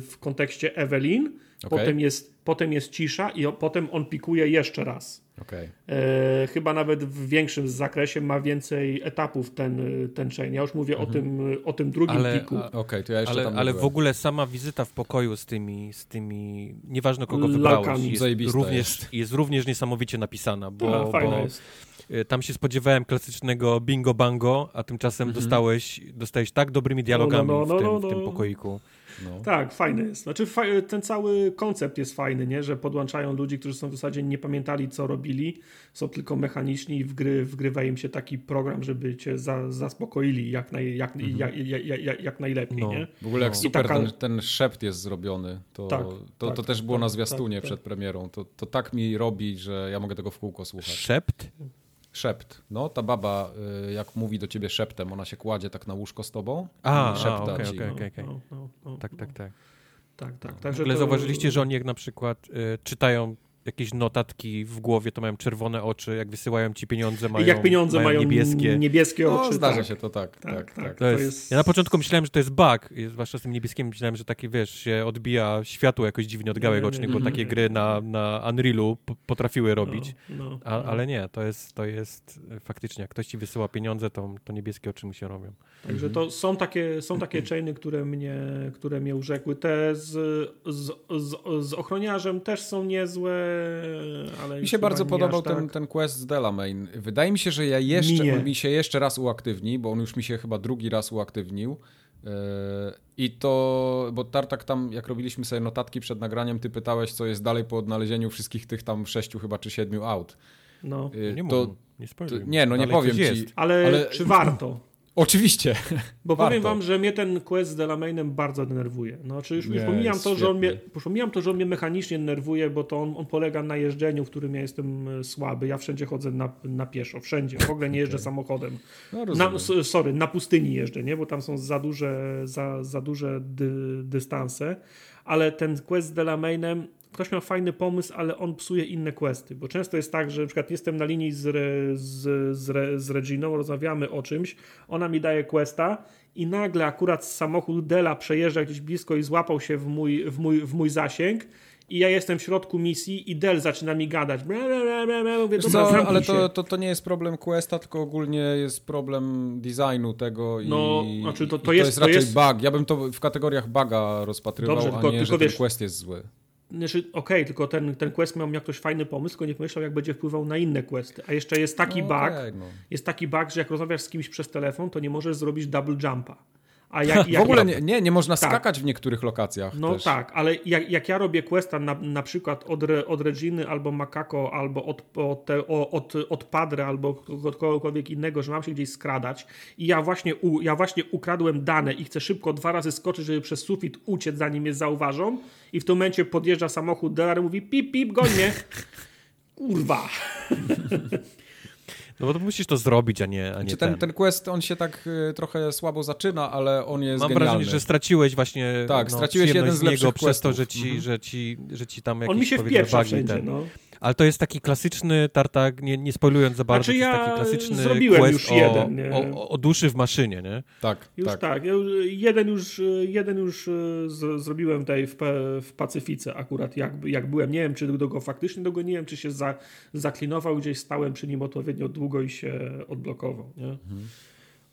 w kontekście Evelyn Okej. potem, jest, potem jest cisza i potem on pikuje jeszcze raz. Okej. E, chyba nawet w większym zakresie ma więcej etapów ten, ten chain. Ja już mówię o, tym, o tym drugim Ale- piku. a- to ja jeszcze Ale, ale w ogóle sama wizyta w pokoju z tymi, z tymi nieważne kogo wybrałeś, jest Zajebista również, jest. jest również niesamowicie napisana, bo, fajna bo jest. Y, tam się spodziewałem klasycznego bingo bango, a tymczasem dostałeś, dostałeś tak dobrymi dialogami no, no, w, tym, no, w tym no. pokoiku. No. Tak, fajny jest. Znaczy, fa ten cały koncept jest fajny, nie? że podłączają ludzi, którzy są w zasadzie nie pamiętali, co robili, są tylko mechaniczni i w gry, wgrywa im się taki program, żeby cię za, zaspokoili jak, naj, jak, jak, jak, jak, jak najlepiej. No. Nie? W ogóle jak No. super taka- ten, ten szept jest zrobiony, to, Tak, to, tak, to też było tak, na zwiastunie tak, tak. przed premierą. To, to tak mi robi, że ja mogę tego w kółko słuchać. Szept? Szept. No, ta baba, y, jak mówi do ciebie szeptem, ona się kładzie tak na łóżko z tobą A, a, szepta okej, ci. okej, no. okej, okej. No, no, no, Tak, no. tak, tak. tak, tak. W Także ogóle to- zauważyliście, że oni jak na przykład y, czytają jakieś notatki w głowie, to mają czerwone oczy, jak wysyłają ci pieniądze, mają, jak pieniądze mają, niebieskie. niebieskie No, oczy. zdarza tak. się to tak, tak, Tak, tak. tak. To jest, To jest- Ja na początku myślałem, że to jest bug, zwłaszcza z tym niebieskim myślałem, że taki, wiesz, się odbija światło jakoś dziwnie od gałek ocznych, bo takie nie. gry na, na Unrealu potrafiły robić, No, no, A, no. ale nie, to jest, to jest e, faktycznie, jak ktoś ci wysyła pieniądze, to, to niebieskie oczy mu się robią. Także to są takie, są takie chainy, które mnie, które mnie urzekły. Te z, z, z, z ochroniarzem też są niezłe, ale Mi się bardzo nie podobał ten, tak. ten quest z Delamain. Wydaje mi się, że ja jeszcze, Nie. on mi się jeszcze raz uaktywni, bo on już mi się chyba drugi raz uaktywnił. Yy, I to, bo Tartak tam, jak robiliśmy sobie notatki przed nagraniem, ty pytałeś, co jest dalej po odnalezieniu wszystkich tych tam sześciu chyba czy siedmiu aut. No. Nie to, mów, nie to, nie, no nie Dalej powiem coś ci. Ale, Ale- czy warto? Oczywiście. Bo Warto. powiem wam, że mnie ten quest z Delamainem bardzo denerwuje. No, czy już, już Nie, pomijam, jest to, że on mnie, już pomijam to, że on mnie mechanicznie denerwuje, bo to on, on polega na jeżdżeniu, w którym ja jestem e, słaby. Ja wszędzie chodzę na, na pieszo, wszędzie. W ogóle nie jeżdżę samochodem. No, Na, sorry, na pustyni jeżdżę, nie? bo tam są za duże, za, za duże dy, dystanse, ale ten quest z Delamainem, ktoś miał fajny pomysł, ale on psuje inne questy, bo często jest tak, że na przykład jestem na linii z, Re, z, z, Re, z Reginą, rozmawiamy o czymś, ona mi daje questa i nagle akurat samochód Dela przejeżdża gdzieś blisko i złapał się w mój, w mój, w mój zasięg i ja jestem w środku misji i Del zaczyna mi gadać. Bla, bla, bla, bla. Mówię, dobra, zamknij ale to, to, to nie jest problem Questa, tylko ogólnie jest problem designu tego i, No, znaczy to- i to jest- to raczej jest- bug. Ja bym to w kategoriach buga rozpatrywał, Dobrze, a tylko- nie, tylko że ten wiesz- quest jest zły. Znaczy, Okej, tylko ten, ten quest miał, miał ktoś fajny pomysł, tylko nie pomyślał, jak będzie wpływał na inne questy. A jeszcze jest taki No, bug, okej, no. jest taki bug, że jak rozmawiasz z kimś przez telefon, to nie możesz zrobić double jumpa. A jak, jak w ogóle ja, nie, nie, nie można Tak. skakać w niektórych lokacjach No też. tak, ale jak, jak ja robię questa na, na przykład od, Re, od Reginy albo Makako, albo od, od, od, od Padre, albo od kogokolwiek innego, że mam się gdzieś skradać i ja właśnie, u, ja właśnie ukradłem dane i chcę szybko dwa razy skoczyć, żeby przez sufit uciec, zanim mnie zauważą i w tym momencie podjeżdża samochód Delar i mówi pip, pip, goń mnie. Kurwa. No bo to musisz to zrobić, a nie, a nie Czy ten, ten. ten quest, on się tak y, trochę słabo zaczyna, ale on jest Mam genialny. wrażenie, że straciłeś właśnie Tak, no, straciłeś jeden z z niego lepszych przez to, questów. że ci, Mhm. że ci, że ci tam jakieś On mi się powiedzmy, wpieprza wszędzie, ten. no. Ale to jest taki klasyczny tartak, nie, nie spoilując za bardzo, Znaczy to jest ja taki klasyczny zrobiłem quest już o, jeden, nie? o, o, o duszy w maszynie, nie? Tak, Już tak. tak. Ja jeden już, jeden już e, z, zrobiłem tutaj w, w Pacyfice akurat, jak, jak byłem. Nie wiem, czy do go faktycznie dogoniłem, czy się za, zaklinował, gdzieś stałem przy nim odpowiednio długo i się odblokował. Nie?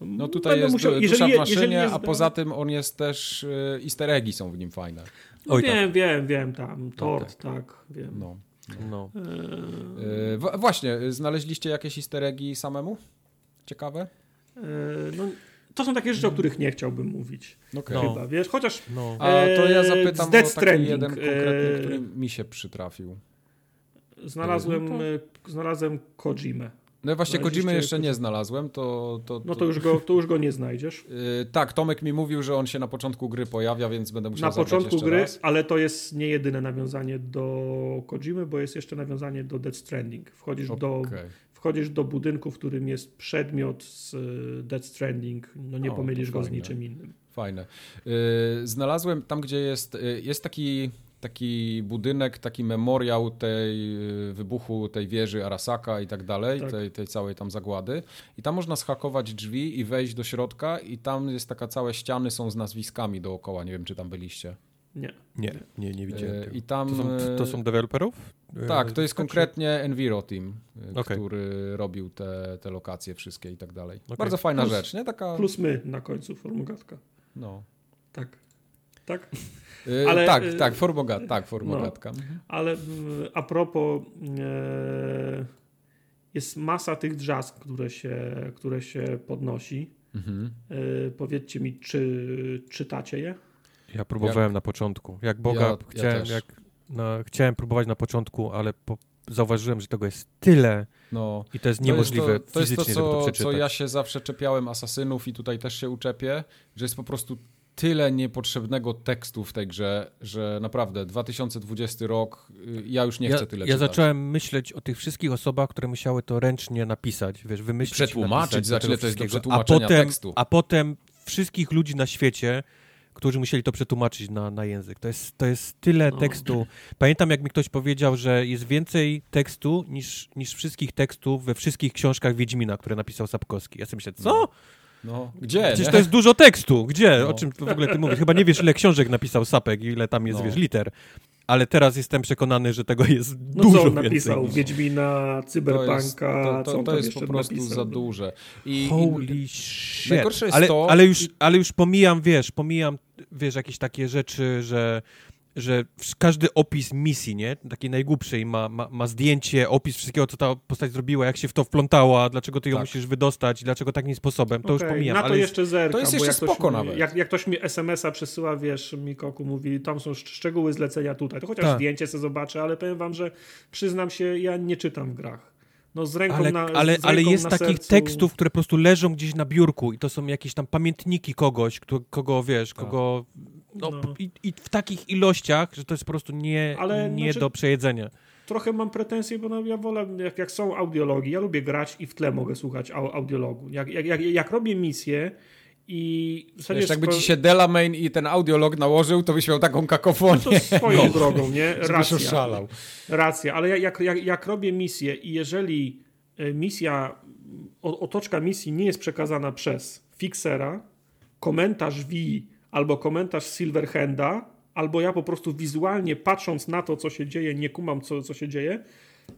No tutaj Będę jest musiał- dusza jeżeli- w maszynie, jest a poza tym on jest też, y, easter eggi są w nim fajne. No Oj, wiem, wiem, wiem, tam tort, tak, wiem. No. No. W- właśnie, znaleźliście jakieś easter eggi samemu? Ciekawe? E, no, to są takie rzeczy, o których nie chciałbym mówić. Okej. No. Chyba, wiesz, chociaż A to ja E, zapytam z o Death taki Stranding, jeden konkretny, e, który mi się przytrafił. znalazłem, No to- e, znalazłem Kojimę. No właśnie Znaleźliście Kojimy jeszcze nie znalazłem, to... to, No to już go, to już go nie znajdziesz. Y, tak, Tomek mi mówił, że on się na początku gry pojawia, więc będę musiał Na początku gry, raz. ale to jest nie jedyne nawiązanie do Kojimy, bo jest jeszcze nawiązanie do Death Stranding. Wchodzisz, do, Okej. wchodzisz do budynku, w którym jest przedmiot z y, Death Stranding. No nie O, pomylisz to go z fajne. niczym innym. Fajne. Y, znalazłem tam, gdzie jest, y, jest taki, taki budynek, taki memoriał tej y, wybuchu tej wieży Arasaka i tak dalej, Tak. tej, tej całej tam zagłady. I tam można schakować drzwi i wejść do środka i tam jest taka całe ściany są z nazwiskami dookoła. Nie wiem, czy tam byliście. Nie. Nie, nie, nie widziałem. Tego. I tam... To są, to są deweloperów? Tak, to jest konkretnie Enviro Team, Okej. który robił te, te lokacje wszystkie i tak dalej. Okej. Bardzo fajna Plus- rzecz, nie? Taka, Plus my na końcu, formogatka. no. Tak. Tak? E, Ale, tak, e, tak, formogat, tak, no. formogatka. Ale a propos, e, jest masa tych drzazg, które się, które się podnosi. Mhm. E, powiedzcie mi, czy czytacie je? Ja próbowałem na początku. Jak Boga Ja- ja chciałem, też. jak, no, chciałem próbować na początku, ale po, zauważyłem, że tego jest tyle No, i to jest To niemożliwe jest to, to, jest fizycznie, to żeby to co, przeczytać. co ja się zawsze czepiałem asasynów i tutaj też się uczepię, że jest po prostu tyle niepotrzebnego tekstu w tej grze, że naprawdę 2020 rok, y, ja już nie ja, chcę tyle ja czytać. zacząłem myśleć o tych wszystkich osobach, które musiały to ręcznie napisać, wiesz, wymyślić. Przetłumaczyć, za to jest do przetłumaczenia a potem, tekstu. A potem wszystkich ludzi na świecie, którzy musieli to przetłumaczyć na, na język. To jest, to jest tyle No. tekstu. Pamiętam, jak mi ktoś powiedział, że jest więcej tekstu niż, niż wszystkich tekstów we wszystkich książkach Wiedźmina, które napisał Sapkowski. Ja sobie myślę, co? No, gdzie? Przecież nie? to jest dużo tekstu. Gdzie? No. O czym w ogóle ty mówisz? Chyba nie wiesz, ile książek napisał Sapek i ile tam jest, No. wiesz, liter. Ale teraz jestem przekonany, że tego jest No dużo co on więcej. napisał? Wiedźmina, to Cyberpunka, jest, to, co to, to tam jest po prostu napisał? za duże. I, Holy i, shit. Najgorsze jest ale, to- ale, już, ale już pomijam, wiesz, pomijam, wiesz, jakieś takie rzeczy, że że każdy opis misji, nie? Takiej najgłupszej ma, ma, ma zdjęcie, opis wszystkiego, co ta postać zrobiła, jak się w to wplątała, dlaczego ty ją Tak. musisz wydostać, dlaczego takim sposobem, to już Okej, pomijam. Na to ale jest- jeszcze zerkam. to jest jeszcze jak ktoś spoko mi- nawet. Jak, jak ktoś mi SMS-a przesyła, wiesz, Mikoku mówi, tam są szcz- szczegóły zlecenia tutaj, to chociaż Tak. zdjęcie sobie zobaczę, ale powiem wam, że przyznam się, ja nie czytam w grach. No z ręką ale, na ale, z ale ręką jest na takich sercu... tekstów, które po prostu leżą gdzieś na biurku i to są jakieś tam pamiętniki kogoś, kto, kogo, wiesz, Tak. kogo... No, No. I, I w takich ilościach, że to jest po prostu nie, Ale, nie znaczy- do przejedzenia. Trochę mam pretensje, bo no, ja wolę, jak, jak są audiologi, ja lubię grać i w tle mogę słuchać au, audiologu. Jak, jak, jak, jak robię misję i... w zasadzie Wiesz, jakby ci się Delamain i ten audiolog nałożył, to byś miał taką No kakofonię. to swoją drogą, nie? Racja. oszalał. Racja, ale jak, jak, jak robię misję i jeżeli e, misja, otoczka misji nie jest przekazana przez fixera, komentarz V albo komentarz Silverhanda, albo ja po prostu wizualnie patrząc na to, co się dzieje, nie kumam, co, co się dzieje,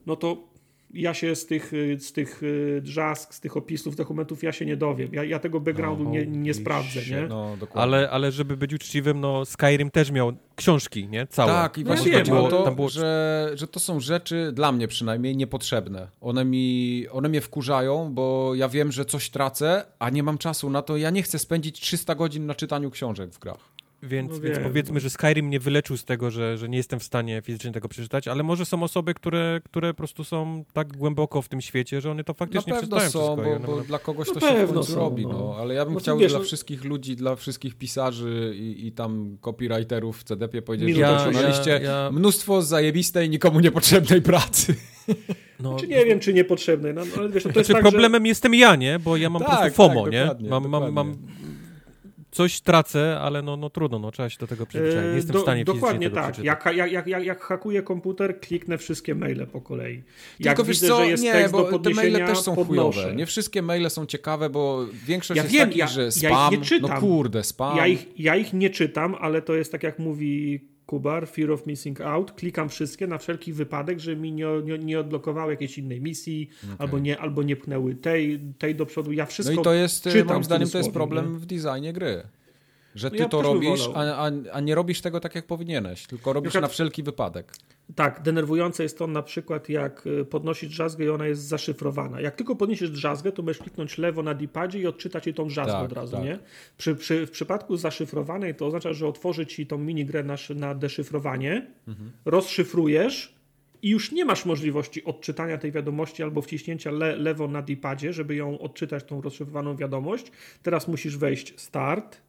no to ja się z tych, y, z tych y, drzask, z tych opisów, dokumentów, ja się nie dowiem. Ja, ja tego backgroundu No, nie, nie sprawdzę, shit. nie? No, dokładnie. Ale, ale żeby być uczciwym, no Skyrim też miał książki, nie? Całe. Tak, i No właśnie wiem, chodziło to, tam było- że, że to są rzeczy, dla mnie przynajmniej, niepotrzebne. One, mi, one mnie wkurzają, bo ja wiem, że coś tracę, a nie mam czasu na to. Ja nie chcę spędzić 300 godzin na czytaniu książek w grach. Więc, No więc powiedzmy, że Skyrim mnie wyleczył z tego, że, że nie jestem w stanie fizycznie tego przeczytać, ale może są osoby, które, które po prostu są tak głęboko w tym świecie, że one to Na faktycznie pewno przeczytają są, wszystko. bo, bo dla kogoś No to się w pewno końcu są, robi. no. No. Ale ja bym No to chciał wiesz, dla no- wszystkich ludzi, dla wszystkich pisarzy i, i tam copywriterów w CDP powiedzieć, Minuta że Ja- wykonaliście ja- ja- mnóstwo zajebistej, nikomu niepotrzebnej pracy. no, Czy nie wiem, czy niepotrzebne, no, ale wiesz, no to Znaczy jest tak, problemem jestem ja, nie? Bo ja mam Tak, po prostu tak, FOMO, nie? dokładnie, Mam, mam, mam. Coś tracę, ale no, no trudno, no trzeba się do tego że przyzwyczaić. Nie jestem do- w stanie Dokładnie tego tak. przeczytać. Jak, jak, jak, jak, jak hakuję komputer, kliknę wszystkie maile po kolei. Jak Tylko wiesz widzę, co, że jest nie, tekst do bo te maile też są podnoszę. chujowe. Nie wszystkie maile są ciekawe, bo większość Ja jest wiem, takich, ja- że ja ich spam, nie czytam. no kurde, spam. Ja ich, ja ich nie czytam, ale to jest tak jak mówi Kubar, Fear of Missing Out. Klikam wszystkie na wszelki wypadek, że mi nie, nie, nie odblokowały jakiejś innej misji, albo, nie, albo nie pchnęły tej, tej do przodu. Ja No wszystko i to jest, moim zdaniem, to jest problem nie? w designie gry. Że ty ja to robisz, a, a, a nie robisz tego tak, jak powinieneś, tylko robisz na wszelki wypadek. Tak, denerwujące jest to na przykład, jak y, podnosisz drzazgę i ona jest zaszyfrowana. Jak tylko podniesiesz drzazgę, to możesz kliknąć lewo na dipadzie i odczytać jej tą drzazgę Tak, od razu, tak. nie? Przy, przy, w przypadku zaszyfrowanej to oznacza, że otworzy ci tą minigrę na, na deszyfrowanie, Mhm. rozszyfrujesz i już nie masz możliwości odczytania tej wiadomości albo wciśnięcia le, lewo na dipadzie, żeby ją odczytać, tą rozszyfrowaną wiadomość. Teraz musisz wejść start,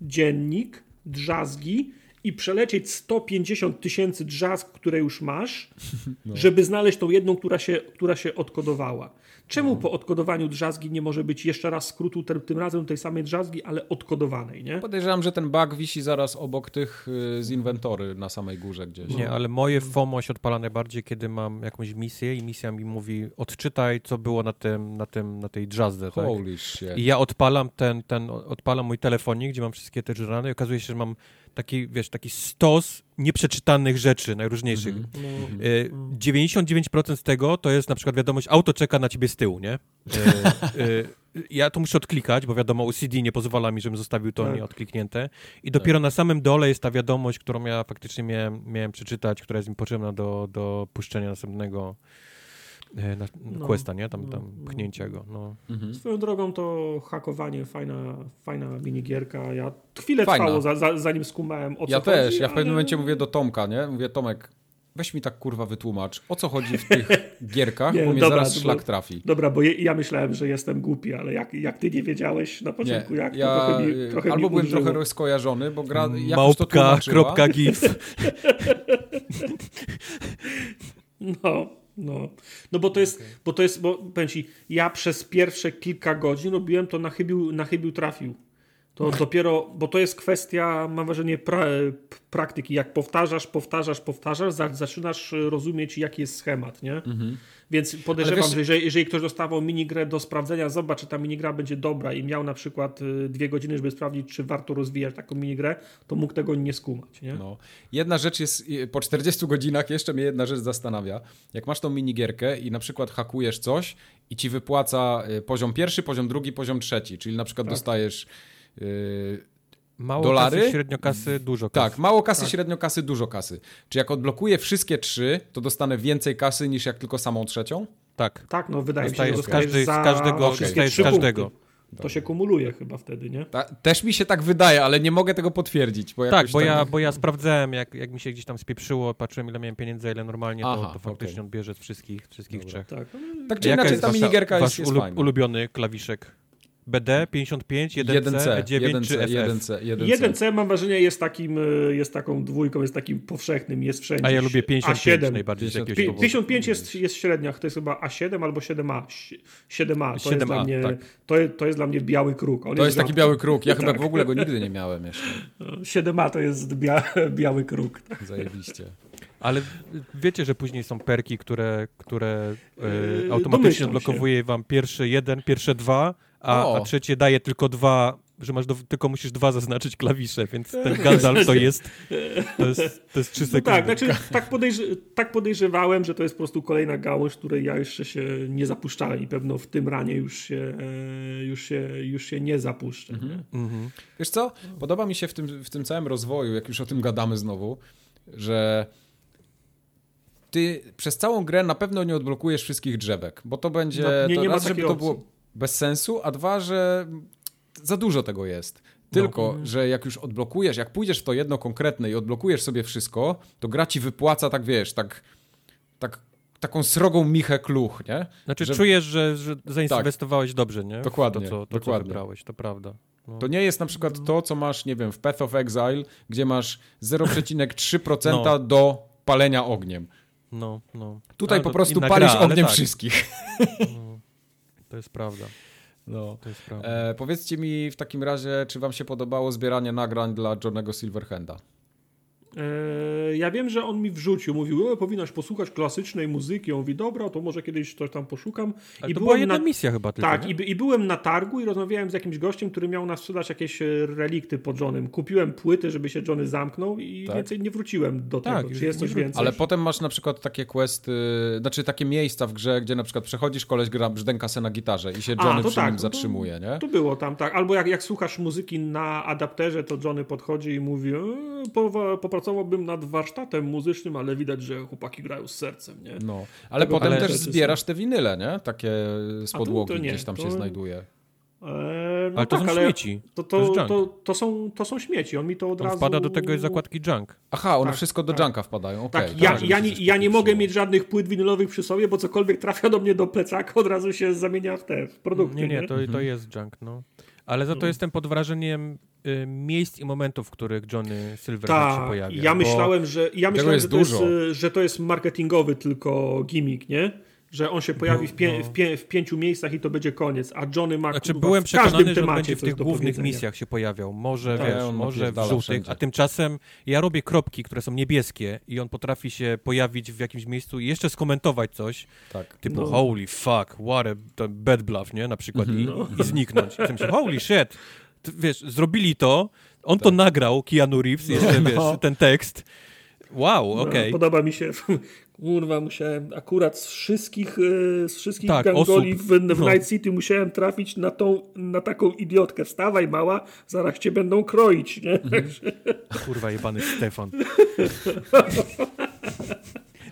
dziennik, drzazgi i przelecieć 150 tysięcy drzazg, które już masz, No. żeby znaleźć tą jedną, która się, która się odkodowała. Czemu po odkodowaniu drzazgi nie może być jeszcze raz skrótu, tym, tym razem tej samej drzazgi, ale odkodowanej, nie? Podejrzewam, że ten bug wisi zaraz obok tych y, z inwentory na samej górze gdzieś. Nie, ale moje FOMO się odpala najbardziej, kiedy mam jakąś misję i misja mi mówi odczytaj, co było na, tym, na, tym, na tej drzazdę, tak? Holy shit. I ja odpalam ten, ten, odpalam mój telefonik, gdzie mam wszystkie te żurany i okazuje się, że mam taki, wiesz, taki stos nieprzeczytanych rzeczy najróżniejszych. No, Y, 99% z tego to jest na przykład wiadomość, auto czeka na ciebie z tyłu, nie? Y, y, ja to muszę odklikać, bo wiadomo, UCD nie pozwala mi, żebym zostawił to Tak. nieodkliknięte. I dopiero na samym dole jest ta wiadomość, którą ja faktycznie miałem, miałem przeczytać, która jest mi potrzebna do, do puszczenia następnego e, na, No. questa, nie? Tam, No, tam no. pchnięcia go. No. Mhm. Swoją drogą to hakowanie, fajna, fajna minigierka. Ja chwilę Fajna. trwało, za, za, zanim skumałem o co Ja też, chodzi, ja w pewnym ale- momencie mówię do Tomka, nie? Mówię, Tomek, weź mi tak kurwa wytłumacz, o co chodzi w tych gierkach, Nie, bo mnie dobra, zaraz to szlak było- trafi. Dobra, bo je, ja myślałem, że jestem głupi, ale jak, jak ty nie wiedziałeś na Nie, początku, jak to ja trochę mi, trochę albo mi byłem trochę skojarzony, bo gra jakoś to Małpka, kropka, gif. No, no. No bo to jest, bo to jest, bo powiem ci, ja przez pierwsze kilka godzin robiłem to na chybił, na chybił trafił. To dopiero, bo to jest kwestia, mam wrażenie, pra, praktyki. Jak powtarzasz, powtarzasz, powtarzasz, za, zaczynasz rozumieć, jaki jest schemat, nie? Więc podejrzewam, wiesz- że jeżeli, jeżeli ktoś dostawał minigrę do sprawdzenia, zobacz, czy ta minigra będzie dobra i miał na przykład y, dwie godziny, żeby sprawdzić, czy warto rozwijać taką minigrę, to mógł tego nie skumać, nie? No. Jedna rzecz jest, po 40 godzinach jeszcze mnie jedna rzecz zastanawia. Jak masz tą minigierkę i na przykład hakujesz coś i ci wypłaca y, poziom pierwszy, poziom drugi, poziom trzeci, czyli na przykład dostajesz y, Mało Dolary? kasy, średnio kasy, dużo kasy. tak, mało kasy, średnio kasy, dużo kasy. Czy jak odblokuję wszystkie trzy, to dostanę więcej kasy niż jak tylko samą trzecią? Tak. Tak, no wydaje mi się, że z, każdej, z za każdego, dostajesz z każdego. To się kumuluje chyba wtedy, nie? Ta, też mi się tak wydaje, ale nie mogę tego potwierdzić. Bo Tak, bo tak- ja, bo ja sprawdzałem, jak, jak mi się gdzieś tam spieprzyło, patrzyłem ile miałem pieniędzy, a ile normalnie, to, Aha, to faktycznie okej. on bierze z wszystkich, wszystkich Dobra. trzech. Tak. Tak czy Jaka inaczej, ta minigierka wasz jest, jest ulu- fajna. ulubiony klawiszek? BD, 55, 1C, 1C, 9 czy 1C, FF? 1C, 1C. 1C mam wrażenie jest takim, y, jest taką dwójką, jest takim powszechnym, jest wszędzie. A ja lubię 55 A7. najbardziej z 50. jakiegoś Pi- powodu. 55 jest, jest średnia, to jest chyba A7 albo 7A. Si- 7A, to, 7A, jest, dla mnie, tak. to, jest, to jest dla mnie biały kruk. On To jest taki rzadki. biały kruk. Ja chyba Tak. w ogóle go nigdy nie miałem jeszcze. 7A to jest bia, biały kruk. Tak. Zajebiście. Ale wiecie, że później są perki, które, które e, Yy, automatycznie odblokowuje wam pierwszy jeden, pierwsze dwa, a, a trzecie daje tylko dwa, że masz do, tylko musisz dwa zaznaczyć klawisze, więc ten Gandalf to jest, to jest, to jest trzy No sekundy. tak, znaczy, tak, podejrz- tak podejrzewałem, że to jest po prostu kolejna gałąź, której ja jeszcze się nie zapuszczałem i pewno w tym ranie już się, e, już się, już się nie zapuszczę. Nie? Mhm. Wiesz co? Podoba mi się w tym, w tym całym rozwoju, jak już o tym gadamy znowu, że ty przez całą grę na pewno nie odblokujesz wszystkich drzewek, bo to będzie... No, nie- to nie ma takiej to opcji. było bez sensu, a dwa, że za dużo tego jest. Tylko, że jak już odblokujesz, jak pójdziesz w to jedno konkretne i odblokujesz sobie wszystko, to gra ci wypłaca tak, wiesz, tak, tak taką srogą michę kluch, nie? Znaczy Że- czujesz, że, że zainwestowałeś dobrze, nie? Dokładnie, To, co, to, co dokładnie. wybrałeś, to prawda. No. To nie jest na przykład to, co masz, nie wiem, w Path of Exile, gdzie masz 0,3% No. do palenia ogniem. No, no. Tutaj Ale po prostu palisz ogniem tak. wszystkich. To jest prawda, No. to jest prawda. E, powiedzcie mi w takim razie, czy wam się podobało zbieranie nagrań dla Johnego Silverhanda? E, ja wiem, że on mi wrzucił, mówił, e, powinnaś posłuchać klasycznej muzyki. On mówi, dobra, to może kiedyś coś tam poszukam. Ale to była jedna misja chyba tylko, Tak, i, by- i byłem na targu i rozmawiałem z jakimś gościem, który miał nas sprzedać jakieś e, relikty pod Johnem. Kupiłem płyty, żeby się Johnny zamknął i Tak. więcej nie wróciłem do Tak, tego. Czy jest coś więcej? Ale potem masz na przykład takie questy, znaczy takie miejsca w grze, gdzie na przykład przechodzisz, koleś gra brzdęka se na gitarze i się A, Johnny to przy tak, nim zatrzymuje, nie? To było tam, tak. Albo jak, jak słuchasz muzyki na adapterze, to Johnny podchodzi i mówi, e, po, popracowałbym nad warsztatem muzycznym, ale widać, że chłopaki grają z sercem, nie? No, ale Tego potem ale- też zbierasz te winyle, nie? Takie z to- podłogi to nie, gdzieś tam to- się znajduje. E, no Ale to tak, są ale śmieci. To, To to, to, to, są, to są śmieci. On mi to od On razu... wpada do tego jest zakładki junk. Aha, one Tak, wszystko do tak. junka wpadają, okej. Tak, to ja, ja, nie, ja nie mogę mieć żadnych płyt winylowych przy sobie, bo cokolwiek trafia do mnie do plecaka, od razu się zamienia w te w produkty. Nie, nie, to, Mhm. to jest junk, no. Ale za to jestem pod wrażeniem miejsc i momentów, w których Johnny Silverhand się Tak, pojawia. ja myślałem, że ja myślałem, jest że to, jest, y, że to jest marketingowy tylko gimmick, nie? Że on się pojawi w, pię, no. w, pię, w pięciu miejscach i to będzie koniec, a Johnny ma Znaczy kurwa, byłem w każdym przekonany, że będzie w tych głównych misjach się pojawiał. Może, Tak, wiesz, może w żółtych, wszędzie. a tymczasem ja robię kropki, które są niebieskie i on potrafi się pojawić w jakimś miejscu i jeszcze skomentować coś, Tak. typu No. holy fuck, what a to bad bluff, nie? Na przykład i, No. i zniknąć. I myślę, holy shit. Wiesz, zrobili to, On to nagrał, Keanu Reeves, jeszcze No. wiesz, ten tekst. Wow, No, okej. Podoba mi się, kurwa, musiałem akurat z wszystkich, e, z wszystkich Tak, gangoli osób. w, w No. Night City musiałem trafić na, tą, na taką idiotkę. Wstawaj mała, zaraz cię będą kroić, nie? Mhm. Kurwa, jebany Stefan.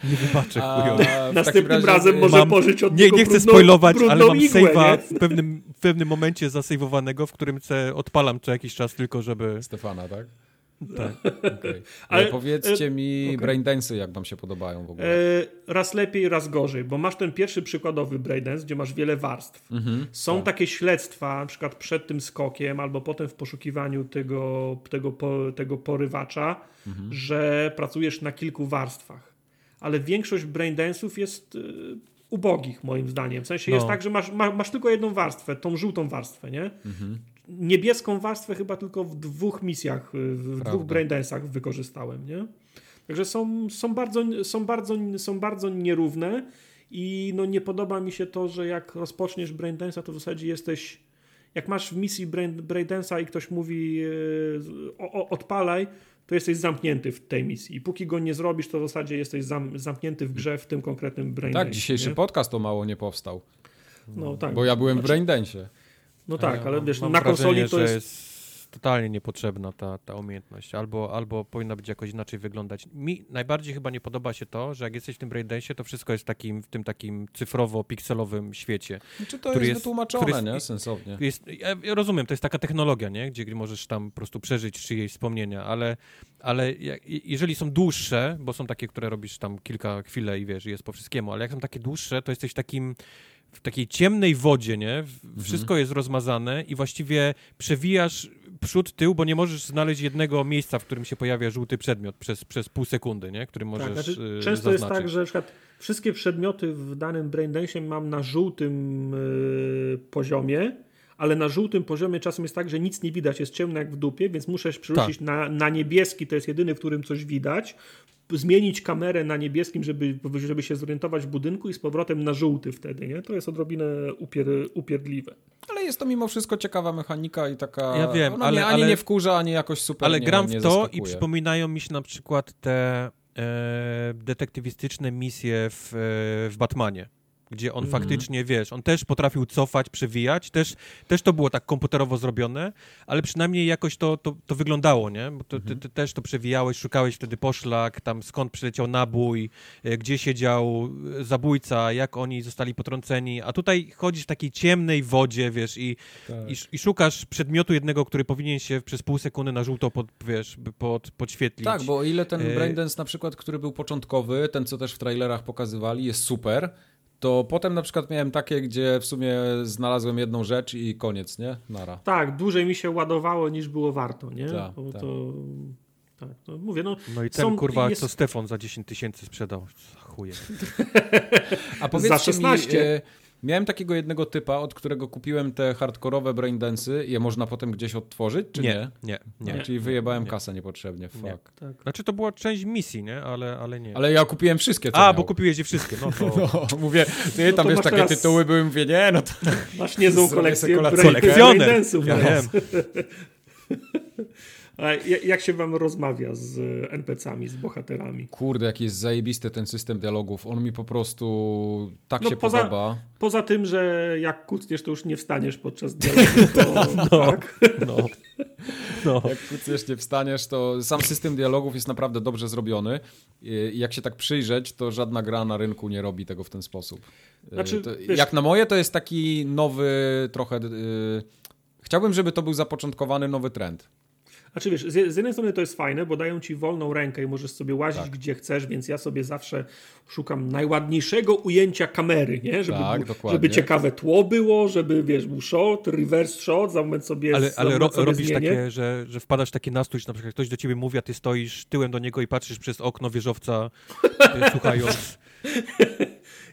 Nie wybaczę, takim Następnym razie, razem y, może Mam- pożyć od Nie, nie chcę brudną, spoilować, brudną ale mam igłę, save'a nie? w pewnym, w pewnym momencie zasejwowanego, w którym se odpalam co jakiś czas tylko, żeby... Stefana, tak? Tak. Okay. Ale, Ale powiedzcie e, mi braindance'y, jak wam się podobają w ogóle. E, raz lepiej, raz gorzej, bo masz ten pierwszy przykładowy breakdance, gdzie masz wiele warstw. Mhm, Są tak. takie śledztwa, na przykład przed tym skokiem, albo potem w poszukiwaniu tego, tego, po, tego porywacza, Mhm. że pracujesz na kilku warstwach. Ale większość braindance'ów jest y, ubogich, moim zdaniem. W sensie No. jest tak, że masz, ma, masz tylko jedną warstwę, tą żółtą warstwę, nie? Mhm. Niebieską warstwę chyba tylko w dwóch misjach, y, w Prawda. dwóch braindance'ach wykorzystałem, nie? Także są, są, bardzo, są, bardzo, są bardzo nierówne i no nie podoba mi się to, że jak rozpoczniesz braindance'a, to w zasadzie jesteś jak masz w misji brain, braindance'a i ktoś mówi y, o, o, odpalaj, to jesteś zamknięty w tej misji. I póki go nie zrobisz, to w zasadzie jesteś zam, zamknięty w grze w tym konkretnym braindance'ie. Tak, dzisiejszy nie? podcast o mało nie powstał, No tak. bo ja byłem w Znaczy, braindance'ie. No tak, Ja ale mam- wiesz, mam na konsoli wrażenie, to jest... jest totalnie niepotrzebna ta, ta umiejętność, albo, albo powinna być jakoś inaczej wyglądać. Mi najbardziej chyba nie podoba się to, że jak jesteś w tym braindance'ie, to wszystko jest takim, w tym takim cyfrowo-pikselowym świecie. Czy to który jest, jest- wytłumaczone, jest- nie? Sensownie. Jest, ja, rozumiem, to jest taka technologia, nie? Gdzie możesz tam po prostu przeżyć czyjeś wspomnienia, ale, ale jak, jeżeli są dłuższe, bo są takie, które robisz tam kilka chwil i wiesz, jest po wszystkiemu, ale jak są takie dłuższe, to jesteś takim w takiej ciemnej wodzie, nie? W- Wszystko jest rozmazane i właściwie przewijasz przód, tył, bo nie możesz znaleźć jednego miejsca, w którym się pojawia żółty przedmiot przez, przez pół sekundy, nie? Który możesz Tak, znaczy, y, często jest tak, zaznaczyć. że na przykład wszystkie przedmioty w danym braindance'ie mam na żółtym y, poziomie, ale na żółtym poziomie czasem jest tak, że nic nie widać, jest ciemno jak w dupie, więc muszę przerzucić Tak. na, na niebieski, to jest jedyny, w którym coś widać, zmienić kamerę na niebieskim, żeby, żeby się zorientować w budynku i z powrotem na żółty wtedy, nie? To jest odrobinę upier, upierdliwe. Ale jest to mimo wszystko ciekawa mechanika i taka... Ja wiem, ona ale- nie, ani ale- nie wkurza, ani jakoś super Ale nie, gram nie w to i zaskakuje. przypominają mi się na przykład te e, detektywistyczne misje w, e, w Batmanie. Gdzie on Mhm. faktycznie, wiesz, on też potrafił cofać, przewijać, też, też to było tak komputerowo zrobione, ale przynajmniej jakoś to, to, to wyglądało, nie? Bo to, ty, Mhm. ty też to przewijałeś, szukałeś wtedy poszlak, tam skąd przyleciał nabój, e, gdzie siedział e, zabójca, jak oni zostali potrąceni, a tutaj chodzisz w takiej ciemnej wodzie, wiesz, i, Tak. i, i szukasz przedmiotu jednego, który powinien się przez pół sekundy na żółto pod, wiesz, pod, podświetlić. Tak, bo o ile ten E, Braindance na przykład, który był początkowy, ten co też w trailerach pokazywali, jest super, to potem na przykład miałem takie, gdzie w sumie znalazłem jedną rzecz i koniec, nie? Nara. Tak, dłużej mi się ładowało niż było warto, nie? Tak, Bo tak. To, tak, to mówię, no No i ten Są- kurwa, jest- co Stefan za 10 tysięcy sprzedał. Chuje. A powiedzcie Za 16. mi, e, miałem takiego jednego typa, od którego kupiłem te hardkorowe Braindance'y, je można potem gdzieś odtworzyć, czy nie? nie, nie. A, Czyli wyjebałem Nie. kasę niepotrzebnie, fuck. Nie. tak. Znaczy to była część misji, nie? Ale, ale nie. Ale ja kupiłem wszystkie, co A, miał. bo kupiłeś je wszystkie, no to... No, mówię, ty No tam wiesz, takie teraz- tytuły były, mówię, nie, no to Masz niezłą kolekcję sobie brain- kolekcjoner. braindance'ów Ja wiem. A jak się wam rozmawia z NPC-ami, z bohaterami? Kurde, jaki jest zajebisty ten system dialogów. On mi po prostu tak No się poza- podoba. Poza tym, że jak kucniesz, to już nie wstaniesz podczas dialogu, to tak. No. No. Jak kucniesz, nie wstaniesz, to sam system dialogów jest naprawdę dobrze zrobiony. I jak się tak przyjrzeć, to żadna gra na rynku nie robi tego w ten sposób. Znaczy, to, wiesz- jak na moje, to jest taki nowy trochę... y, Chciałbym, żeby to był zapoczątkowany nowy trend. Znaczy wiesz, z z jednej strony to jest fajne, bo dają ci wolną rękę i możesz sobie łazić Tak. gdzie chcesz, więc ja sobie zawsze szukam najładniejszego ujęcia kamery, nie? Żeby, Tak, był- żeby ciekawe tło było, żeby wiesz, był shot, reverse shot, za moment sobie Ale, ale ro, sobie robisz zmienię. takie, że, że wpadasz w taki nastrój, że na przykład ktoś do ciebie mówi, a ty stoisz tyłem do niego i patrzysz przez okno wieżowca, słuchając.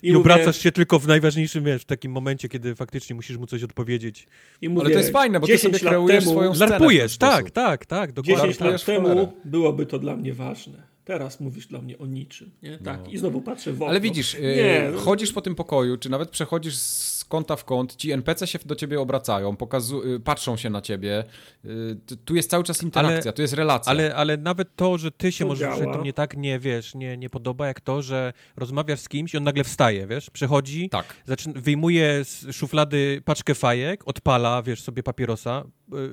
I, mówię- obracasz się tylko w najważniejszym, wiesz, w takim momencie, kiedy faktycznie musisz mu coś odpowiedzieć. I mówię, Ale to jest fajne, bo ty 10 sobie kreujesz temu, swoją scenę. Larpujesz, tak, tak, tak, dokładnie. 10 Żartujesz lat temu byłoby to dla mnie ważne. Teraz mówisz dla mnie o niczym. Nie? Tak. I znowu patrzę w okno. Ale widzisz, Nie, no. chodzisz po tym pokoju, czy nawet przechodzisz z kąta w kąt, ci NPC się do ciebie obracają, pokazu- y, patrzą się na ciebie. Y, tu jest cały czas interakcja, ale, tu jest relacja. Ale, ale nawet to, że ty się to możesz to mnie tak nie, wiesz, nie, nie podoba, jak to, że rozmawiasz z kimś i on nagle wstaje, wiesz, przychodzi, tak. zaczyna, wyjmuje z szuflady paczkę fajek, odpala, wiesz, sobie papierosa.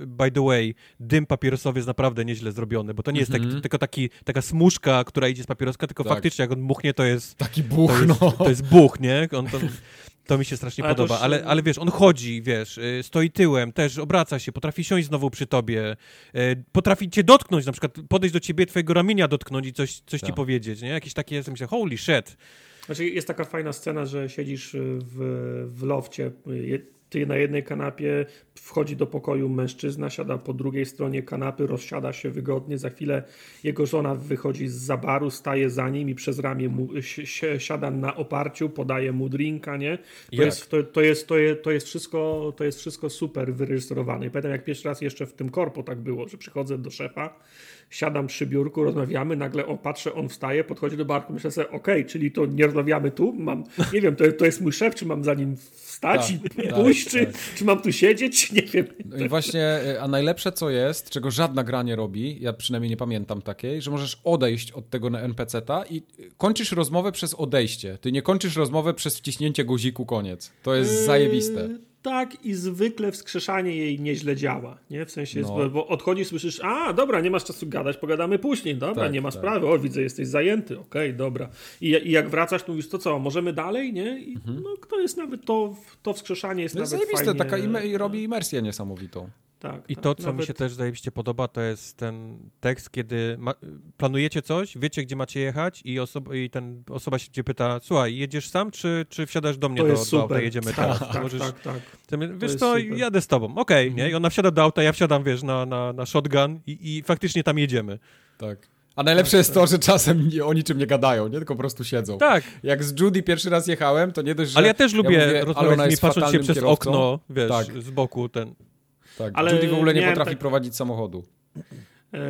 Y, by the way, dym papierosowy jest naprawdę nieźle zrobiony, bo to nie jest taki, mhm. tylko taki, taka smuszka, która idzie z papieroska, tylko tak. faktycznie jak on muchnie, to jest... Taki buch, to jest, no. To jest buch, nie? On to, to mi się strasznie ale podoba, ale, ale wiesz, on chodzi, wiesz, y, stoi tyłem, też obraca się, potrafi siąść znowu przy tobie, y, potrafi cię dotknąć, na przykład podejść do ciebie, twojego ramienia dotknąć i coś, coś ci tak. powiedzieć, nie? Jakieś takie, ja myślę, holy shit. Znaczy jest taka fajna scena, że siedzisz w, w lofcie, ty na jednej kanapie, wchodzi do pokoju mężczyzna, siada po drugiej stronie kanapy, rozsiada się wygodnie, za chwilę jego żona wychodzi z zabaru, staje za nim i przez ramię mu, siada na oparciu, podaje mu drinka, nie? To, jest, to, to, jest, to, jest, to, jest wszystko, to jest wszystko super wyreżyserowane. I pamiętam jak pierwszy raz jeszcze w tym korpo tak było, że przychodzę do szefa, siadam przy biurku, rozmawiamy, nagle o, patrzę, on wstaje, podchodzi do barku, myślę sobie, okej, okay, czyli to nie rozmawiamy tu, mam, nie wiem, to, to jest mój szef, czy mam za nim wstać tak, i tak, pójść, tak, czy, tak. czy mam tu siedzieć, nie wiem. No i właśnie, e, a najlepsze co jest, czego żadna gra nie robi, ja przynajmniej nie pamiętam takiej, że możesz odejść od tego na NPC-ta i kończysz rozmowę przez odejście. Ty nie kończysz rozmowę przez wciśnięcie guziku koniec. To jest yy... zajebiste tak i zwykle wskrzeszanie jej nieźle działa, nie? W sensie, no. bo odchodzisz, słyszysz, a dobra, nie masz czasu gadać, pogadamy później, dobra, tak, nie ma tak. sprawy, o widzę, jesteś zajęty, okej, okay, dobra. I, I, jak wracasz, to mówisz, to co, możemy dalej, nie? I mhm. no, to jest nawet, to, to wskrzeszanie jest no nawet zajebiste, fajnie. taka im robi imersję niesamowitą. Tak, I tak, to, co nawet... mi się też zajebiście podoba, to jest ten tekst, kiedy ma... planujecie coś, wiecie, gdzie macie jechać i, osoba, i ten osoba się cię pyta, słuchaj, jedziesz sam, czy, czy wsiadasz do mnie to do, jest do auta, jedziemy tak, teraz. Tak, Możesz... tak, tak. wiesz co, jadę z tobą, okej, okay, mhm. nie? I ona wsiada do auta, ja wsiadam, wiesz, na, na, na shotgun i, i faktycznie tam jedziemy. Tak. A najlepsze jest to, że czasem nie, o niczym nie gadają, nie? Tylko po prostu siedzą. Tak. Jak z Judy pierwszy raz jechałem, to nie dość, że... Ale ja też lubię ja rozmawiać z nimi, patrząc się przez kierowcą. okno, wiesz, tak. z boku ten... Tak, ale Judy w ogóle nie potrafi tak... prowadzić samochodu. Eee,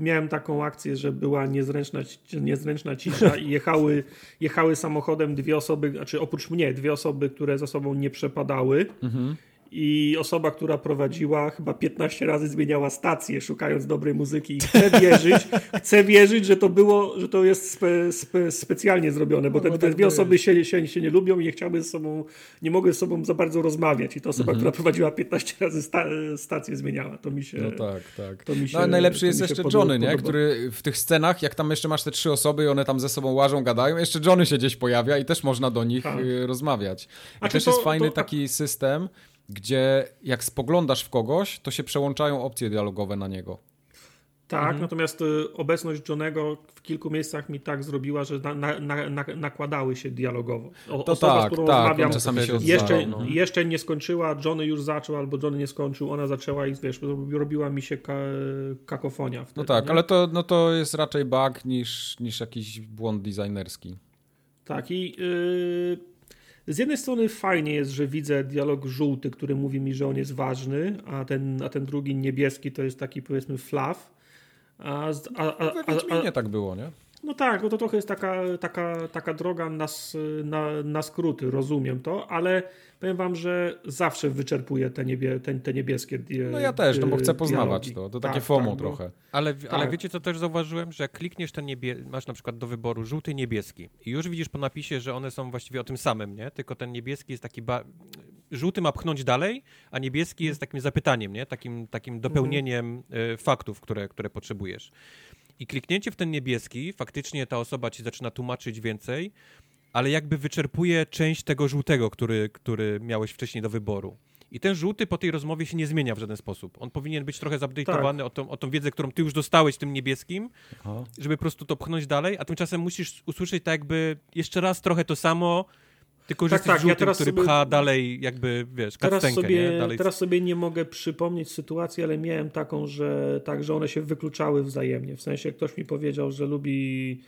miałem taką akcję, że była niezręczna, niezręczna cisza i jechały, jechały samochodem dwie osoby, znaczy oprócz mnie, dwie osoby, które za sobą nie przepadały. Mhm i osoba, która prowadziła, chyba 15 razy zmieniała stację, szukając dobrej muzyki i chcę wierzyć, chcę wierzyć, że to było, że to jest spe, spe, specjalnie zrobione, bo te, te tak dwie osoby się, się, się nie lubią i nie chciały ze sobą, nie mogły ze sobą za bardzo rozmawiać i ta osoba, mhm. która prowadziła 15 razy sta, stację zmieniała, to mi się... No tak, tak. To mi no, się, no najlepszy jest jeszcze Johnny, nie? który w tych scenach, jak tam jeszcze masz te trzy osoby i one tam ze sobą łażą, gadają, jeszcze Johnny się gdzieś pojawia i też można do nich tak. Y, rozmawiać. I też to, jest fajny to, taki system, gdzie jak spoglądasz w kogoś, to się przełączają opcje dialogowe na niego. Tak, mhm. natomiast y, obecność Johnego w kilku miejscach mi tak zrobiła, że na, na, na, nakładały się dialogowo. O, to osoba, tak, z którą tak, rozmawiam, czasami się jeszcze, no. jeszcze nie skończyła, Johnny już zaczął, albo Johnny nie skończył, ona zaczęła i wiesz, robiła mi się ka kakofonia. Wtedy, no tak, nie? ale to, no to jest raczej bug niż, niż jakiś błąd designerski. Tak i... Yy z jednej strony fajnie jest, że widzę dialog żółty, który mówi mi, że on jest ważny, a ten, a ten drugi niebieski to jest taki powiedzmy flaw. A, a, a, a, a, tak było, nie? No tak, bo to trochę jest taka, taka, taka droga na, na, na skróty, rozumiem to, ale powiem wam, że zawsze wyczerpuje te, niebie, te, te niebieskie No ja też, no bo chcę poznawać dialogi. to, to takie tak, FOMO tak, trochę. Ale, tak. ale wiecie co też zauważyłem, że jak klikniesz ten niebie, masz na przykład do wyboru żółty, niebieski i już widzisz po napisie, że one są właściwie o tym samym, nie? Tylko ten niebieski jest taki ba... żółty ma pchnąć dalej, a niebieski jest takim zapytaniem, nie? Takim, takim dopełnieniem mhm. faktów, które, które potrzebujesz. I kliknięcie w ten niebieski, faktycznie ta osoba ci zaczyna tłumaczyć więcej, ale jakby wyczerpuje część tego żółtego, który, który miałeś wcześniej do wyboru. I ten żółty po tej rozmowie się nie zmienia w żaden sposób. On powinien być trochę zupdate'owany tak. o, tą, o tą wiedzę, którą ty już dostałeś tym niebieskim, Aha. żeby po prostu to pchnąć dalej, a tymczasem musisz usłyszeć tak jakby jeszcze raz trochę to samo, tylko, że tak, tak, żółtym, ja który sobie, pcha dalej jakby, wiesz, teraz sobie, nie? Dalej... Teraz sobie nie mogę przypomnieć sytuacji, ale miałem taką, że tak, że one się wykluczały wzajemnie. W sensie ktoś mi powiedział, że lubi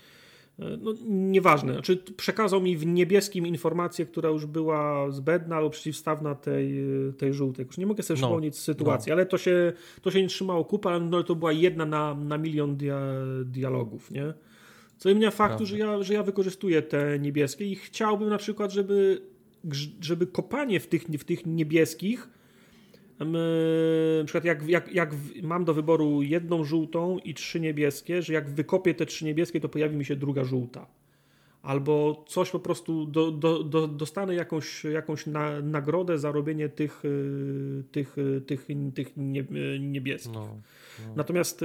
e, no nieważne, znaczy przekazał mi w niebieskim informację, która już była zbędna albo przeciwstawna tej, tej żółtej. Już nie mogę sobie no, przypomnieć sytuacji, no. ale to się, to się nie trzymało kupy, ale no, to była jedna na, na milion dia, dialogów, nie? Co innego faktu, że ja, że ja wykorzystuję te niebieskie i chciałbym na przykład, żeby żeby kopanie w tych, w tych niebieskich na przykład jak, jak, jak mam do wyboru jedną żółtą i trzy niebieskie, że jak wykopię te trzy niebieskie, to pojawi mi się druga żółta. Albo coś po prostu do, do, do, dostanę jakąś, jakąś na, nagrodę za robienie tych, tych, y, tych, tych nie, niebieskich. No, no. Natomiast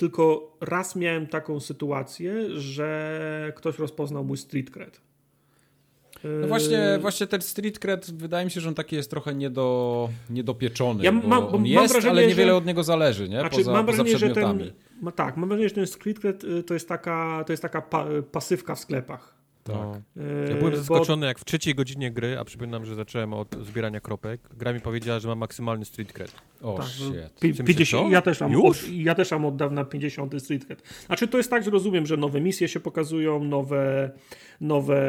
tylko raz miałem taką sytuację, że ktoś rozpoznał mój street cred. No właśnie, yy, właśnie ten street cred, wydaje mi się, że on taki jest trochę niedo, niedopieczony. Ja mam, on jest, wrażenie, ale niewiele że... od niego zależy, nie? Znaczy, poza, mam wrażenie, że ten, tak, mam wrażenie, że ten street cred y, to jest taka, to jest taka pa, pasywka w sklepach. Tak. No. Ja byłem zaskoczony, bo... jak w trzeciej godzinie gry, a przypominam, że zacząłem od zbierania kropek, gra mi powiedziała, że mam maksymalny street cred. O, tak, shit. 50, ja, też mam Już? Od, ja też mam od dawna 50 street cred. Znaczy to jest tak, że rozumiem, że nowe misje się pokazują, nowe, nowe,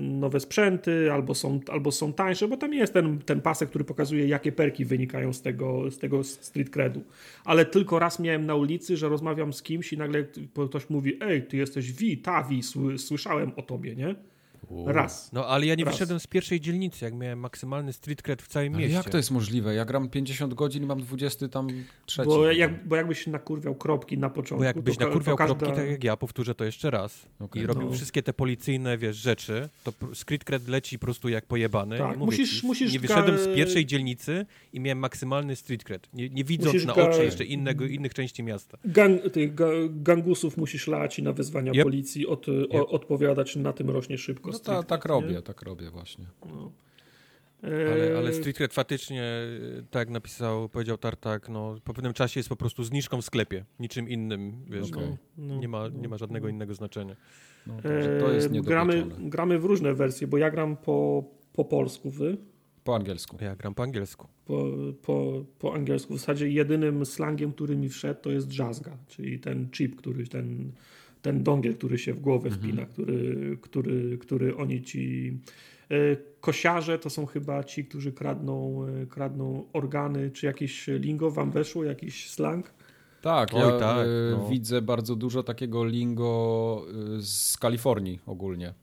nowe sprzęty, albo są, albo są tańsze, bo tam jest ten, ten pasek, który pokazuje, jakie perki wynikają z tego, z tego street credu. Ale tylko raz miałem na ulicy, że rozmawiam z kimś i nagle ktoś mówi, ej, ty jesteś Vi, Tavi, słyszałem o tobie, nie? Raz. No ale ja nie Raz. wyszedłem z pierwszej dzielnicy, jak miałem maksymalny street cred w całym ale mieście. jak to jest możliwe? Ja gram 50 godzin i mam 20 tam trzeci. Bo, jak, bo jakbyś nakurwiał kropki na początku. Bo jakbyś to, nakurwiał to każda... kropki, tak jak ja, powtórzę to jeszcze raz. Okay. I robił no. wszystkie te policyjne, wiesz, rzeczy, to street cred leci po prostu jak pojebany. Tak, musisz, ci, musisz... Nie wyszedłem z pierwszej dzielnicy i miałem maksymalny street cred. Nie, nie widząc musisz na oczy jeszcze innego, innych części miasta. Gang, tych ga, gangusów musisz lać i na wezwania yep. policji od, yep. o, odpowiadać, na tym rośnie szybko. No ta, tak robię, nie? tak robię właśnie. No. Ale, ale Street Cred faktycznie, tak jak napisał, powiedział Tartak, no, po pewnym czasie jest po prostu zniżką w sklepie, niczym innym, wiesz, okay. no, nie, ma, nie ma żadnego innego znaczenia. No, to jest e, gramy, gramy w różne wersje, bo ja gram po, po polsku, wy? Po angielsku. Ja gram po angielsku. Po, po, po angielsku. W zasadzie jedynym slangiem, który mi wszedł, to jest jazzga, czyli ten chip, który ten ten dongiel, który się w głowę mhm. wpina, który, który, który oni ci e, kosiarze to są chyba ci, którzy kradną, e, kradną organy, czy jakieś lingo wam weszło, jakiś slang? Tak, Oj, ja tak, e, no. widzę bardzo dużo takiego lingo z Kalifornii ogólnie.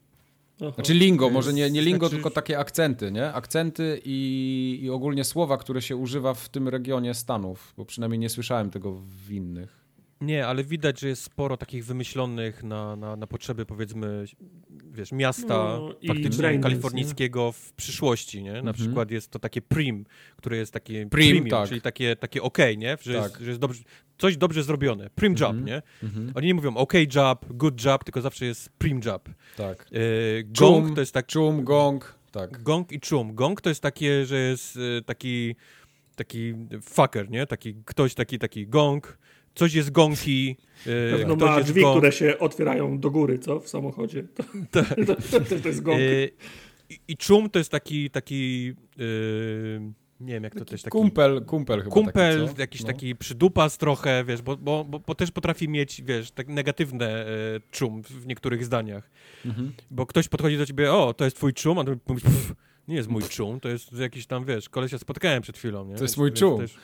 Aha. Znaczy lingo, może nie, nie lingo, znaczy... tylko takie akcenty, nie? Akcenty i, i ogólnie słowa, które się używa w tym regionie Stanów, bo przynajmniej nie słyszałem tego w innych. Nie, ale widać, że jest sporo takich wymyślonych na, na, na potrzeby, powiedzmy, wiesz, miasta no, faktycznie kalifornijskiego nie? w przyszłości, nie? Na mhm. przykład jest to takie prim, które jest takie prim, premium, tak. czyli takie, takie ok, nie? Że, tak. jest, że jest dobrze, coś dobrze zrobione. Prim mhm. job, nie? Mhm. Oni nie mówią ok job, good job, tylko zawsze jest prim job. Tak. E, gong czum, to jest tak... Czum, gong, tak. Gong i czum. Gong to jest takie, że jest e, taki taki fucker, nie? Taki ktoś taki, taki gong, coś jest gonki. Yy, no ma drzwi, które się otwierają do góry, co? W samochodzie. To, tak. to, to, to, jest gong. Yy, i, I czum to jest taki, taki yy, nie wiem jak to też taki... Kumpel, kumpel chyba Kumpel, taki, jakiś no. taki przydupas trochę, wiesz, bo, bo, bo, bo też potrafi mieć, wiesz, tak negatywne e, czum w niektórych zdaniach. Mhm. Bo ktoś podchodzi do ciebie, o, to jest twój czum, a ty mówisz, nie jest mój czum, to jest jakiś tam, wiesz, kolesia spotkałem przed chwilą, nie? To jest mój czum. Też...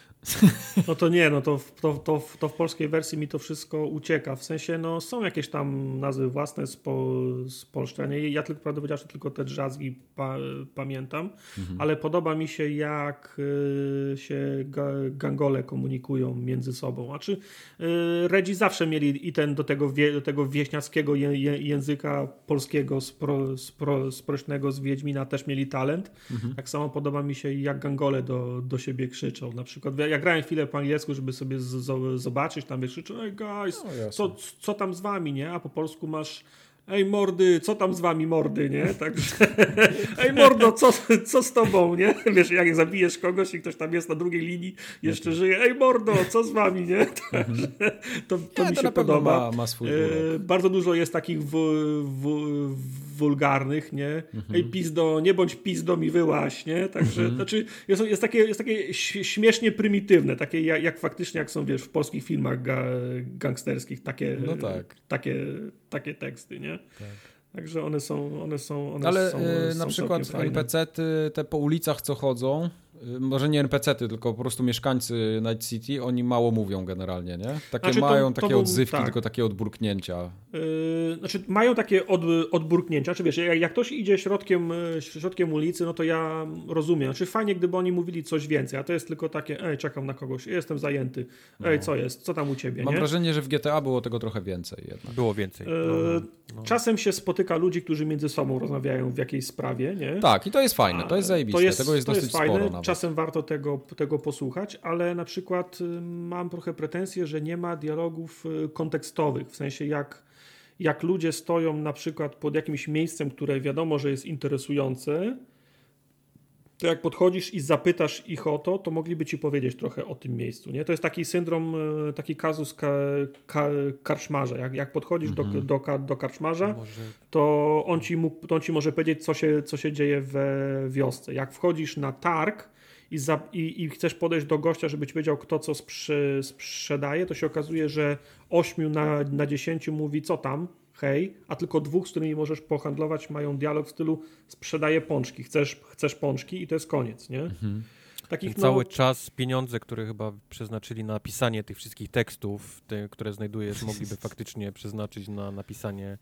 No to nie, no to, to, to, to w polskiej wersji mi to wszystko ucieka. W sensie, no są jakieś tam nazwy własne z, po, z polszczenia. Ja tylko, prawdę powiedziawszy, tylko te drzazgi pa, pamiętam, mhm. ale podoba mi się, jak y, się ga, gangole komunikują między sobą. Znaczy, y, Redzi zawsze mieli i ten do tego, wie, do tego wieśniackiego je, je, języka polskiego, spro, spro, sprośnego z Wiedźmina też mieli talent. Mhm. Tak samo podoba mi się, jak gangole do, do siebie krzyczą. Na przykład ja grałem chwilę po angielsku, żeby sobie z, z, zobaczyć, tam wiesz, krzyczą, hey guys, no, co, co tam z wami, nie? A po polsku masz Ej mordy, co tam z wami mordy, nie? Także, ej mordo, co, co z tobą, nie? Wiesz, jak zabijesz kogoś i ktoś tam jest na drugiej linii, jeszcze żyje, ej mordo, co z wami, nie? Także, to, to ja, mi to się podoba. Ma, ma e, bardzo dużo jest takich w, w, wulgarnych, nie? Mhm. Ej pizdo, nie bądź pizdo mi wyłaś, nie? Także, mhm. znaczy, jest, jest, takie, jest takie śmiesznie prymitywne, takie jak, jak faktycznie, jak są, wiesz, w polskich filmach ga, gangsterskich, takie, no tak. takie, takie teksty, nie? Tak. Także one są, one są, one Ale są, yy, na przykład NPC-ty te po ulicach co chodzą, y, może nie NPC-ty, tylko po prostu mieszkańcy Night City, oni mało mówią generalnie, nie? Takie Znaczy, to- mają to takie był- odzywki, tak. tylko takie odburknięcia. Yy, znaczy mają takie od, odburknięcia, czy wiesz, jak, jak ktoś idzie środkiem, yy, środkiem ulicy, no to ja rozumiem. Znaczy fajnie, gdyby oni mówili coś więcej, a to jest tylko takie, ej, czekam na kogoś, jestem zajęty, ej, co jest, co tam u ciebie, Mam nie? wrażenie, że w GTA było tego trochę więcej jednak. Było więcej. Yy, No. Czasem się spotyka ludzi, którzy między sobą rozmawiają w jakiejś sprawie, nie? Tak, i to jest fajne, to jest zajebiste, tego jest to dosyć fajne. sporo nawet. Czasem warto tego, tego posłuchać, ale na przykład y, mam trochę pretensje, że nie ma dialogów y, kontekstowych, w sensie jak, jak ludzie stoją na przykład pod jakimś miejscem, które wiadomo, że jest interesujące, to jak podchodzisz i zapytasz ich o to, to mogliby ci powiedzieć trochę o tym miejscu. Nie? To jest taki syndrom, y, taki kazus ka, ka, karczmarza. Jak, jak podchodzisz do, do, ka- do karczmarza, Może to on ci, mógł, to on ci może powiedzieć, co się, co się dzieje we wiosce. Jak wchodzisz na targ i, za, i, i chcesz podejść do gościa, żeby ci powiedział, kto co sprze, sprzedaje, to się okazuje, że 8 na, na 10 mówi, co tam, hej, a tylko dwóch, z którymi możesz pohandlować, mają dialog w stylu sprzedaję pączki, chcesz, chcesz pączki i to jest koniec, nie? Takich, ten cały czas, pieniądze, które chyba przeznaczyli na pisanie tych wszystkich tekstów, te, które znajdujesz, mogliby faktycznie przeznaczyć na napisanie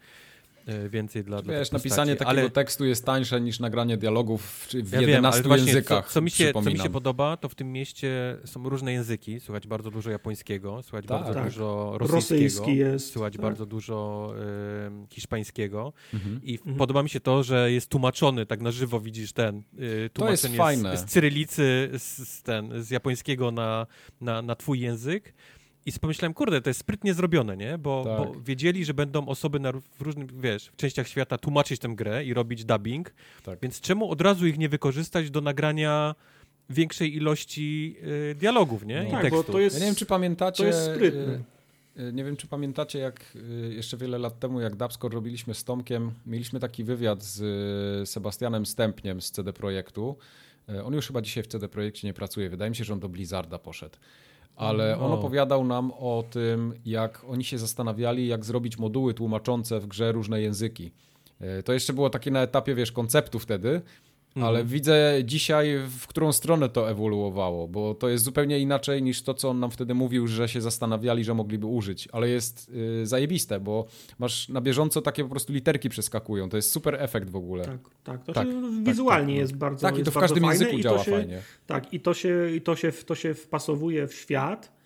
więcej dla, dla Wiesz, napisanie takiego ale, tekstu jest tańsze niż nagranie dialogów w, w ja 11 wiem, językach. Co, co, mi się, co mi się podoba, to w tym mieście są różne języki. Słychać bardzo dużo japońskiego, słychać Tak. bardzo Tak. dużo rosyjskiego. rosyjski jest. Słychać tak. bardzo dużo e, hiszpańskiego Mhm. i Mhm. podoba mi się to, że jest tłumaczony, tak na żywo widzisz ten, y, tłumaczenie fajne. Z, z cyrylicy, z, z, ten, z japońskiego na, na, na twój język i pomyślałem, kurde, to jest sprytnie zrobione, nie? Bo, Tak. bo wiedzieli, że będą osoby na, w różnych, wiesz, w częściach świata tłumaczyć tę grę i robić dubbing, Tak. więc czemu od razu ich nie wykorzystać do nagrania większej ilości y, dialogów, nie? No. I Tak, bo tekstów. to jest, Ja nie wiem, czy pamiętacie. to jest sprytne. y, y, Nie wiem, czy pamiętacie, jak y, jeszcze wiele lat temu, jak Dubscore robiliśmy z Tomkiem, mieliśmy taki wywiad z y, Sebastianem Stępniem z CD Projektu. On już chyba dzisiaj w CD Projekcie nie pracuje. Wydaje mi się, że on do Blizzarda poszedł. Ale on opowiadał nam o tym, jak oni się zastanawiali, jak zrobić moduły tłumaczące w grze różne języki. Y, To jeszcze było takie na etapie, wiesz, konceptu wtedy, ale widzę dzisiaj, w którą stronę to ewoluowało, bo to jest zupełnie inaczej niż to, co on nam wtedy mówił, że się zastanawiali, że mogliby użyć, ale jest y, zajebiste, bo masz na bieżąco takie po prostu literki przeskakują, to jest super efekt w ogóle. Tak, Tak, tak. To Tak, się tak, wizualnie tak, jest bardzo i to w każdym fajne języku działa się, fajnie. Tak, i to się, i to się, to się wpasowuje w świat,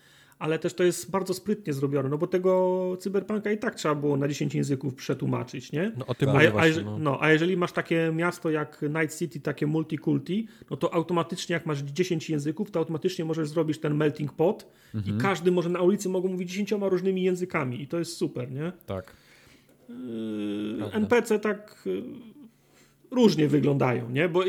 ale też to jest bardzo sprytnie zrobione, no bo tego cyberpunka i tak trzeba było na 10 języków przetłumaczyć, nie? No o tym. A, mówię a, właśnie, no. no, a jeżeli masz takie miasto jak Night City, takie multikulti, no to automatycznie jak masz 10 języków, to automatycznie możesz zrobić ten melting pot Mhm. i każdy może na ulicy mogą mówić 10 różnymi językami i to jest super, nie? Tak. Yy. NPC tak yy, różnie wyglądają, nie? Bo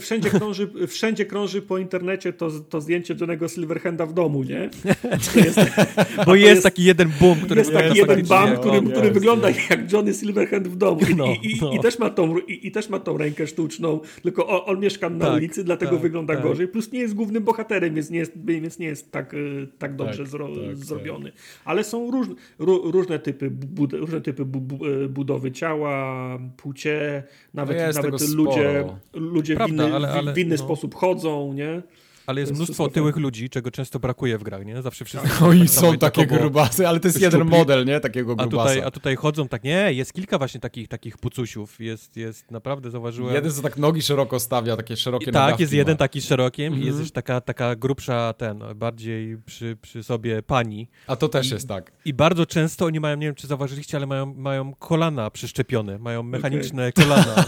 wszędzie krąży, wszędzie krąży po internecie to, to zdjęcie Johnego Silverhanda w domu, nie? Jest, Bo jest, jest- taki jeden boom, który jest taki jeden bam, który, który wygląda jest. jak Johnny Silverhand w domu. I, No, i, i, no. i, też ma tą, i, I też ma tą rękę sztuczną, tylko on, on mieszka na Tak, ulicy, dlatego tak, wygląda tak. gorzej. Plus nie jest głównym bohaterem, więc nie jest, więc nie jest tak, y, tak dobrze Tak, zro, tak, zrobiony. Ale są róż, ró, różne typy, bud, różne typy bu, bu, y, budowy ciała, płcie, nawet, No jest nawet ludzie, sporo. ludzie Prawda, w inny, ale- ale w inny no. sposób chodzą, nie? Ale jest mnóstwo otyłych ludzi, czego często brakuje w grach, nie? Zawsze wszyscy No i tak są samo takie jednakowo- grubasy, ale to jest jeden szczupli. model, nie? Takiego A grubasa. tutaj, a tutaj chodzą tak, nie, jest kilka właśnie takich, takich pucusiów, jest, jest naprawdę, zauważyłem. Jeden, co tak nogi szeroko stawia, takie szerokie I, tak, jest jeden ma. taki szerokim i Mhm. jest też taka, taka grubsza, ten, bardziej przy, przy sobie pani. A to też jest tak. I bardzo często oni mają, nie wiem czy zauważyliście, ale mają, mają kolana przyszczepione, mają mechaniczne kolana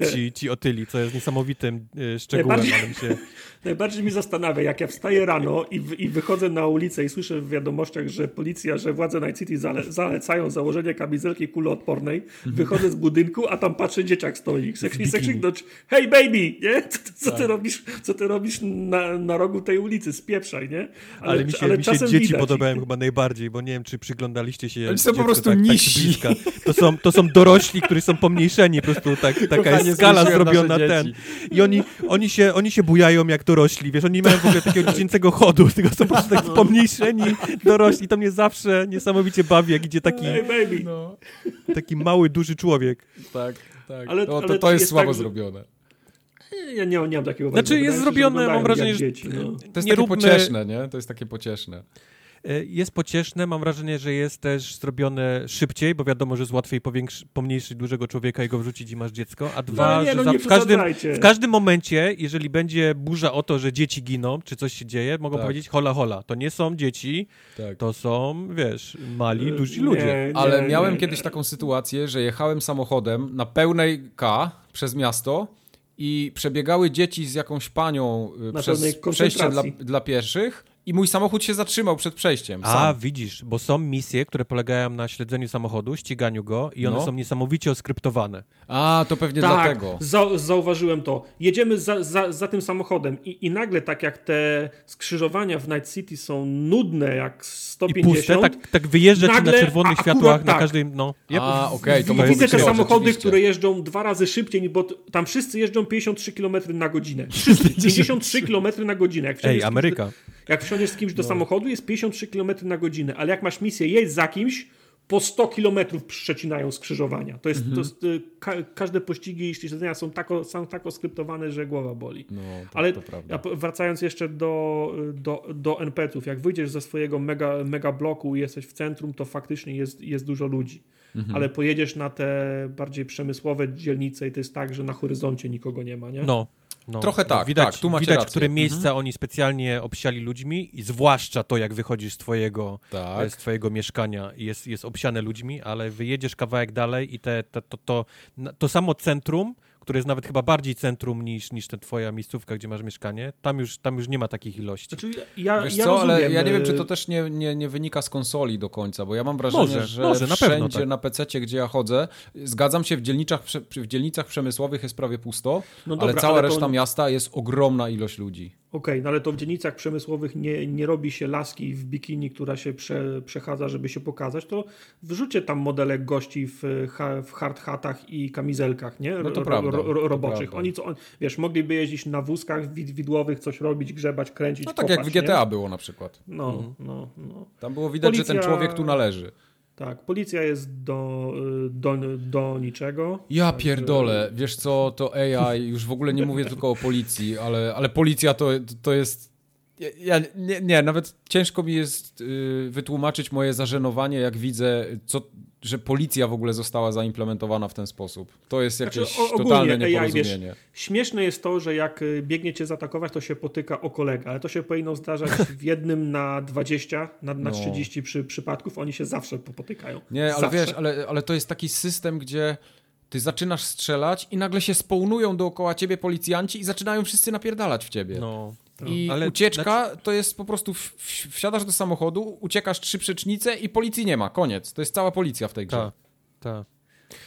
e, ci, ci otyli, co jest niesamowitym e, szczegółem, Najbardziej- ale mi się... Najbardziej mi zastanawia, jak ja wstaję rano i, w, i wychodzę na ulicę i słyszę w wiadomościach, że policja, że władze Night City zale, zalecają założenie kamizelki kuloodpornej. Wychodzę z budynku, a tam patrzę, dzieciak stoi. Chcę, chcę krzyknąć, hey baby, nie? Co, ty- co, ty robisz, co ty robisz na, na rogu tej ulicy? Spieprzaj, nie? Ale, mi się, mi się dzieci podobają chyba najbardziej, bo nie wiem, czy przyglądaliście się Oni są po prostu tak, nisi. Tak to, są, to są dorośli, którzy są pomniejszeni, po prostu tak, taka Kochanie, jest skala zrobiona ten. I oni, oni, się, oni się bujają jak dorośli, wiesz, oni nie mają w ogóle takiego dziecięcego chodu, tylko są po prostu tak pomniejszeni dorośli. To mnie zawsze niesamowicie bawi, jak idzie taki, Hey baby. No, taki mały, duży człowiek. tak, tak. Ale- no, to, ale to jest jest słabo tak, że- zrobione. Ja nie, nie mam takiego Znaczy jest że zrobione, mam wrażenie, że dzieci, no. To jest nie takie róbmy- pocieszne, nie? To jest takie pocieszne. E, Jest pocieszne, mam wrażenie, że jest też zrobione szybciej, bo wiadomo, że jest łatwiej pomniejszyć dużego człowieka i go wrzucić i masz dziecko, a dwa, No nie, że no za, nie w, każdym, w każdym momencie, jeżeli będzie burza o to, że dzieci giną, czy coś się dzieje, mogą Tak. powiedzieć hola hola, to nie są dzieci, Tak. to są, wiesz, mali, duzi Nie, ludzie. nie, Ale nie, miałem nie. kiedyś taką sytuację, że jechałem samochodem na pełnej K przez miasto i przebiegały dzieci z jakąś panią y, Na przez przejście dla, dla pieszych i mój samochód się zatrzymał przed przejściem. A, Sam. widzisz, bo są misje, które polegają na śledzeniu samochodu, ściganiu go i one No. są niesamowicie oskryptowane. A, to pewnie Tak, dlatego. za, zauważyłem to. Jedziemy za, za, za tym samochodem i, i nagle tak jak te skrzyżowania w Night City są nudne jak I 150. puste, tak, tak wyjeżdża ci na Nagle, czerwonych a światłach na tak. każdej, no. Yep. A, okej, to I mogło widzę te to, samochody, które jeżdżą dwa razy szybciej, bo tam wszyscy jeżdżą 53 km na godzinę. Wszyscy 53 km na godzinę. Jak Ej, Ameryka. Jak wsiądziesz z kimś No. do samochodu, jest 53 km na godzinę, ale jak masz misję, jedź za kimś, po 100 km przecinają skrzyżowania. To jest, Mhm. to jest y, ka każde pościgi i śledzenia są tak, są tak oskryptowane, że głowa boli. No, to, Ale to wracając jeszcze do, do, do NPC-ów, jak wyjdziesz ze swojego mega, mega bloku i jesteś w centrum, to faktycznie jest, jest dużo ludzi. Mhm. Ale pojedziesz na te bardziej przemysłowe dzielnice i to jest tak, że na horyzoncie nikogo nie ma, nie? No. No, Trochę no, tak, widać, tak, tu macie widać rację. które Mhm. miejsca oni specjalnie obsiali ludźmi i zwłaszcza to, jak wychodzisz z twojego, Tak. z twojego mieszkania i jest, jest obsiane ludźmi, ale wyjedziesz kawałek dalej i te, te, to, to, na- to samo centrum, które jest nawet chyba bardziej centrum niż, niż ta twoja miejscówka, gdzie masz mieszkanie, tam już, tam już nie ma takich ilości. Znaczy, ja, Wiesz ja co, rozumiem, ale ja nie wiem, czy to też nie, nie, nie wynika z konsoli do końca, bo ja mam wrażenie, Może, że może, na pewno wszędzie tak. na PC, gdzie ja chodzę, zgadzam się, w, dzielniczach, prze- w dzielnicach przemysłowych jest prawie pusto, No ale dobra, cała ale to- reszta miasta jest ogromna ilość ludzi. Okej, no ale to w dzielnicach przemysłowych nie, nie robi się laski w bikini, która się prze, przechadza, żeby się pokazać, to wrzucie tam modelek gości w, w hard hatach i kamizelkach, nie? No to prawda, ro- ro- to roboczych. prawda. Oni co, on, wiesz, mogliby jeździć na wózkach wid, widłowych, coś robić, grzebać, kręcić, No tak kopać, jak w GTA Nie? było na przykład. No, no, no. Tam było widać, że ten Policja- człowiek tu należy. Tak, policja jest do, y, do, do niczego. Ja Także- pierdolę, wiesz co, to AI, już w ogóle nie mówię tylko o policji, ale, ale policja to, to jest... Ja, ja, nie, nie, nawet ciężko mi jest y, wytłumaczyć moje zażenowanie, jak widzę, co, że policja w ogóle została zaimplementowana w ten sposób. To jest Znaczy, jakieś o- ogólnie totalne AI, wiesz, nieporozumienie. Śmieszne jest to, że jak y, biegnie cię zaatakować, to się potyka o kolegę, ale to się powinno zdarzać w jednym na 20, na, na No. 30 przy, przypadków. Oni się zawsze potykają. Nie, ale zawsze. wiesz, ale, ale to jest taki system, gdzie ty zaczynasz strzelać i nagle się spełnują dookoła ciebie policjanci i zaczynają wszyscy napierdalać w ciebie. No. I Ale ucieczka to jest po prostu w, w, wsiadasz do samochodu, uciekasz trzy przecznice i policji nie ma. Koniec. To jest cała policja w tej grze. Tak, tak.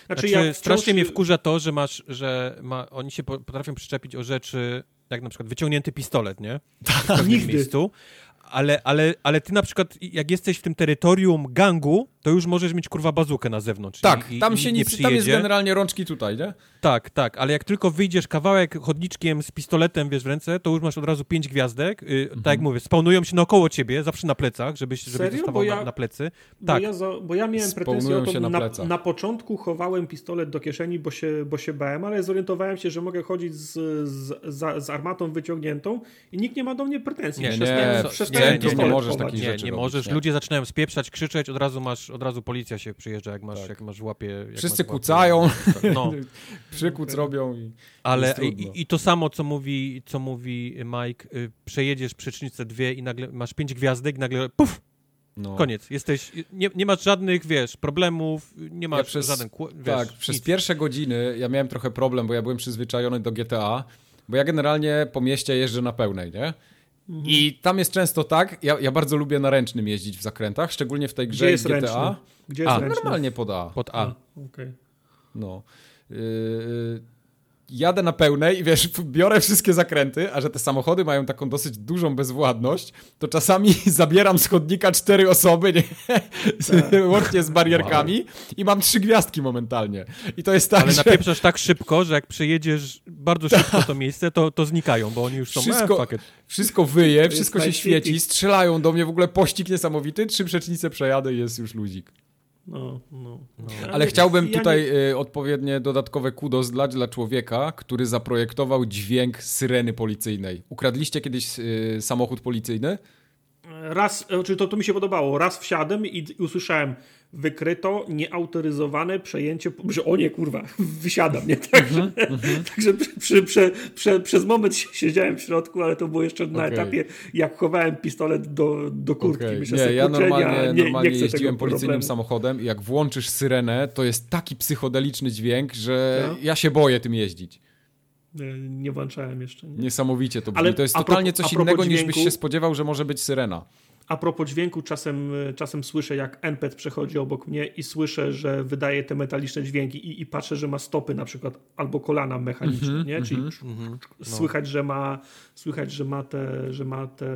Znaczy, Znaczy, ja strasznie wciąż- mnie wkurza to, że masz, że ma, oni się po- potrafią przyczepić o rzeczy, jak na przykład wyciągnięty pistolet, nie? W pewnym Nigdy. miejscu. Ale, ale, ale ty na przykład, jak jesteś w tym terytorium gangu, to już możesz mieć kurwa bazukę na zewnątrz. Tak, i, tam i się nie nic, tam jest generalnie rączki tutaj, nie? Tak, tak, ale jak tylko wyjdziesz kawałek chodniczkiem z pistoletem, wiesz, w ręce, to już masz od razu pięć gwiazdek. Y, Tak Mhm. jak mówię, spawnują się naokoło ciebie, zawsze na plecach, żebyś, żebyś Serio? dostawał Bo ja- na, na plecy. Bo, Tak, ja za, bo ja miałem Spawnują o to, się na na, na początku chowałem pistolet do kieszeni, bo się, bo się bałem, ale zorientowałem się, że mogę chodzić z, z, za, z armatą wyciągniętą i nikt nie ma do mnie pretensji. Nie, nie, nie, nie, pistolet nie możesz takich nie, rzeczy nie możesz. nie. Ludzie zaczynają spieprzać, krzyczeć, od razu masz, od razu policja się przyjeżdża, jak masz, Tak. jak masz w łapie. Wszyscy kucają. No, Przykuc robią i... ale i, to samo, co mówi, co mówi Mike, y, przejedziesz przecznicę dwie i nagle masz pięć gwiazdek i nagle puf, No. koniec. Jesteś, nie, nie masz żadnych, wiesz, problemów, nie masz Ja przez- żaden, kłu- wiesz, tak, przez nic. pierwsze godziny ja miałem trochę problem, bo ja byłem przyzwyczajony do GTA, bo ja generalnie po mieście jeżdżę na pełnej, nie? Mhm. I tam jest często tak, ja, ja bardzo lubię na ręcznym jeździć w zakrętach, szczególnie w tej grze Gdzie jest i GTA. ręczny? Gdzie jest A, ręczny? Normalnie pod A. Pod A. Okej. No. Yy, jadę na pełnej i wiesz, biorę wszystkie zakręty, a że te samochody mają taką dosyć dużą bezwładność, to czasami zabieram z chodnika cztery osoby, nie? Tak. łącznie z barierkami i mam trzy gwiazdki momentalnie. I to jest tak, Ale że napieprzasz tak szybko, że jak przejedziesz bardzo szybko to miejsce, to, to znikają, bo oni już są, Wszystko- e, fuck it. wszystko wyje, wszystko się świeci, strzelają do mnie, w ogóle pościg niesamowity, trzy przecznice przejadę i jest już luzik. No, no. Ale chciałbym tutaj nie... odpowiednie dodatkowe kudos dać dla człowieka, który zaprojektował dźwięk syreny policyjnej. Ukradliście kiedyś samochód policyjny? Raz, znaczy to, to mi się podobało. Raz wsiadłem i usłyszałem wykryto nieautoryzowane przejęcie, że o nie kurwa, wysiadam, nie? Także, mm -hmm. także przy, przy, przy, przez moment siedziałem w środku, ale to było jeszcze na okay. etapie, jak chowałem pistolet do, do kurtki. Okay. Myślę, nie, ja normalnie, nie, normalnie nie jeździłem policyjnym problemu. samochodem i jak włączysz syrenę, to jest taki psychodeliczny dźwięk, że no? ja się boję tym jeździć. Nie włączałem jeszcze. Nie? Niesamowicie to brzmi. Ale to jest totalnie coś innego dźwięku, niż byś się spodziewał, że może być syrena. A propos dźwięku, czasem, czasem słyszę, jak NPC przechodzi obok mnie i słyszę, że wydaje te metaliczne dźwięki i, i patrzę, że ma stopy na przykład albo kolana mechaniczne, mm -hmm, nie? Czyli mm -hmm, słychać, no. że ma, słychać, że ma te, że ma te,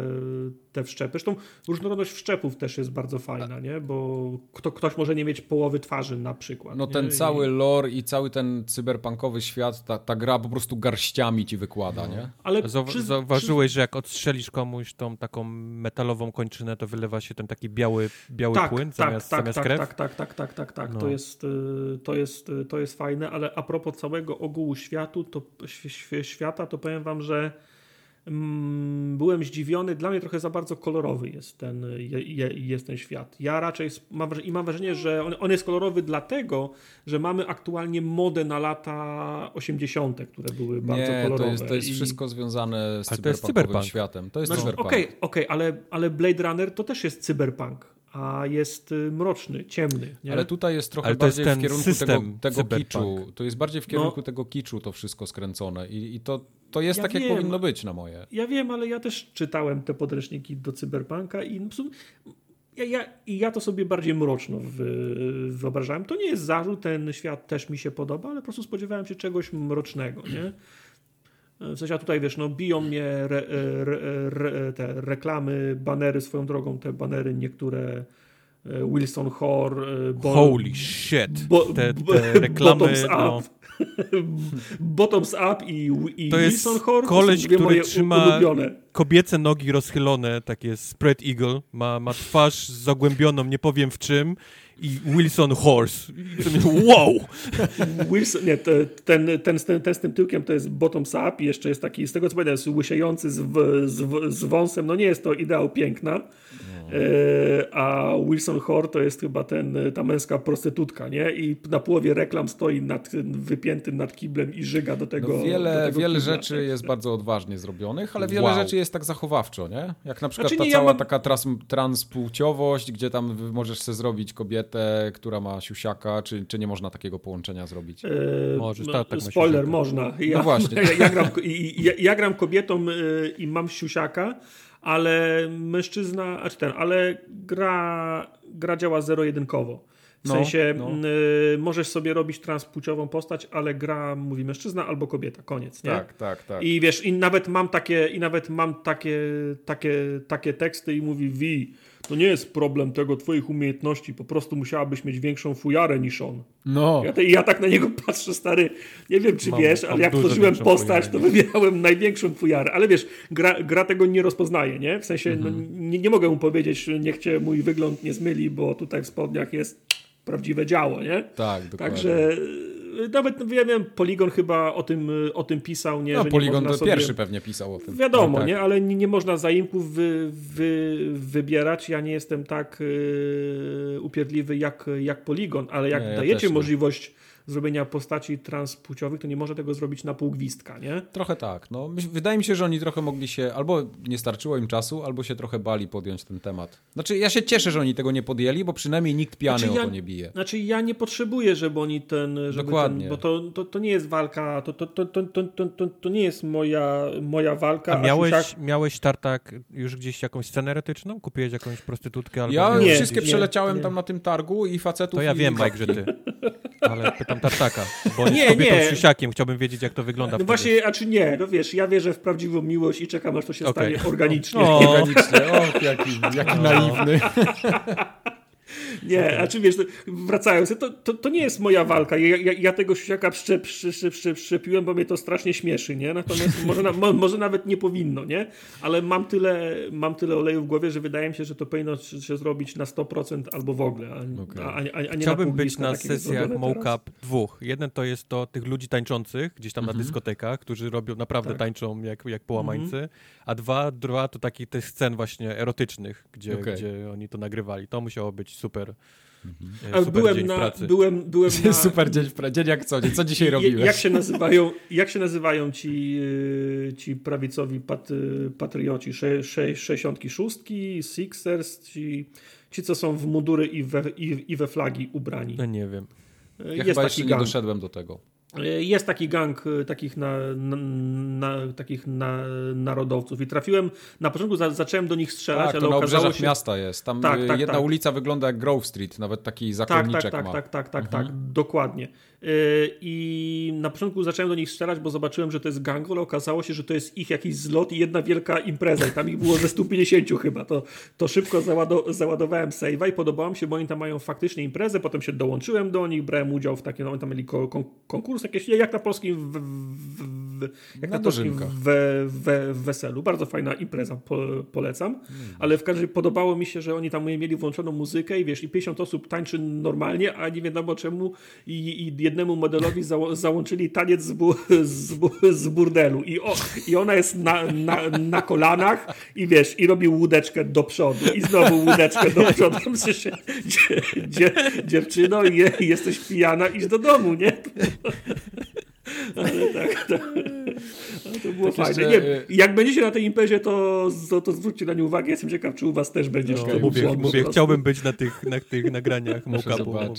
te wszczepy. Zresztą różnorodność wszczepów też jest bardzo fajna, nie? Bo kto, ktoś może nie mieć połowy twarzy na przykład. No nie? ten cały lore i cały ten cyberpunkowy świat, ta, ta gra po prostu garściami ci wykłada, no. nie? Ale przy, zauważyłeś, przy... że jak odstrzelisz komuś tą taką metalową kończynę, to wylewa się ten taki biały, biały tak, płyn tak, zamiast, tak, zamiast tak, krew? Tak, tak, tak, tak, tak, tak. No. To, jest, y, to, jest, y, to jest fajne, ale a propos całego ogółu światu, to, świata, to powiem wam, że byłem zdziwiony. Dla mnie trochę za bardzo kolorowy jest ten, jest ten świat. Ja raczej mam, i mam wrażenie, że on, on, jest kolorowy dlatego, że mamy aktualnie modę na lata 80., które były bardzo Nie, kolorowe. To jest, to jest I... wszystko związane z cyberpunkowym światem. To jest znaczy, cyberpunk. Okej, okay, okay, ale, ale Blade Runner to też jest cyberpunk a jest y, mroczny, ciemny. Nie? Ale tutaj jest trochę bardziej jest w kierunku tego, tego kiczu. To jest bardziej w kierunku no. tego kiczu to wszystko skręcone i, i to to jest ja tak, wiem, jak powinno być na moje. Ja wiem, ale ja też czytałem te podręczniki do Cyberpunka i ja, ja, i ja to sobie bardziej mroczno wyobrażałem. To nie jest zarzut, ten świat też mi się podoba, ale po prostu spodziewałem się czegoś mrocznego, nie? W sensie, a tutaj wiesz, no biją mnie re, re, re, te reklamy, banery swoją drogą, te banery niektóre e, Wilson Hor, e, Holy shit! Bo, te, te reklamy, no. Bottoms Up i, i to jest Wilson Horn koleś, który trzyma ulubione. kobiece nogi rozchylone, takie spread eagle, ma, ma twarz zagłębioną, nie powiem w czym i Wilson Horse. I wow! Wilson, nie, ten, ten, ten, ten, z tym tyłkiem to jest bottoms up i jeszcze jest taki, z tego co pamiętam, jest łysiejący z, z, z wąsem, no nie jest to ideał piękna, a Wilson Hor to jest chyba ten, ta męska prostytutka, nie? I na połowie reklam stoi nad, wypiętym nad kiblem i żyga do tego. No wiele do tego wiele rzeczy jest bardzo odważnie zrobionych, ale wiele wow. rzeczy jest tak zachowawczo, nie? Jak na przykład znaczy, ta cała ja mam... taka trans, transpłciowość, gdzie tam możesz sobie zrobić kobietę, która ma siusiaka, czy, czy nie można takiego połączenia zrobić? Eee, Możesz, tak, tak Spoiler, można. Ja, no właśnie. Ja, ja, gram, ja, ja gram kobietą y, i mam siusiaka, ale mężczyzna, a czy ten, ale gra, gra działa zero-jedynkowo. W no, sensie no. Y, możesz sobie robić transpłciową postać, ale gra mówi mężczyzna albo kobieta, koniec, nie? Tak, tak, tak. I wiesz, i nawet mam takie, i nawet mam takie, takie, takie teksty i mówi Wi, to nie jest problem tego twoich umiejętności, po prostu musiałabyś mieć większą fujarę niż on. No. Ja, te, ja tak na niego patrzę, stary, nie wiem czy mam, wiesz, ale jak tworzyłem postać, fujarę. to wybierałem największą fujarę, ale wiesz, gra, gra tego nie rozpoznaje, nie? W sensie, no, mhm. no, nie, nie mogę mu powiedzieć, niech cię mój wygląd nie zmyli, bo tutaj w spodniach jest prawdziwe działo, nie? Tak, dokładnie. Także nawet ja wiem, Polygon chyba o tym, o tym pisał, nie? No, że Polygon to sobie... pierwszy pewnie pisał o tym. Wiadomo, tak. nie? Ale nie, nie można zaimków wy, wy, wybierać. Ja nie jestem tak yy, upierdliwy jak, jak Polygon, ale jak nie, dajecie ja możliwość zrobienia postaci transpłciowych, to nie może tego zrobić na pół gwizdka, nie? Trochę tak. No, wydaje mi się, że oni trochę mogli się, albo nie starczyło im czasu, albo się trochę bali podjąć ten temat. Znaczy, ja się cieszę, że oni tego nie podjęli, bo przynajmniej nikt piany znaczy, ja, o to nie bije. Znaczy, ja nie potrzebuję, żeby oni ten... Żeby Dokładnie. Ten, bo to, to, to nie jest walka, to, to, to, to, to, to, to nie jest moja, moja walka. A miałeś, a miałeś Tartak już gdzieś jakąś scenę erotyczną? Kupiłeś jakąś prostytutkę? Albo ja nie, wszystkie nie, przeleciałem nie. tam na tym targu i facetów... To ja i... wiem, Mike, że ty. Ale pytam Tartaka. Bo nie, kobietą nie. siusiakiem chciałbym wiedzieć, jak to wygląda. No właśnie, a czy nie, no wiesz, ja wierzę w prawdziwą miłość i czekam, aż to się okay. stanie organicznie. O, organicznie, o, jaki, jaki no. naiwny. Nie, a czy wiesz, wracając, to, to, to nie jest moja walka. Ja, ja, ja tego siusiaka przyczep, przyczep, przyczep, przyczepiłem, bo mnie to strasznie śmieszy, nie? Natomiast może, na, może nawet nie powinno, nie? Ale mam tyle, mam tyle oleju w głowie, że wydaje mi się, że to powinno się zrobić na 100% albo w ogóle, a, okay. a, a, a nie Chciałbym na być na sesjach mocap dwóch. Jeden to jest to tych ludzi tańczących gdzieś tam mhm. na dyskotekach, którzy robią, naprawdę tak. tańczą jak, jak połamańcy, mhm. a dwa, dwa to takich tych scen właśnie erotycznych, gdzie, okay. gdzie oni to nagrywali. To musiało być super. Mhm. Ale byłem na, byłem, byłem na... Super dzień w pracy. Dzień jak co? Co dzisiaj robiłeś? Jak się nazywają, jak się nazywają ci, y, ci prawicowi pat, patrioci? 66, Sixers, ci, ci co są w mundury i we, i, i we flagi ubrani. No nie wiem. Ja jest chyba jeszcze nie doszedłem do tego. Jest taki gang y, takich, na, na, na, takich na, narodowców i trafiłem, na początku za, zacząłem do nich strzelać, tak, ale na obrzeżach się... miasta jest. Tam tak, tak, jedna tak. ulica wygląda jak Grove Street, nawet taki zakonniczek tak, tak, ma. Tak, tak, tak, tak, mhm. tak, dokładnie. Y, I na początku zacząłem do nich strzelać, bo zobaczyłem, że to jest gang, ale okazało się, że to jest ich jakiś zlot i jedna wielka impreza. I tam ich było ze 150 chyba. To, to szybko załadowałem save'a i podobało mi się, bo oni tam mają faktycznie imprezę. Potem się dołączyłem do nich, brałem udział w takim, no, oni tam mieli konkurs jakieś, jak na polskim, w, w, w, jak na, na polskim we, we, weselu. Bardzo fajna impreza, po, polecam. Hmm. Ale w każdym razie podobało mi się, że oni tam mieli włączoną muzykę i wiesz, i 50 osób tańczy normalnie, a nie wiadomo czemu i, i jednemu modelowi zało załączyli taniec z, bu z, bu z, burdelu i, o, i ona jest na, na, na, kolanach i wiesz, i robi łódeczkę do przodu i znowu łódeczkę do przodu. Że dzie, dzie, dziewczyno, je, jesteś pijana, idź do domu, nie? Ale tak, tak. Ale to było tak fajne. Jeszcze... Nie, jak będziecie na tej imprezie, to, to, to, zwróćcie na nie uwagę. Jestem ciekaw, czy u was też będzie no, Mówię, mówię chciałbym być na tych, na tych nagraniach mock-upu.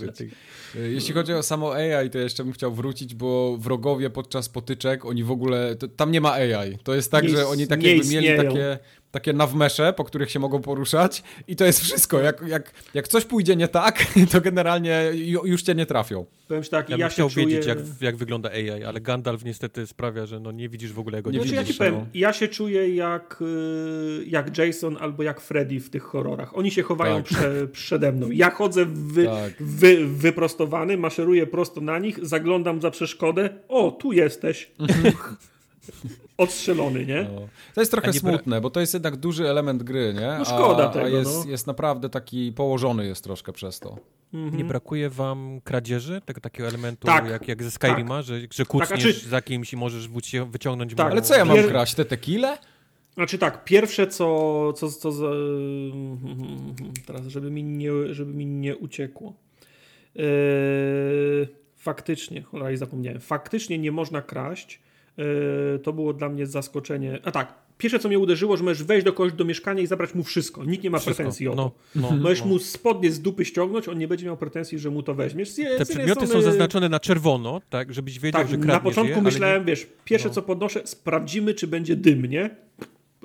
Jeśli chodzi o samo AI, to jeszcze bym chciał wrócić, bo wrogowie podczas potyczek, oni w ogóle, to, tam nie ma AI. To jest tak, nie, że oni takie mieli takie takie nawmesze, po których się mogą poruszać i to jest wszystko. Jak, jak, jak coś pójdzie nie tak, to generalnie już cię nie trafią. Powiem tak, ja, ja chciał czuję... wiedzieć, jak, jak wygląda AI, ale Gandalf niestety sprawia, że no nie widzisz w ogóle jego nie znaczy, ja, ci powiem, ja się czuję jak, y, jak Jason albo jak Freddy w tych horrorach. Oni się chowają tak. prze, przede mną. Ja chodzę wy, tak. wy, maszeruję prosto na nich, zaglądam za przeszkodę. O, tu jesteś. odstrzelony, nie? No. To jest trochę smutne, bo to jest jednak duży element gry, nie? No szkoda a, tego, a jest, no. jest naprawdę taki położony jest troszkę przez to. Mhm. Nie brakuje wam kradzieży, tego takiego elementu tak, jak, jak ze Skyrima, tak. że, że kucniesz tak, za kimś i możesz wyciągnąć... Tak, ale co ja mam Pier... kraść? Te tequile? Znaczy tak, pierwsze co, co, co za... teraz, żeby mi nie, żeby mi nie uciekło. Yy, faktycznie, cholera, i zapomniałem. Faktycznie nie można kraść, E, to było dla mnie zaskoczenie. A tak, pierwsze co mnie uderzyło, że możesz wejść do kogoś do mieszkania i zabrać mu wszystko. Nikt nie ma wszystko. pretensji o to. No, no, możesz no. mu spodnie z dupy ściągnąć, on nie będzie miał pretensji, że mu to weźmiesz. Z, Te przedmioty strony... są zaznaczone na czerwono, tak, żebyś wiedział, tak, że kradniesz Na początku je, myślałem, nie... wiesz, pierwsze no. co podnoszę, sprawdzimy, czy będzie dym, nie?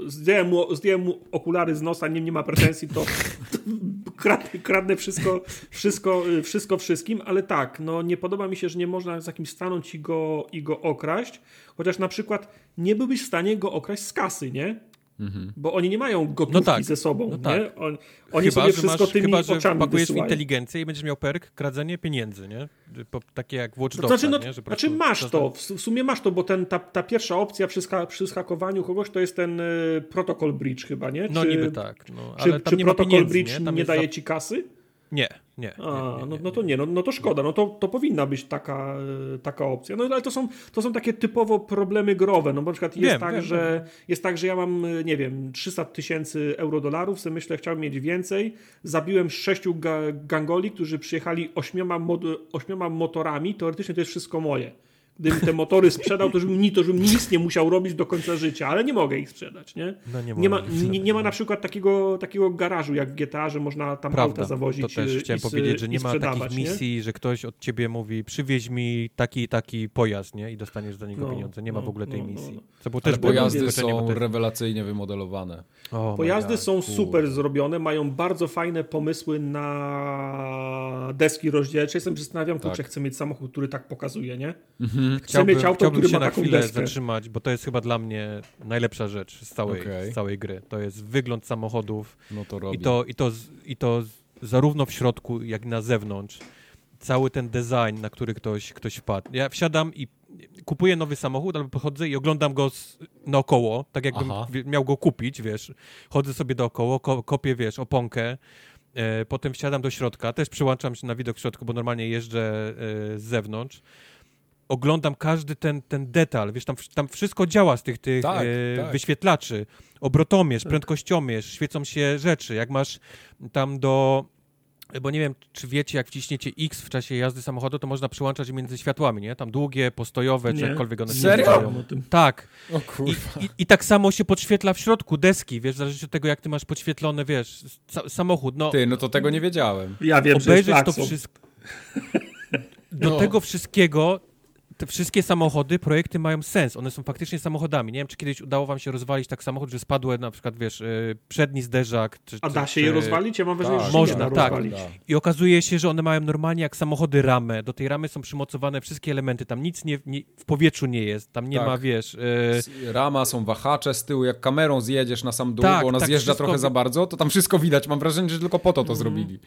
zdjąłem mu, zdjąłem mu okulary z nosa, nie, nie ma pretensji, to kradnę, kradnę wszystko, wszystko, wszystko wszystkim, ale tak, no nie podoba mi się, że nie można z kimś stanąć i go, i go okraść, chociaż na przykład nie byłbyś w stanie go okraść z kasy, nie? Mhm. Bo oni nie mają gotówki no tak, ze sobą, no tak. nie? On, oni chyba, sobie wszystko masz, tymi chyba, że oczami pakujesz w inteligencję i będziesz miał perk kradzenie pieniędzy, nie? Takie jak Watch Dogs, znaczy, no, nie? Znaczy masz to, w sumie masz to, bo ten, ta, ta pierwsza opcja przy, ska, przy skakowaniu kogoś to jest ten y, protocol bridge chyba, nie? No czy, niby tak. No, ale czy, czy protocol bridge nie, nie daje za... ci kasy? Nie, nie. A, nie, nie, no, no, to nie, no, no to szkoda, no to, to powinna być taka, e, taka opcja. No ale to są, to są takie typowo problemy growe. No na przykład jest wiem, tak, wiem, że wiem. jest tak, że ja mam, e, nie wiem, 300 tysięcy euro dolarów, sobie myślę, chciałbym mieć więcej. Zabiłem sześciu ga gangoli, którzy przyjechali ośmioma, mod, ośmioma motorami. Teoretycznie to jest wszystko moje gdybym te motory sprzedał, to żebym, to żebym nic nie musiał robić do końca życia, ale nie mogę ich sprzedać, nie? No nie, nie, ma, nie, nie, ma na przykład takiego, takiego garażu jak w GTA, że można tam Prawda, auta zawozić to też chciałem powiedzieć, że nie ma takich misji, nie? że ktoś od ciebie mówi przywieź mi taki taki pojazd, nie? I dostaniesz za niego no, pieniądze. Nie ma no, w ogóle tej no, no misji. Co było też pojazdy są rewelacyjnie wymodelowane. Oh pojazdy są super zrobione, mają bardzo fajne pomysły na deski rozdzielcze. Jestem zastanawiam, tak. kurczę, chcę mieć samochód, który tak pokazuje, nie? Mhm. Chcę chciałbym, mieć auto, chciałbym się na chwilę deskę. zatrzymać, bo to jest chyba dla mnie najlepsza rzecz z całej, okay. z całej gry. To jest wygląd samochodów. No to robi. I to, i to, i to zarówno w środku, jak i na zewnątrz. Cały ten design, na który ktoś, ktoś wpadł. Ja wsiadam i kupuję nowy samochód, albo pochodzę i oglądam go z, naokoło, tak jakbym Aha. miał go kupić, wiesz. Chodzę sobie dookoło, ko, kopię, wiesz, oponkę, e, potem wsiadam do środka, też przyłączam się na widok w środku, bo normalnie jeżdżę e, z zewnątrz. Oglądam każdy ten, ten detal, wiesz, tam, tam wszystko działa z tych, tych Tak, e, tak. wyświetlaczy. Obrotomierz, prędkościomierz, świecą się rzeczy. Jak masz tam do... Bo nie wiem, czy wiecie, jak wciśniecie X w czasie jazdy samochodu, to można przyłączać między światłami, nie? Tam długie, postojowe, czy Nie. jakkolwiek one się Serio? nazywają. tym. Tak. O I, kurwa. i, I tak samo się podświetla w środku deski, wiesz, w zależności od tego, jak ty masz podświetlone, wiesz, sa samochód. No, Ty, no to tego nie wiedziałem. Ja wiem, że to klakson. wszystko. Do No. tego wszystkiego, te wszystkie samochody, projekty mają sens. One są faktycznie samochodami. Nie wiem, czy kiedyś udało wam się rozwalić tak samochód, że spadły na przykład, wiesz, y, przedni zderzak. Czy, A czy, da się czy... je rozwalić? Ja mam wrażenie, Tak, że się Można, tak. rozwalić. I okazuje się, że one mają normalnie jak samochody ramę. Do tej ramy są przymocowane wszystkie elementy. Tam nic nie, nie, w powietrzu nie jest. Tam nie Tak. ma, wiesz... y, S- Rama, są wahacze z tyłu, jak kamerą zjedziesz na sam dół, Tak, bo ona tak, zjeżdża wszystko- trochę za bardzo, to tam wszystko widać. Mam wrażenie, że tylko po to to zrobili.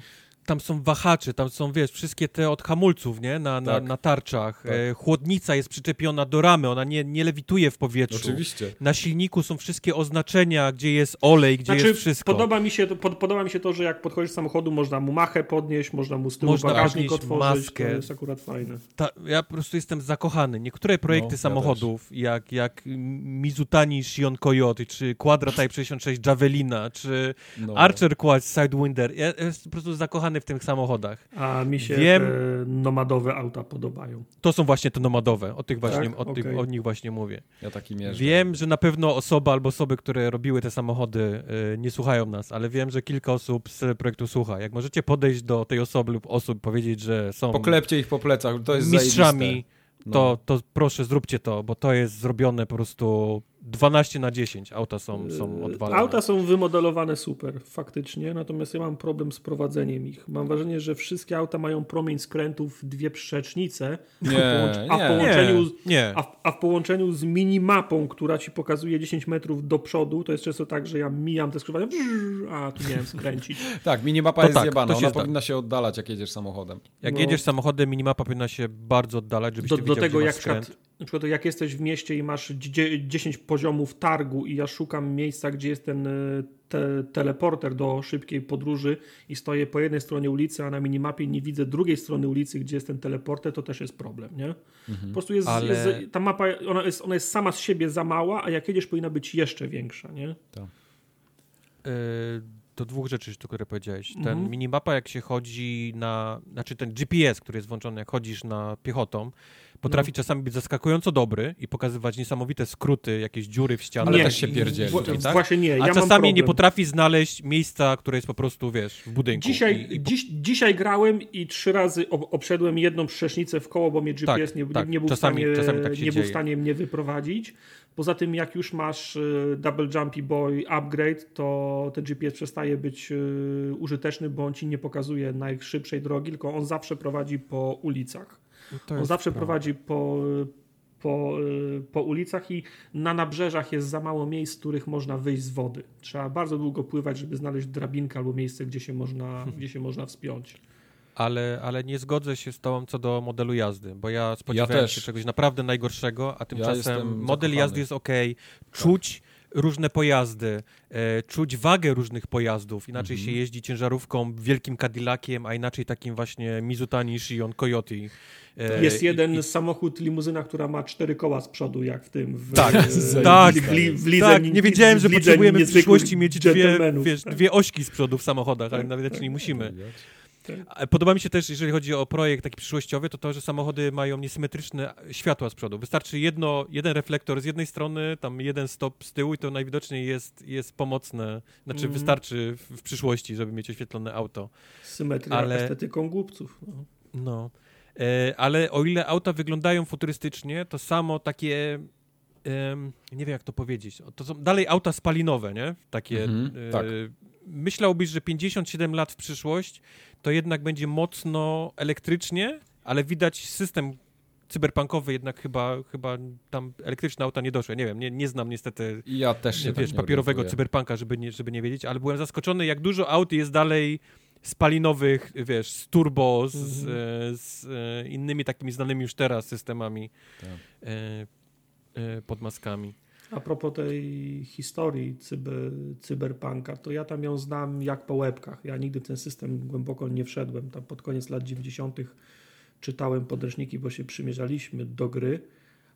Tam są wahacze, tam są, wiesz, wszystkie te od hamulców, nie? Na, na, Tak. na tarczach. Tak. E, chłodnica jest przyczepiona do ramy, ona nie, nie lewituje w powietrzu. Oczywiście. Na silniku są wszystkie oznaczenia, gdzie jest olej, gdzie Znaczy, jest wszystko. podoba mi, się, to- pod, podoba mi się to, że jak podchodzisz do samochodu, można mu machę podnieść, można mu z tyłu Można bagażnik podnieść otworzyć, maskę. to jest akurat fajne. Ta, ja po prostu jestem zakochany. Niektóre projekty No, ja samochodów, jak, jak Mizutani Shion Coyote, czy Quadra Type 66 Javelina, czy No. Archer Quad Sidewinder, ja jestem po prostu zakochany w tych samochodach. A mi się Wiem- te nomadowe auta podobają. To są właśnie te nomadowe, o tych właśnie, Tak? o, tych, Okej. o nich właśnie mówię. Ja taki mierzę. Wiem, że na pewno osoba albo osoby, które robiły te samochody y, nie słuchają nas, ale wiem, że kilka osób z projektu słucha. Jak możecie podejść do tej osoby lub osób powiedzieć, że są Poklepcie ich po plecach, to jest mistrzami, zajebiste. to, to proszę zróbcie to, bo to jest zrobione po prostu 12 na 10. Auta są, są odwalone. Auta są wymodelowane super, faktycznie, natomiast ja mam problem z prowadzeniem ich. Mam wrażenie, że wszystkie auta mają promień skrętów dwie przecznice, Nie, a, w nie. połączeniu, Nie, nie. a, w, a w połączeniu z minimapą, która ci pokazuje 10 metrów do przodu, to jest często tak, że ja mijam te skrzyżowania, a tu miałem skręcić. Tak, minimapa To jest tak, zjebana, to się ona powinna się oddalać, jak jedziesz samochodem. Jak No. jedziesz samochodem, minimapa powinna się bardzo oddalać, żebyś Do, ty do tego, gdzie jak, masz przykład, skręt. Na przykład jak jesteś w mieście i masz dzie- 10 poziomów targu i ja szukam miejsca, gdzie jest ten y, te, teleporter do szybkiej podróży i stoję po jednej stronie ulicy, a na minimapie nie widzę drugiej strony ulicy, gdzie jest ten teleporter, to też jest problem, nie? Po prostu jest, Ale- jest ta mapa, ona jest, ona jest sama z siebie za mała, a jak jedziesz powinna być jeszcze większa, nie? Y, do dwóch rzeczy, które powiedziałeś. Ten Mhm. minimapa, jak się chodzi na. Znaczy ten GPS, który jest włączony, jak chodzisz na piechotą, potrafi No. czasami być zaskakująco dobry i pokazywać niesamowite skróty, jakieś dziury w ścianach. Ale nie, też się pierdzieli w- tutaj, tak? Właśnie nie. A czasami nie potrafi znaleźć miejsca, które jest po prostu, wiesz, w budynku. Dzisiaj, I, i po... dziś, dzisiaj grałem i trzy razy ob- obszedłem jedną przecznicę w koło, bo mnie GPS Tak, nie, tak. nie, był, Czasami- w stanie, czasami tak nie był w stanie mnie wyprowadzić. Poza tym, jak już masz y, Double Jumpy Boy upgrade, to ten GPS przestaje być y, użyteczny, bo on ci nie pokazuje najszybszej drogi, tylko on zawsze prowadzi po ulicach. To On zawsze prawda. prowadzi po, po, po ulicach i na nabrzeżach jest za mało miejsc, z których można wyjść z wody. Trzeba bardzo długo pływać, żeby znaleźć drabinkę albo miejsce, gdzie się można, gdzie się można wspiąć. Ale, ale nie zgodzę się z tobą co do modelu jazdy, bo ja spodziewałem też. się czegoś naprawdę najgorszego, a tymczasem jestem model zakochany. jazdy jest ok. Czuć różne pojazdy, e, czuć wagę różnych pojazdów. Inaczej Mhm. się jeździ ciężarówką, wielkim Cadillaciem, a inaczej takim właśnie Mizutani, Shion, Coyote. E, Jest jeden i- samochód, limuzyna, która ma cztery koła z przodu, jak w tym. W, Tak, w, tak, w, li- w lidze, tak, nie wiedziałem, że potrzebujemy w przyszłości mieć dwie, wiesz, Tak. dwie ośki z przodu w samochodach, ale nawet nie musimy. A Podoba mi się też, jeżeli chodzi o projekt taki przyszłościowy, to to, że samochody mają niesymetryczne światła z przodu. Wystarczy jedno, jeden reflektor z jednej strony, tam jeden stop z tyłu i to najwidoczniej jest, jest pomocne. Znaczy Mhm. wystarczy w, w przyszłości, żeby mieć oświetlone auto. Symetria Ale- estetyką głupców. No. No. E, ale o ile auta wyglądają futurystycznie, to samo takie... nie wiem, jak to powiedzieć. To są dalej auta spalinowe, nie? Takie... Mhm, e, tak. Myślałbyś, że 57 lat w przyszłość to jednak będzie mocno elektrycznie, ale widać system cyberpunkowy jednak chyba, chyba tam elektryczne auta nie doszły. Nie wiem, nie, nie znam niestety ja też wiesz, tak nie papierowego orientuję. cyberpunka, żeby nie, żeby nie wiedzieć, ale byłem zaskoczony, jak dużo aut jest dalej spalinowych, wiesz, z turbo, z, Mhm. e, z e, innymi takimi znanymi już teraz systemami Tak. e, e, pod maskami. A propos tej historii cyber, cyberpunka, to ja tam ją znam jak po łebkach. Ja nigdy w ten system głęboko nie wszedłem. Tam pod koniec lat 90. czytałem podręczniki, bo się przymierzaliśmy do gry,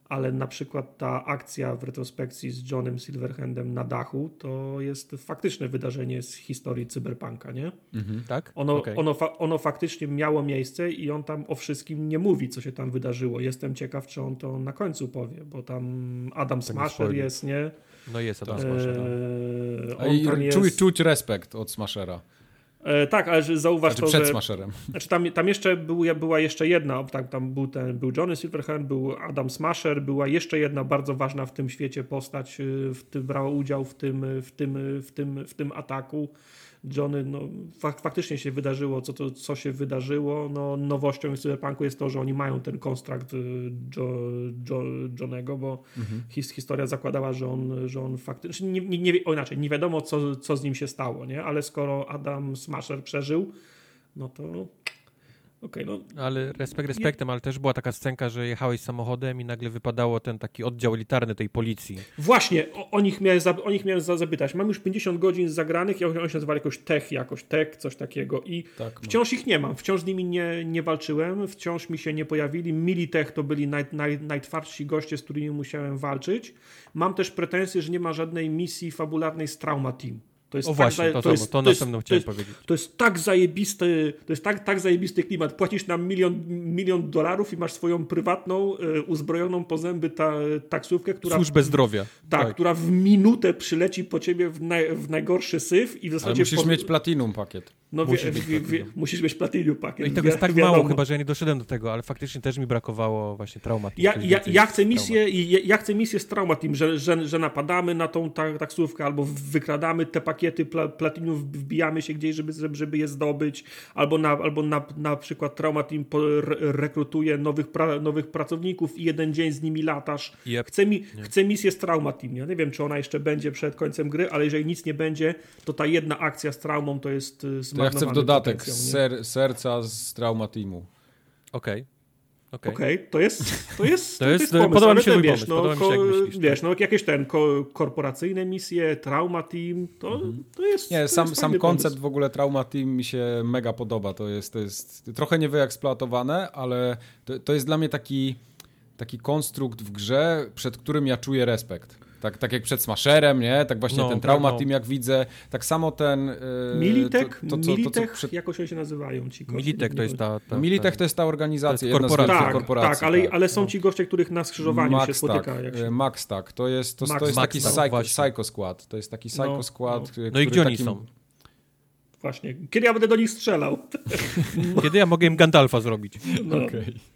ale na przykład ta akcja w retrospekcji z Johnem Silverhandem na dachu to jest faktyczne wydarzenie z historii cyberpunka, nie? Mhm. Tak? Ono, Okej. ono, fa- ono faktycznie miało miejsce i on tam o wszystkim nie mówi, co się tam wydarzyło. Jestem ciekaw, czy on to na końcu powie, bo tam Adam Smasher spoiler. jest, nie? No jest Adam Tak. Smasher. Eee, on i czuć, jest... czuć respekt od Smashera. E, tak, ale zauważ Znaczy to, przed że... Smasherem. Znaczy tam, tam jeszcze był, była jeszcze jedna, tak, tam był, ten, był Johnny Silverhand, był Adam Smasher, była jeszcze jedna bardzo ważna w tym świecie postać, y, w tym, brała udział w tym, w tym, w tym, w tym ataku. Johnny, no, fak, faktycznie się wydarzyło, co, to, co się wydarzyło. No, nowością w Cyberpunku jest to, że oni mają ten kontrakt y, jo, jo, Johnego, bo his, historia zakładała, że on, że on faktycznie, nie, nie, nie, wie- o inaczej, nie wiadomo, co, co z nim się stało, nie? ale skoro Adam Smasher przeżył, no to okej, no Ale respekt respektem, ale też była taka scenka, że jechałeś samochodem i nagle wypadało ten taki oddział elitarny tej policji. właśnie, o, o, nich miałem, za- o nich miałem za- zapytać. Mam już 50 godzin zagranych, ja oni się nazywali jakoś tech, jakoś tech, coś takiego i Tak, no. wciąż ich nie mam, wciąż z nimi nie, nie walczyłem, wciąż mi się nie pojawili. Militech to byli naj, naj, najtwardsi goście, z którymi musiałem walczyć. Mam też pretensje, że nie ma żadnej misji fabularnej z Trauma Team. To jest O tak właśnie, to, to, jest- to, to następną to chciałem jest- powiedzieć. To jest tak zajebisty, to jest tak, tak zajebisty klimat. Płacisz nam milion, milion dolarów i masz swoją prywatną, e, uzbrojoną po zęby ta, taksówkę, która, Służbę zdrowia. tak, która w minutę przyleci po ciebie w, naj, w najgorszy syf i w Ale zasadzie... musisz po, mieć platinum pakiet. No, wie, musisz mieć wie, wie, musisz mieć platinum pakiet. No i tego jest tak wiadomo. mało chyba, że ja nie doszedłem do tego, ale faktycznie też mi brakowało właśnie trauma. Ja, ja, ja chcę trauma. misję, ja, ja chcę misję z Trauma Team, że, że, że napadamy na tą ta, taksówkę albo wykradamy te pakiety pla, platinum, wbijamy się gdzieś, żeby, żeby- je zdobyć, albo na, albo na, na przykład Trauma Team po, re, rekrutuje nowych, pra, nowych pracowników i jeden dzień z nimi latasz. Yep. Chcę, mi, chcę misję z Trauma Team. Ja nie wiem, czy ona jeszcze będzie przed końcem gry, ale jeżeli nic nie będzie, to ta jedna akcja z traumą to jest y, To ja chcę w dodatek ser, serca z Trauma Teamu. Okej. Okej. Okej, to jest to jest, To jest- pomysł, podoba mi się te, twój wiesz, pomysł, no, podoba mi się, jak myślisz, wiesz, no jakieś ten ko, korporacyjne misje, trauma team, to, to jest Nie, to sam, jest sam koncept pomysł. w ogóle Trauma Team mi się mega podoba. To jest, to jest trochę niewyeksploatowane, ale to, to jest dla mnie taki, taki konstrukt w grze, przed którym ja czuję respekt. Tak, tak jak przed Smasherem, nie? Tak właśnie No, ten Trauma no. Team jak widzę. Tak samo ten... Yy, Militech, to, to, to, co przed... jakoś oni się nazywają ci goście, Militech nie to jest ta... ta, Militech ta to jest ta organizacja, to jest korporacja. tak, korporacji. tak, ale, tak. ale są ci goście, których na skrzyżowaniu się Max spotyka. tak, Jak e, się... Max tak, to jest, to, Max to jest tak, taki no, psycho, właśnie. psycho Squad. To jest taki Psycho No, no. który No i gdzie oni takim- są? Właśnie. Kiedy ja będę do nich strzelał? Kiedy ja mogę im Gandalfa zrobić? No. Okej.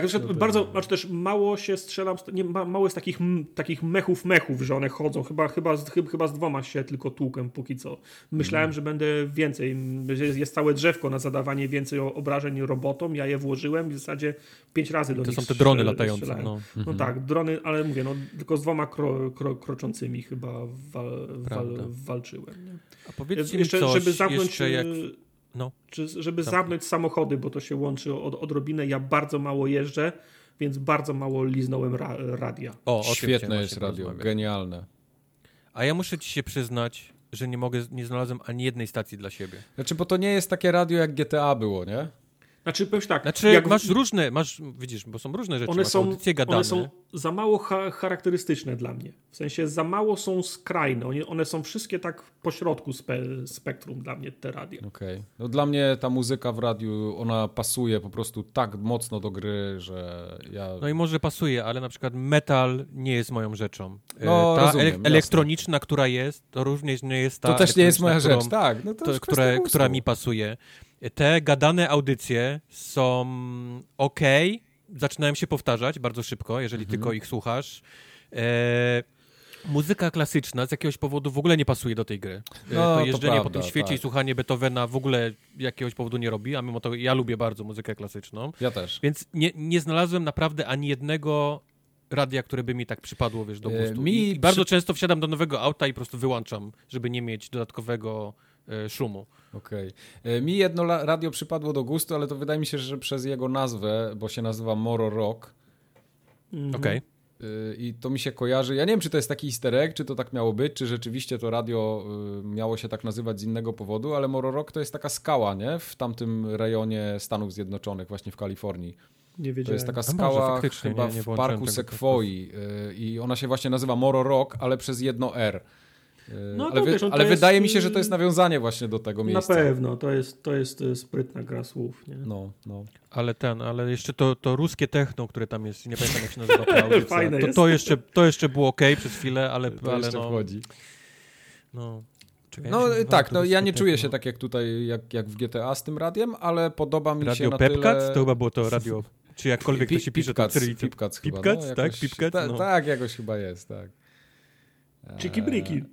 Tak, że bardzo, znaczy też mało się strzelam, nie, ma, mało jest takich, m- takich mechów mechów, że one chodzą. Chyba, chyba, z, chyba, chyba z dwoma się tylko tłukę póki co. Myślałem, Mhm. że będę więcej, jest, jest całe drzewko na zadawanie więcej obrażeń robotom, ja je włożyłem i w zasadzie pięć razy do To nich są te drony latające. No. No tak, drony, ale mówię, no tylko z dwoma kro, kro, kroczącymi chyba wal, wal, walczyłem. A powiedzcie Jeszcze, mi coś, żeby zamknąć, jeszcze jak... No. czy, żeby Zamknij. zamknąć samochody, bo to się łączy od, odrobinę, ja bardzo mało jeżdżę, więc bardzo mało liznąłem ra, radia. O, Świetne jest radio, genialne. A ja muszę ci się przyznać, że nie mogę, nie znalazłem ani jednej stacji dla siebie. Znaczy, bo to nie jest takie radio jak GTA było, nie? Znaczy, powiem tak, Znaczy, jak masz różne, masz, widzisz, bo są różne rzeczy, one masz są, audycje gadane. one są za mało cha, charakterystyczne dla mnie. W sensie za mało są skrajne. One, one są wszystkie tak po środku spe, spektrum dla mnie, te radia. Okej. No dla mnie ta muzyka w radiu, ona pasuje po prostu tak mocno do gry, że ja... No i może pasuje, ale na przykład metal nie jest moją rzeczą. E, No, ta rozumiem, ele- jasne. elektroniczna, która jest, to również nie jest ta to też nie jest moja rzecz, którą- tak. No to to, która, która mi pasuje. Te gadane audycje są ok, zaczynają się powtarzać bardzo szybko, jeżeli Mhm. tylko ich słuchasz. E, muzyka klasyczna z jakiegoś powodu w ogóle nie pasuje do tej gry. E, No, to to jeżdżenie po prawda, tym świecie tak. i słuchanie Beethovena w ogóle jakiegoś powodu nie robi, a mimo to ja lubię bardzo muzykę klasyczną. Ja też. Więc nie, nie znalazłem naprawdę ani jednego radia, które by mi tak przypadło, wiesz, do E, gustu. mi I, bardzo przy- często wsiadam do nowego auta i po prostu wyłączam, żeby nie mieć dodatkowego szumu. Okej. Okay. Mi jedno radio przypadło do gustu, ale to wydaje mi się, że przez jego nazwę, bo się nazywa Moro Rock. Mhm. Okej. Okay. I to mi się kojarzy. Ja nie wiem, czy to jest taki easter egg, czy to tak miało być, czy rzeczywiście to radio miało się tak nazywać z innego powodu, ale Moro Rock to jest taka skała, nie? W tamtym rejonie Stanów Zjednoczonych, właśnie w Kalifornii. Nie wiedziałem. To jest taka skała chyba nie, nie w parku Sekwoi i ona się właśnie nazywa Moro Rock, ale przez jedno R. No, ale, wiesz, ale wydaje mi się, że to jest nawiązanie właśnie do tego miejsca. Na pewno, to jest, to jest e, sprytna gra słów. Nie? No, no. Ale ten, ale jeszcze to, to ruskie techno, które tam jest, nie pamiętam jak się nazywa Fajne to, to, jeszcze, to jeszcze było ok przez chwilę, ale, to ale jeszcze no, wchodzi. No, Czekaj, no tak, no ja nie czuję się tak jak tutaj, jak, jak w GTA z tym radiem, ale podoba mi radio się na Pepcats? tyle... To chyba było to radio, czy jakkolwiek to się pisze. Pipcats chyba, Pipcats, no, tak? Pipcats? Ta, no. Tak, jakoś chyba jest, tak. Czyki briki.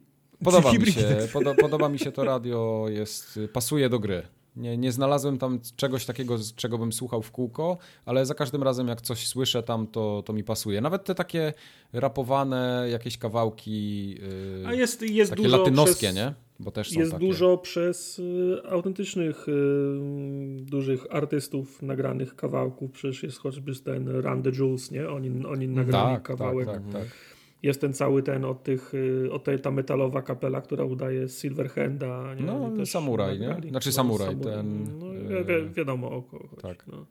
Podoba mi, się, podo, podoba mi się to radio, jest, pasuje do gry. Nie, nie znalazłem tam czegoś takiego, czego bym słuchał w kółko, ale za każdym razem jak coś słyszę tam, to, to mi pasuje. Nawet te takie rapowane jakieś kawałki yy, A jest, jest takie dużo latynoskie, przez, nie? Bo też są jest takie. dużo przez y, autentycznych y, dużych artystów nagranych kawałków. Przecież jest choćby ten Run the Juice, nie? Oni, oni nagrali tak, kawałek. Tak, tak, tak jest ten cały ten od tych, y, od tej, ta metalowa kapela, która udaje Silverhanda. Nie? No, samuraj, nie? Znaczy samuraj, ten... No, wi wiadomo o kogo chodzi. Tak. No.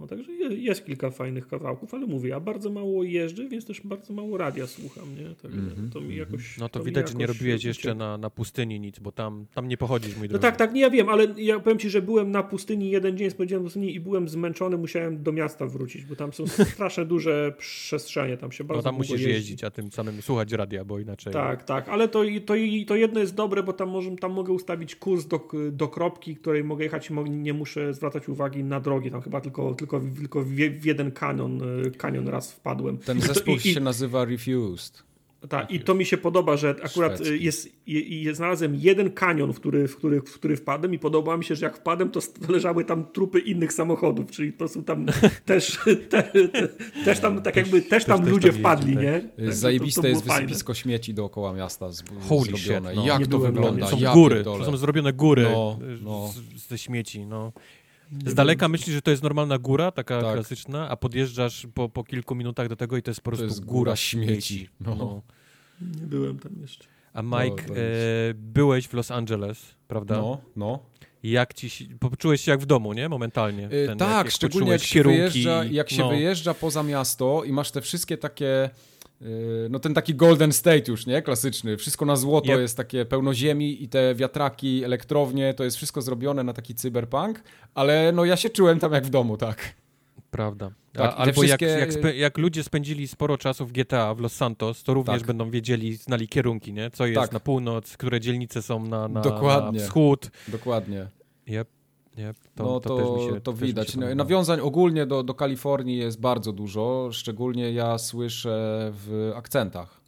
No, także jest kilka fajnych kawałków, ale mówię, ja bardzo mało jeżdżę, więc też bardzo mało radia słucham, nie? Także mm -hmm, to mi mhm. jakoś... No to, to widać, że nie robiłeś jeszcze na, na pustyni nic, bo tam, tam nie pochodzisz, mój no drogi. No tak, tak, nie, ja wiem, ale ja powiem ci, że byłem na pustyni jeden dzień, spędziłem na pustyni i byłem zmęczony, musiałem do miasta wrócić, bo tam są strasznie duże przestrzenie, tam się bardzo No tam musisz jeździć. jeździć, a tym samym słuchać radia, bo inaczej... Tak, tak, ale to, to, to jedno jest dobre, bo tam, może, tam mogę ustawić kurs do, do kropki, której mogę jechać i nie muszę zwracać uwagi na drogi, tam chyba tylko, tylko, tylko w jeden kanion, e, kanion raz wpadłem. Ten zespół I, się i, nazywa Refused. Tak, i to mi się podoba, że akurat e, jest, je, znalazłem jeden kanion, w który, w, który, w który wpadłem i podoba mi się, że jak wpadłem, to leżały tam trupy innych samochodów, czyli po prostu tam też, te, te, też tam tak jakby też tam też, ludzie też tam wpadli, jeździ, tak. nie? Tak, Zajebiste to, to jest wysypisko śmieci dookoła miasta z, Holy zrobione. Shit, no. Jak nie to wygląda? To są góry, to są zrobione góry no, no. Z, ze śmieci, no. Z daleka myślisz, że to jest normalna góra, taka tak. klasyczna, a podjeżdżasz po, po kilku minutach do tego i to jest po prostu jest góra, góra śmieci. No. no. Nie byłem tam jeszcze. A Mike, no, e, byłeś w Los Angeles, prawda? No, no. Jak ci, poczułeś się jak w domu, nie? Momentalnie. E, Ten, tak, jak, jak szczególnie jak się, wyjeżdża, jak się no. wyjeżdża poza miasto i masz te wszystkie takie no ten taki Golden State już, nie? Klasyczny. Wszystko na złoto yep. jest takie pełno ziemi i te wiatraki, elektrownie, to jest wszystko zrobione na taki cyberpunk, ale no ja się czułem tam jak w domu, tak. Prawda. Tak, A, albo wszystkie... jak, jak, jak, ludzie spędzili sporo czasu w GTA, w Los Santos, to również tak. będą wiedzieli, znali kierunki, nie? Co jest tak. na północ, które dzielnice są na, na, Dokładnie. na wschód. Dokładnie. Yep. Nie, to, no to, to, się, to widać. No, nawiązań ogólnie do, do Kalifornii jest bardzo dużo, szczególnie ja słyszę w akcentach.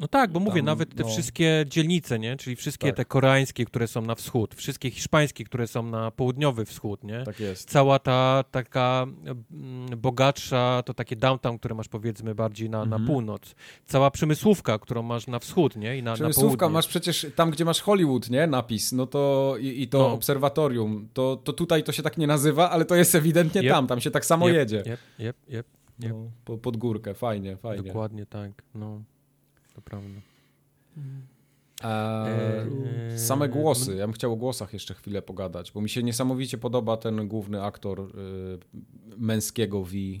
No tak, bo mówię, Tam, nawet te no... wszystkie dzielnice, nie? Czyli wszystkie tak. te koreańskie, które są na wschód, wszystkie hiszpańskie, które są na południowy wschód, nie? Tak jest. Cała ta taka mm, bogatsza, to takie downtown, które masz powiedzmy bardziej na, mhm. na północ. Cała przemysłówka, którą masz na wschód, nie? I na, przemysłówka na masz przecież tam, gdzie masz Hollywood, nie? Napis, no to i, i to no. obserwatorium, to, to tutaj to się tak nie nazywa, ale to jest ewidentnie yep. tam, tam się tak samo yep. jedzie. Yep, yep, yep. yep. No, po, pod górkę, fajnie, fajnie. Dokładnie tak, no to prawda. Eee, same głosy. Ja bym chciał o głosach jeszcze chwilę pogadać, bo mi się niesamowicie podoba ten główny aktor y, męskiego V. Y,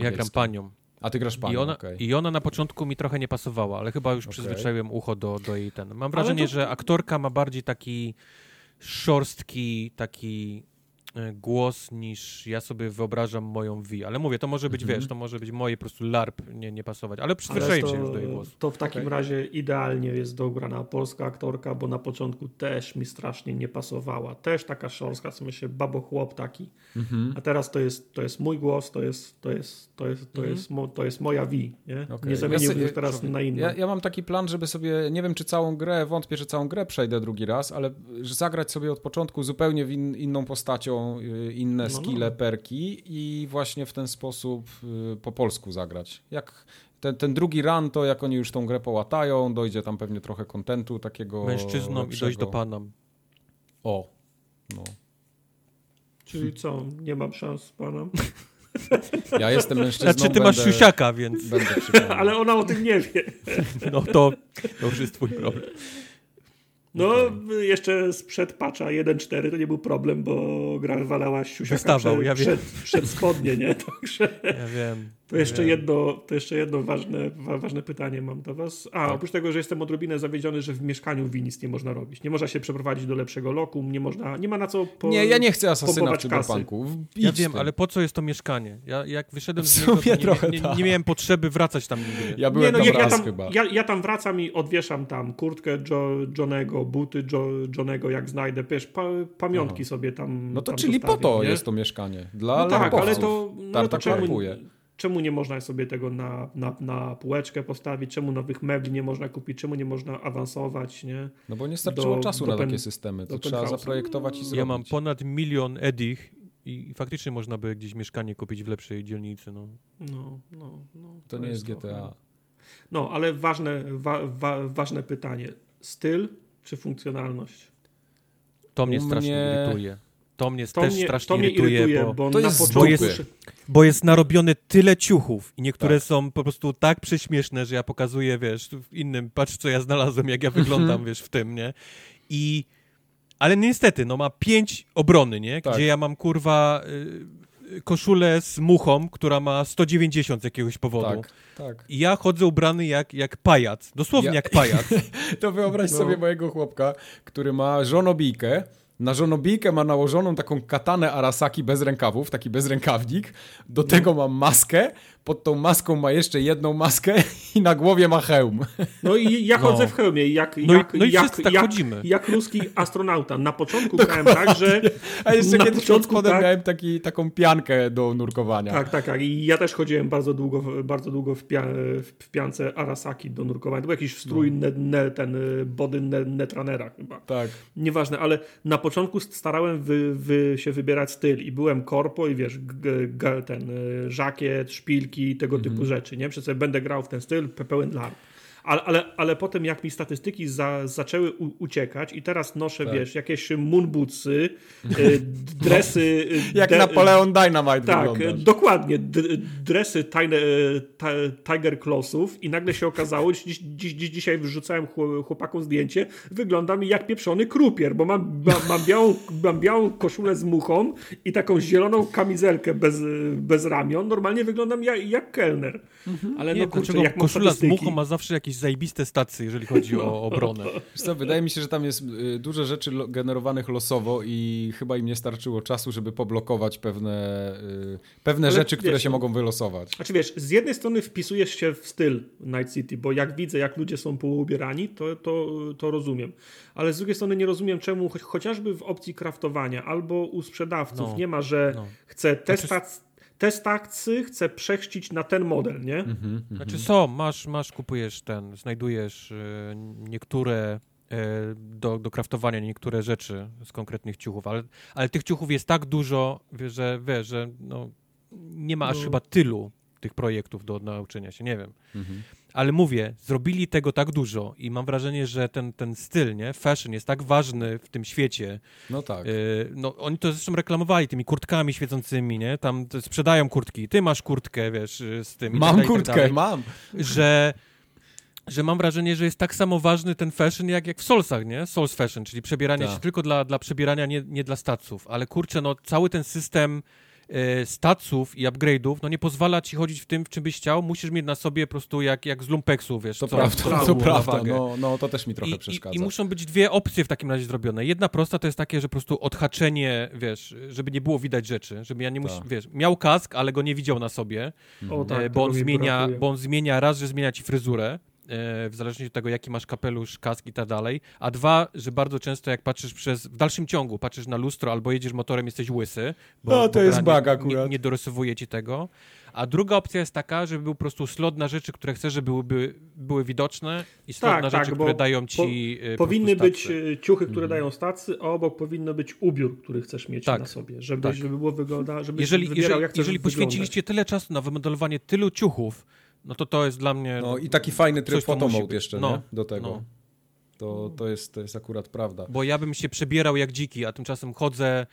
ja gram panią. A ty grasz panią, I ona, okay. I ona na początku mi trochę nie pasowała, ale chyba już okay. przyzwyczaiłem ucho do, do jej ten. Mam wrażenie, to... że aktorka ma bardziej taki szorstki, taki E, głos niż ja sobie wyobrażam moją V. Ale mówię, to może być, mhm. wiesz, to może być moje po prostu larp, nie, nie pasować, ale przyzwyczaiłem się już do jej głosu. To w takim okay. razie idealnie jest dobrana polska aktorka, bo na początku też mi strasznie nie pasowała. Też taka szorstka, co myślę, babochłop taki. Mhm. A teraz to jest, to jest mój głos, to jest, to jest, to jest, to mhm. jest, mo, to jest moja V. Nie, okay. nie zamieniłbym ja teraz na inną. Ja, ja mam taki plan, żeby sobie, nie wiem czy całą grę, wątpię, że całą grę przejdę drugi raz, ale zagrać sobie od początku zupełnie w in, inną postacią Y, inne no, skille, no. perki i właśnie w ten sposób y, po polsku zagrać. Jak ten, ten drugi run to jak oni już tą grę połatają, dojdzie tam pewnie trochę kontentu takiego Mężczyzną i dojść do Panam. O, no. Czyli co, nie mam szans z panem? Ja jestem mężczyzną, Znaczy ty masz będę, siusiaka, więc. Ale ona o tym nie wie. no to, to już jest twój problem. No, jeszcze sprzed patcha 1.4 to nie był problem, bo gra walała siusiaka Wystawał, przed, ja wiem. przed, przed spodnie, nie? Także Ja wiem. To jeszcze jedno, to jeszcze jedno ważne, wa, ważne pytanie mam do was. A, Tak. oprócz tego, że jestem odrobinę zawiedziony, że w mieszkaniu w nic nie można robić. Nie można się przeprowadzić do lepszego lokum, nie można, nie ma na co po, Nie, ja nie chcę asasyna w cyberpunku. Ja wiem, ale po co jest to mieszkanie? Ja jak wyszedłem W z niego, nie, trochę nie, tak. nie miałem potrzeby wracać tam nigdy. Ja Nie, byłem no tam ja, ja, raz tam, chyba. ja, ja tam wracam i odwieszam tam kurtkę jo, Johnego, buty jo, Johnego, jak znajdę, wiesz, pa, pamiątki Aha. sobie tam No to tam czyli po to nie? jest to mieszkanie. Dla No tak, ale to, no, to czemu. Czemu nie można sobie tego na, na, na półeczkę postawić, czemu nowych mebli nie można kupić, czemu nie można awansować, nie? No bo nie starczyło do- czasu do na pen- takie systemy. To trzeba penthouse'a. zaprojektować i zrobić. Ja mam ponad milion edich i, faktycznie można by gdzieś mieszkanie kupić w lepszej dzielnicy. No. No, no, no, To nie jest trochę- GTA. No, ale ważne, wa, wa, ważne pytanie. Styl czy funkcjonalność? To mnie U strasznie mnie- irytuje. To mnie To też mnie, strasznie to mnie irytuje, irytuje, bo, bo, to na jest początku... zdupy. bo jest narobione tyle ciuchów i niektóre Tak. są po prostu tak prześmieszne, że ja pokazuję, wiesz, w innym, patrz co ja znalazłem, jak ja Mhm. wyglądam, wiesz, w tym, nie? I... Ale niestety, no ma pięć obrony, nie? Tak. Gdzie ja mam, kurwa, y, koszulę z muchą, która ma 190 z jakiegoś powodu. Tak, tak. I ja chodzę ubrany jak, jak pajac, dosłownie Ja- jak pajac. To wyobraź No. sobie mojego chłopka, który ma żonobijkę. Na żonobijkę ma nałożoną taką katanę Arasaki bez rękawów, taki bezrękawnik. Do tego ma maskę. Pod tą maską ma jeszcze jedną maskę i na głowie ma hełm. No i ja chodzę No. w hełmie, jak, No i- jak, no i jak, wszyscy tak jak, chodzimy. jak ruski astronauta. Na początku grałem tak, że... A jeszcze Na kiedyś pod początku spodem tak. miałem taki, taką piankę do nurkowania. Tak, tak, tak. I ja też chodziłem bardzo długo, w- bardzo długo w, pia, w, w piance Arasaki do nurkowania. To był jakiś strój, No. ne, ne, ten y, body ne, netranera chyba. Tak. Nieważne, ale na początku starałem wy, wy, się wybierać styl i byłem korpo i wiesz, g, g, ten y, żakiet, szpilki, tego Mhm. typu rzeczy, nie? Przecież będę grał w ten styl, pe- pełen dla. Ale, ale, ale potem jak mi statystyki za, zaczęły u, uciekać i teraz noszę, Tak. wiesz, jakieś moonbootsy, y, dresy... y, Jak de- Napoleon Dynamite tak, wyglądasz. dokładnie. D dresy tajne, ta, Tiger Clawsów i nagle się okazało, dziś, dziś, dziś, dzisiaj wrzucałem chło- chłopakom zdjęcie, wyglądam jak pieprzony krupier, bo mam, ma, mam, białą, mam białą koszulę z muchą i taką zieloną kamizelkę bez, bez ramion. Normalnie wyglądam jak, jak kelner. Ale Nie, no kurczę, dlaczego jak koszula z muchą ma zawsze jakieś zajebiste stacje, jeżeli chodzi o obronę. Wiesz co, wydaje mi się, że tam jest y, dużo rzeczy generowanych losowo i chyba im nie starczyło czasu, żeby poblokować pewne, y, pewne Ale rzeczy, które wiesz, się no- mogą wylosować. Znaczy wiesz, z jednej strony wpisujesz się w styl Night City, bo jak widzę, jak ludzie są poubierani, to, to, to rozumiem. Ale z drugiej strony nie rozumiem, czemu cho- chociażby w opcji kraftowania albo u sprzedawców No, nie ma, że no. chce testac, testakcy, chce przechścić na ten model, nie? Mhm, Znaczy są, masz, masz, kupujesz ten, znajdujesz e, niektóre e, do, do kraftowania niektóre rzeczy z konkretnych ciuchów, ale, ale tych ciuchów jest tak dużo, że wiesz, że no, nie ma aż No. chyba tylu tych projektów do nauczenia się, nie wiem. Mhm. Ale mówię, zrobili tego tak dużo i mam wrażenie, że ten, ten styl, nie, fashion jest tak ważny w tym świecie. No tak. E, no, oni to zresztą reklamowali tymi kurtkami świecącymi, nie? Tam sprzedają kurtki. Ty masz kurtkę, wiesz, y, z tym. tak Mam tak kurtkę, dalej. mam. że, że mam wrażenie, że jest tak samo ważny ten fashion jak, jak w Soulsach, nie? Souls fashion, czyli przebieranie Tak. się tylko dla, dla przebierania, nie, nie dla staców. Ale kurczę, no cały ten system staców i upgrade'ów, no nie pozwala ci chodzić w tym, w czym byś chciał. Musisz mieć na sobie po prostu jak, jak z lumpeksu, wiesz. To co- prawda, co to prawda. No, no to też mi trochę I, i, przeszkadza. I muszą być dwie opcje w takim razie zrobione. Jedna prosta to jest takie, że po prostu odhaczenie, wiesz, żeby nie było widać rzeczy, żeby ja nie musi, Tak. wiesz, miał kask, ale go nie widział na sobie, O, tak, e, bo, on zmienia, brakuje. bo on zmienia raz, że zmienia ci fryzurę, e, w zależności od tego, jaki masz kapelusz, kask i tak dalej, a dwa, że bardzo często jak patrzysz przez, w dalszym ciągu, patrzysz na lustro albo jedziesz motorem, jesteś łysy, bo, No, to bo jest bug nie, akurat. nie, nie dorysowuje ci tego, a druga opcja jest taka, żeby był po prostu slot na rzeczy, które chcesz, żeby były, były widoczne i slot Tak, na tak, rzeczy, bo które dają ci e, po Powinny być e, ciuchy, które dają stacy, a obok powinno być ubiór, który chcesz mieć Tak. na sobie, żeby, Tak. żeby było wygląda, żeby jeżeli, wybierał, jeżeli, jak chcesz jeżeli wyglądać. poświęciliście tyle czasu na wymodelowanie tylu ciuchów, no to to jest dla mnie... No i taki fajny tryb być. jeszcze, No, nie? Do tego. no. To, to, jest, to jest akurat prawda. Bo ja bym się przebierał jak dziki, a tymczasem chodzę...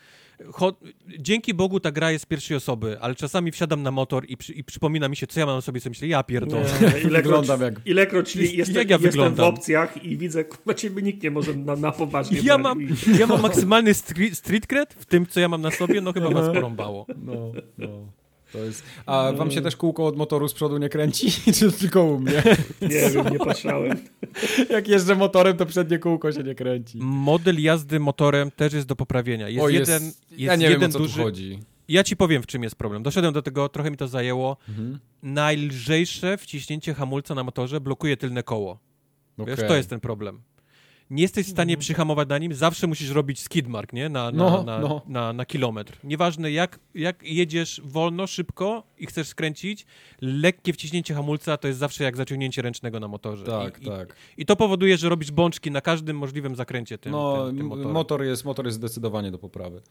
Cho... Dzięki Bogu ta gra jest z pierwszej osoby, ale czasami wsiadam na motor i, przy... i przypomina mi się, co ja mam na sobie, co myślę, ja pierdolę. Nie, ilekroć, Wyglądam jak- ilekroć Jak jestem, ja jestem w opcjach i widzę, kurwa, ciebie nikt nie może na, na poważnie Ja mam, i- ja mam maksymalny street, street cred w tym, co ja mam na sobie, no chyba was porąbało. No, no. To jest... A wam się też kółko od motoru z przodu nie kręci? Czy tylko u mnie? Nie wiem, nie patrzałem. Jak jeżdżę motorem, to przednie kółko się nie kręci. Model jazdy motorem też jest do poprawienia. Jest o, jeden, jest... jest ja nie jeden wiem, o co duży... tu chodzi. Ja ci powiem, w czym jest problem. Doszedłem do tego, trochę mi to zajęło. Mhm. Najlżejsze wciśnięcie hamulca na motorze blokuje tylne koło. Wiesz, Okej. to jest ten problem. Nie jesteś w stanie przyhamować na nim, zawsze musisz robić skid mark, nie? Na, na, No, na, no. Na, na kilometr. Nieważne jak, jak jedziesz wolno, szybko i chcesz skręcić, lekkie wciśnięcie hamulca to jest zawsze jak zaciągnięcie ręcznego na motorze. Tak, I, tak. I, I to powoduje, że robisz bączki na każdym możliwym zakręcie tym, No, tym, tym motorem. motor, jest, motor jest zdecydowanie do poprawy.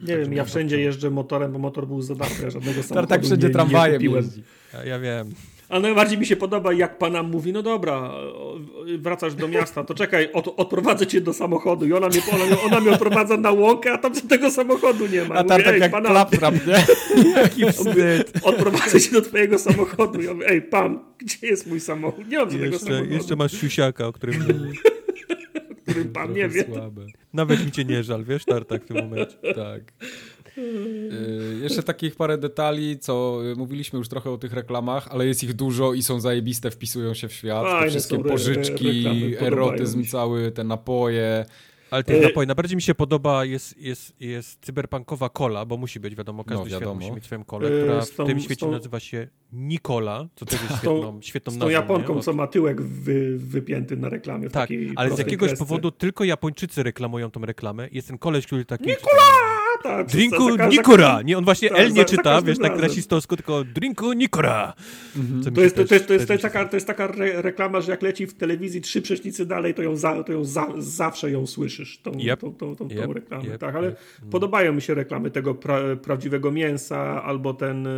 Nie wiem, ja wszędzie jeżdżę motorem, bo motor był za darmo, ja żadnego samochodu Tak wszędzie nie, nie tramwajem kupiłem. jeździ. Ja, ja wiem. A najbardziej mi się podoba, jak pana mówi, no dobra, o, wracasz do miasta, to czekaj, od, odprowadzę cię do samochodu. I ona mnie, ona, ona mnie odprowadza na łąkę, a tam tego samochodu nie ma. A tam tak "Ej, jak pana, klaptrap, nie? Jaki wstyd. Odprowadzę cię do twojego samochodu. Ja mówię, ej, pan, gdzie jest mój samochód? Nie mam Jeszcze, samochodu, jeszcze masz siusiaka, o którym którym pan nie wie. Słabe. nawet mi cię nie żal, wiesz, Tartak w tym momencie. Tak. Y, jeszcze takich parę detali, co y, mówiliśmy już trochę o tych reklamach, ale jest ich dużo i są zajebiste, wpisują się w świat. Fajne te wszystkie pożyczki, reklamy, erotyzm cały, te napoje. Ale tych napoi, najbardziej mi się podoba jest, jest, jest cyberpunkowa kola, bo musi być, wiadomo, każdy No, świat wiadomo. musi mieć swoją kolę, która w tą- tym świecie tą- nazywa się Nikola, co też jest świetną, świetną Z tą nazwą. Japonką, nie? co ma tyłek wy, wypięty na reklamie. Tak, ale z jakiegoś kresce. powodu tylko Japończycy reklamują tą reklamę. Jest ten koleś, który taki... A, tak, za- Drinku za- za- Nikora! Nie, on właśnie tak, L nie za czyta, wiesz, tak razem. rasistowsko, tylko Drinku Nikora! Mi To jest, to, jest, to, jest, też to, mi jest się taka, to jest taka re, reklama, że jak leci w telewizji trzy przecznicy dalej, to ją, za, to ją za, zawsze ją słyszysz, tą, Yep. tą, tą, tą, tą Yep. reklamę. Yep. Tak, ale Yep. podobają mi się reklamy tego pra, prawdziwego mięsa, albo ten... e,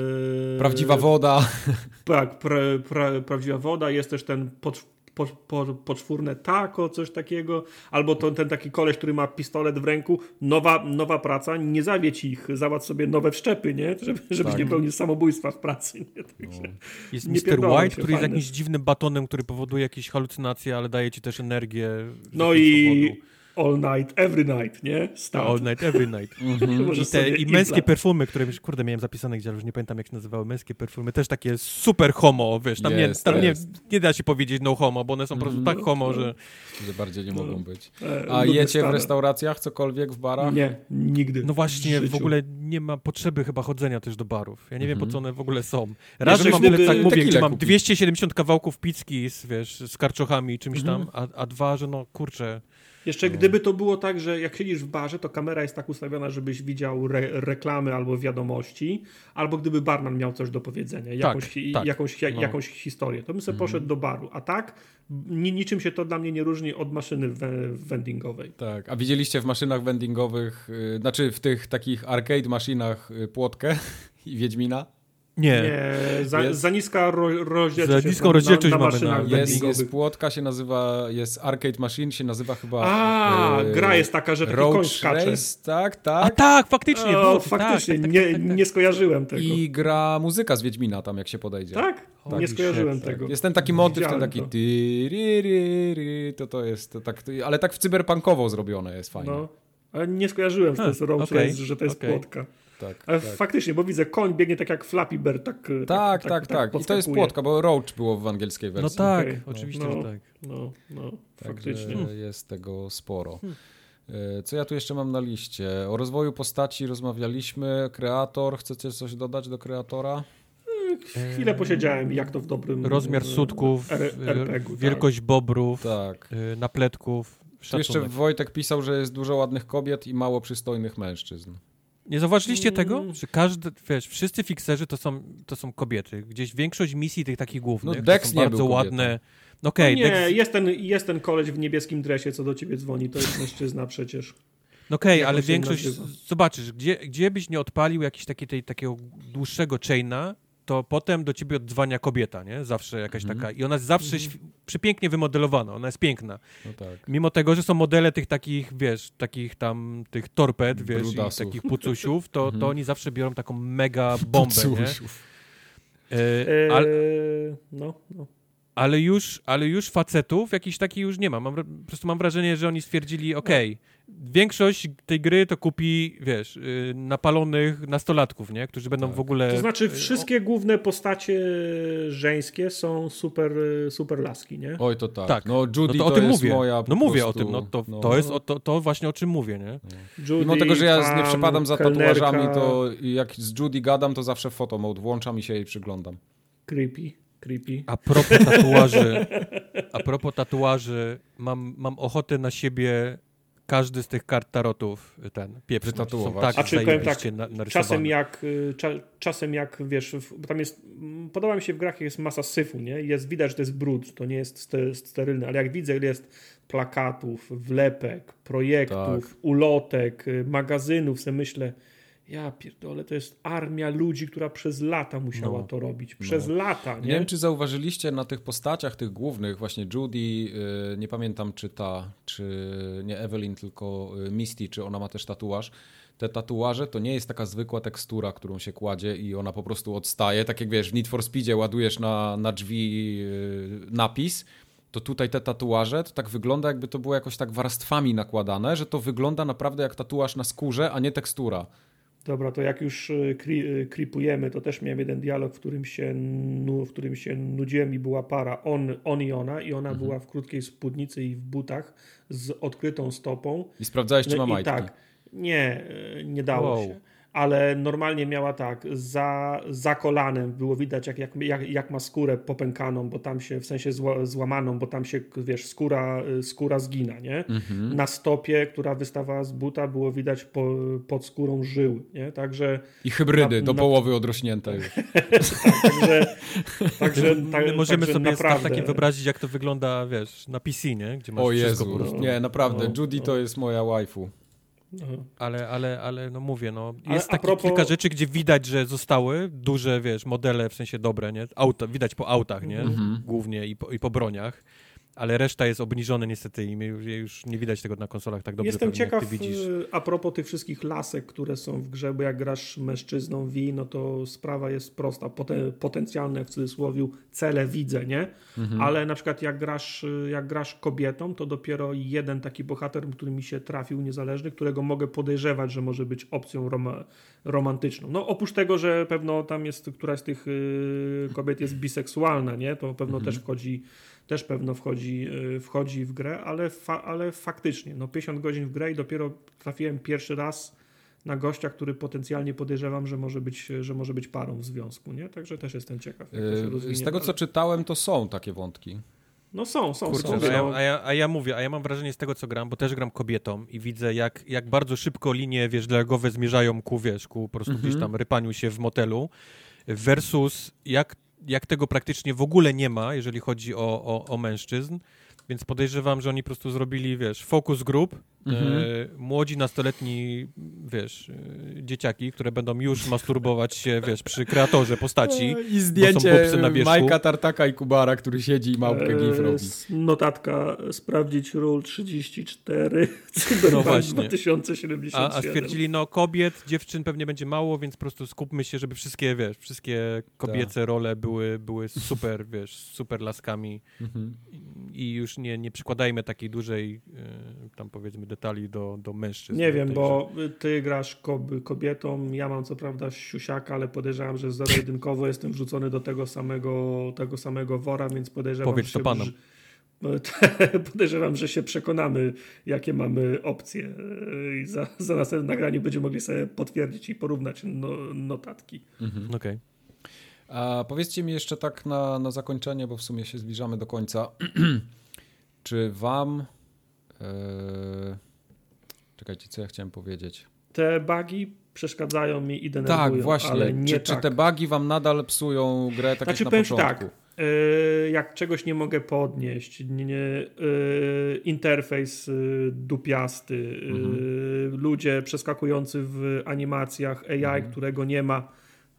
Prawdziwa woda. Tak, pra, pra, prawdziwa woda, jest też ten pod, po, po, poczwórne taco, coś takiego, albo to, ten taki koleś, który ma pistolet w ręku, nowa, nowa praca, nie zawiedź ich, załatw sobie nowe wszczepy, nie? Żeby, żebyś Tak. nie pełnił samobójstwa w pracy. Nie? Także, Jest Nie Mr. White, który jest fajne. jakimś dziwnym batonem, który powoduje jakieś halucynacje, ale daje ci też energię. No i powodu. All night, every night, nie? Start. All night, every night. Możesz I, te, I męskie implant. perfumy, które już, kurde, miałem zapisane gdzie, ale już nie pamiętam jak się nazywały, męskie perfumy, też takie super homo, wiesz, tam, Jest, nie, tam nie, nie da się powiedzieć no homo, bo one są po prostu tak homo, że... Że bardziej nie mogą być. E, A jecie w stare. restauracjach cokolwiek w barach? Nie, nigdy. No właśnie, w życiu. ogóle nie ma potrzeby chyba chodzenia też do barów. Ja nie wiem, po co one w ogóle są. Nie, Raz, że mam plecak, mówię, gdzie mam kupić. 270 kawałków pizzki z, wiesz, z karczochami i czymś tam, a, a dwa, że no kurczę, Jeszcze gdyby to było tak, że jak siedzisz w barze, to kamera jest tak ustawiona, żebyś widział re reklamy albo wiadomości, albo gdyby barman miał coś do powiedzenia, jakąś, hi- tak, jakąś, no. jakąś historię, to bym sobie poszedł do baru. A tak, ni niczym się to dla mnie nie różni od maszyny we vendingowej. Tak. A widzieliście w maszynach vendingowych, y, znaczy w tych takich arcade maszynach y, płotkę i Wiedźmina? Nie. Nie, za, Jest- za niska ro rozdzielczość. Za niską rozdzielczość na, na mamy na- Jest, jest płotka, się nazywa, jest arcade machine, się nazywa chyba... A, y, gra jest taka, że taki koń Roach skacze. Race, tak, A tak. tak, faktycznie, O, było, faktycznie, tak, tak, nie, tak, tak, tak. nie skojarzyłem tego. I gra muzyka z Wiedźmina tam, jak się podejdzie. Tak? Holy nie skojarzyłem tak. tego. Jest ten taki motyw, ten taki to. tyryryry, to to jest to tak, ale tak w cyberpunkowo zrobione jest fajnie. No, ale nie skojarzyłem, że to jest Race, że to jest okej. płotka. Tak, Ale tak. faktycznie, bo widzę, koń biegnie tak jak Flappy Bird, tak Tak, tak, tak. I to jest płotka, bo Roach było w angielskiej No wersji. tak, Okej. oczywiście, No. że tak. No, no, Także faktycznie. jest tego sporo. E, Co ja tu jeszcze mam na liście? O rozwoju postaci rozmawialiśmy. Kreator, chcecie coś dodać do kreatora? Chwilę posiedziałem, jak to w dobrym... Rozmiar e, sutków, R- y, RPG-u, tak. wielkość bobrów, Tak. napletków, Tu jeszcze. Wojtek pisał, że jest dużo ładnych kobiet i mało przystojnych mężczyzn. Nie zauważyliście Mm. tego? Że każdy, wiesz, wszyscy fikserzy to są, to są kobiety. Gdzieś większość misji tych takich głównych No, Dex są nie bardzo ładne. No No nie, Dex- jest, ten, jest ten koleś w niebieskim dresie, co do ciebie dzwoni, to jest mężczyzna przecież. no okej, jak ale większość, nazywa? zobaczysz, gdzie, gdzie byś nie odpalił jakiś taki, tej, takiego dłuższego chaina, to potem do ciebie odzwania kobieta, nie? Zawsze jakaś Mhm. taka. I ona jest zawsze św- przepięknie wymodelowana, ona jest piękna. No tak. Mimo tego, że są modele tych takich, wiesz, takich tam, tych torped, wiesz, takich pucusiów, to, Mhm. to oni zawsze biorą taką mega bombę, nie? Pucusiów. E, Eee, ale, no, no. ale, już, ale już facetów jakiś taki już nie ma. Mam, po prostu mam wrażenie, że oni stwierdzili, okej, większość tej gry to kupi, wiesz, y, napalonych nastolatków, nie? Którzy będą Tak. w ogóle... To znaczy y, wszystkie główne postacie żeńskie są super, super laski, nie? Oj, to tak. Tak. No Judy no to o to, tym jest mówię. moja no mówię prostu, o tym, no to, no. to jest o, to, to właśnie o czym mówię, nie? Judy, Mimo tego, że ja tam, nie przepadam za kelnerka, tatuażami, to jak z Judy gadam, to zawsze fotomode włączam i się jej przyglądam. Creepy, creepy. A propos tatuaży, a propos tatuaży, mam, mam ochotę na siebie każdy z tych kart tarotów ten pieprz. Są tak A czy powiem tak. Czasem jak, y, cza, czasem jak wiesz, bo tam jest, mm, podoba mi się w grach, jest masa syfu, nie? Jest widać, że to jest brud, to nie jest ste- sterylne, ale jak widzę, ile jest plakatów, wlepek, projektów, Tak. ulotek, y, magazynów, sobie myślę, ja pierdolę, to jest armia ludzi, która przez lata musiała No. to robić. Przez lata, Nie nie? wiem, czy zauważyliście na tych postaciach, tych głównych, właśnie Judy, yy, nie pamiętam czy ta, czy nie Evelyn, tylko y, Misty, czy ona ma też tatuaż. Te tatuaże to nie jest taka zwykła tekstura, którą się kładzie i ona po prostu odstaje. Tak jak wiesz, w Need for Speedzie ładujesz na, na drzwi yy, napis, to tutaj te tatuaże to tak wygląda, jakby to było jakoś tak warstwami nakładane, że to wygląda naprawdę jak tatuaż na skórze, a nie tekstura. Dobra, to jak już y, kri, y, kripujemy, to też miałem jeden dialog, w którym się, w którym się nudziłem i była para on, on i ona i ona była w krótkiej spódnicy i w butach z odkrytą stopą. I sprawdzałeś, czy ma No i majtki. tak, nie, y, nie dało Wow. się. Ale normalnie miała tak, za, za kolanem było widać, jak, jak, jak, jak ma skórę popękaną, bo tam się, w sensie zła, złamaną, bo tam się, wiesz, skóra, skóra zgina, nie? Mhm. Na stopie, która wystawała z buta, było widać po, pod skórą żyły, nie? Także I hybrydy, Na- do na- połowy odrośnięte już. Także, także My tak, możemy także sobie naprawdę, takie wyobrazić, jak to wygląda, wiesz, na PC, nie? Gdzie masz O Jezu, po prostu. nie, naprawdę, No, Judy no. to jest moja waifu. No. Ale, ale, ale no mówię, no jest a taki propos- kilka rzeczy, gdzie widać, że zostały duże, wiesz, modele, w sensie dobre, nie? Auta, widać po autach, nie? Mhm. Głównie i po, i po broniach. Ale reszta jest obniżone niestety i już, nie widać tego na konsolach tak dobrze, Jestem pewnie, ciekaw y, a propos tych wszystkich lasek, które są w grze, bo jak grasz mężczyzną V, no to sprawa jest prosta. Poten, potencjalne w cudzysłowie cele widzę, nie? Mhm. Ale na przykład jak grasz, jak grasz kobietą, to dopiero jeden taki bohater, który mi się trafił niezależny, którego mogę podejrzewać, że może być opcją roma, romantyczną. No oprócz tego, że pewno tam jest, któraś z tych y, kobiet jest biseksualna, nie? To pewno Mhm. też wchodzi też pewno wchodzi, y, wchodzi w grę, ale, fa, ale faktycznie, no 50 godzin w grę i dopiero trafiłem pierwszy raz na gościa, który potencjalnie podejrzewam, że może być, że może być parą w związku, nie? Także też jestem ciekaw. Jak to się Yy, Z tego, co czytałem, to są takie wątki. No są, są, Kurczę, są. a, ja, są. a, ja, a ja mówię, a ja mam wrażenie z tego, co gram, bo też gram kobietą i widzę, jak, jak bardzo szybko linie, wiesz, dialogowe zmierzają ku, wiesz, ku po prostu Mhm. gdzieś tam rypaniu się w motelu versus jak, jak tego praktycznie w ogóle nie ma, jeżeli chodzi o, o, o mężczyzn. Więc podejrzewam, że oni po prostu zrobili, wiesz, focus group, Mhm. e, młodzi, nastoletni, wiesz, e, dzieciaki, które będą już masturbować się, wiesz, przy kreatorze postaci. I bobsy zdjęcie na wierzchu. Majka Tartaka i Kubara, który siedzi i małpkę gif E, robi. s- Notatka, sprawdzić rule 34, Cyberpunk No właśnie. 2077. A, a stwierdzili, no kobiet, dziewczyn pewnie będzie mało, więc po prostu skupmy się, żeby wszystkie, wiesz, wszystkie kobiece role były, były super, wiesz, super laskami Mhm. i już nie, nie przykładajmy takiej dużej, e, tam powiedzmy, detali do, do mężczyzn. Nie do wiem, bo ty grasz kob- kobietą, ja mam co prawda siusiaka, ale podejrzewam, że zero-jedynkowo jestem wrzucony do tego samego, tego samego wora, więc podejrzewam, Powiedz że to się panom. podejrzewam, że się przekonamy, jakie mamy opcje i za, za następnym nagraniem będziemy mogli sobie potwierdzić i porównać no, notatki. Mhm. Okej. A powiedzcie mi jeszcze tak na, na zakończenie, bo w sumie się zbliżamy do końca. Czy wam... e, Czekajcie, co ja chciałem powiedzieć? Te bugi przeszkadzają mi i denerwują, Tak, właśnie. ale nie czy, tak. czy te bugi wam nadal psują grę tak Znaczy, jak na ci początku? tak, Yy, jak czegoś nie mogę podnieść, nie, yy, interfejs yy, dupiasty, yy, ludzie przeskakujący w animacjach, AI, którego nie ma,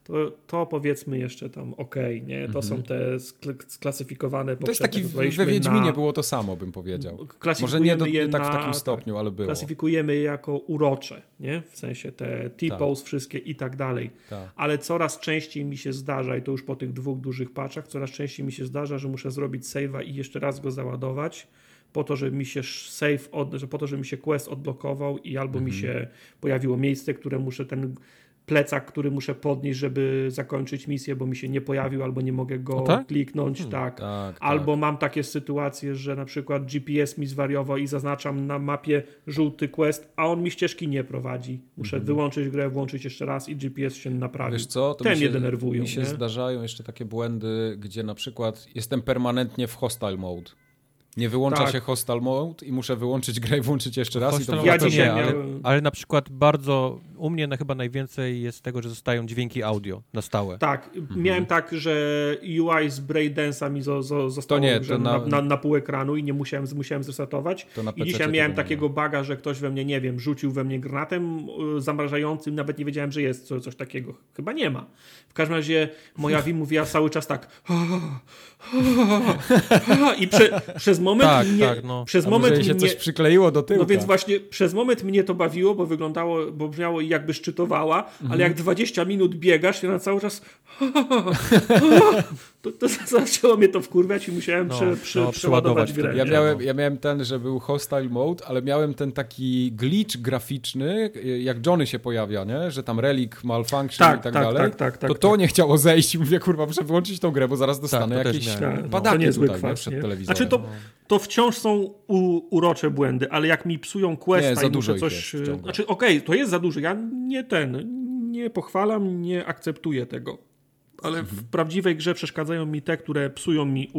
to, to powiedzmy jeszcze tam ok, nie? To są te sklasyfikowane To jest taki, we Wiedźminie na... było to samo, bym powiedział. Może nie, do, nie tak w takim stopniu, ale było. Klasyfikujemy je jako urocze, nie? W sensie te T-pose tak. wszystkie i tak dalej. Tak. Ale coraz częściej mi się zdarza, i to już po tych dwóch dużych paczach, coraz częściej mi się zdarza, że muszę zrobić save'a i jeszcze raz go załadować, po to, żeby mi się save, od, po to, żeby mi się quest odblokował i albo mhm. mi się pojawiło miejsce, które muszę ten plecak, który muszę podnieść, żeby zakończyć misję, bo mi się nie pojawił, albo nie mogę go tak? kliknąć, hmm. tak. tak. Albo tak. mam takie sytuacje, że na przykład GPS mi zwariował i zaznaczam na mapie żółty quest, a on mi ścieżki nie prowadzi. Muszę hmm. wyłączyć grę, włączyć jeszcze raz i GPS się naprawi. Wiesz co? To Te mnie denerwują. Mi się nie? zdarzają jeszcze takie błędy, gdzie na przykład jestem permanentnie w hostile mode nie wyłącza tak. się hostal mode i muszę wyłączyć grę i włączyć jeszcze raz. Hostal i to ja dzisiaj nie, ale, ale, na przykład bardzo, u mnie na, chyba najwięcej jest tego, że zostają dźwięki audio na stałe. Tak, mhm. miałem tak, że UI z Braindance'a mi zo, zo, zostało to nie, to na, na, na, pół ekranu i nie musiałem, musiałem zresetować. I dzisiaj miałem takiego baga, że ktoś we mnie, nie wiem, rzucił we mnie granatem y, zamrażającym, nawet nie wiedziałem, że jest coś takiego. Chyba nie ma. W każdym razie moja Wii mówiła cały czas tak i prze, przez moment tak, mnie, tak, no. przez moment się mnie, coś przykleiło do tyłu. No więc właśnie przez moment mnie to bawiło, bo wyglądało, bo brzmiało jakby szczytowała, mhm. ale jak 20 minut biegasz i na cały czas to, to zaczęło mnie to wkurwiać i musiałem no, przy, przy, no, przeładować grę. Ja miałem, ja miałem ten, że był hostile mode, ale miałem ten taki glitch graficzny, jak Johnny się pojawia, nie? że tam relic malfunction tak, i tak, tak dalej, tak, tak, tak, to to tak. nie chciało zejść i mówię, kurwa, muszę wyłączyć tą grę, bo zaraz dostanę tak, jakieś padaki no, tutaj, kwas, przed nie? telewizorem. Znaczy to, to wciąż są u, urocze błędy, ale jak mi psują questa nie, za dużo coś... Jest znaczy okej, okay, to jest za dużo, ja nie ten, nie pochwalam, nie akceptuję tego ale w prawdziwej grze przeszkadzają mi te, które psują mi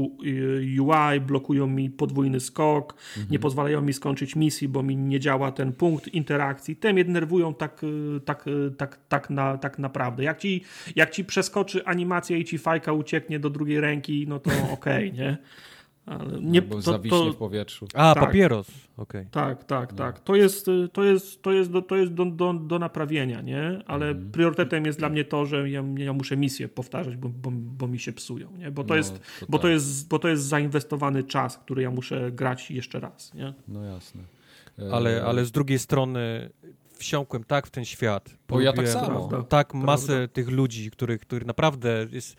UI, blokują mi podwójny skok, mhm. nie pozwalają mi skończyć misji, bo mi nie działa ten punkt interakcji. Te mnie denerwują tak, tak, tak, tak, na, tak naprawdę. Jak ci, jak ci przeskoczy animacja i ci fajka ucieknie do drugiej ręki, no to okej, okay, nie? Ale nie, Albo to, to, w powietrzu. A, tak, papieros. Okay. Tak, tak, no. tak. To jest, to jest, to jest, do, to jest do, do, do naprawienia, nie? Ale mm. priorytetem jest dla mnie to, że ja, ja muszę misję powtarzać, bo, bo, bo, mi się psują, nie? Bo to, no, jest, to bo, tak. to jest, bo to jest zainwestowany czas, który ja muszę grać jeszcze raz, nie? No jasne. Ale, ale z drugiej strony wsiąkłem tak w ten świat. Bo ja tak samo. Tak masę Prawda. tych ludzi, których, których naprawdę jest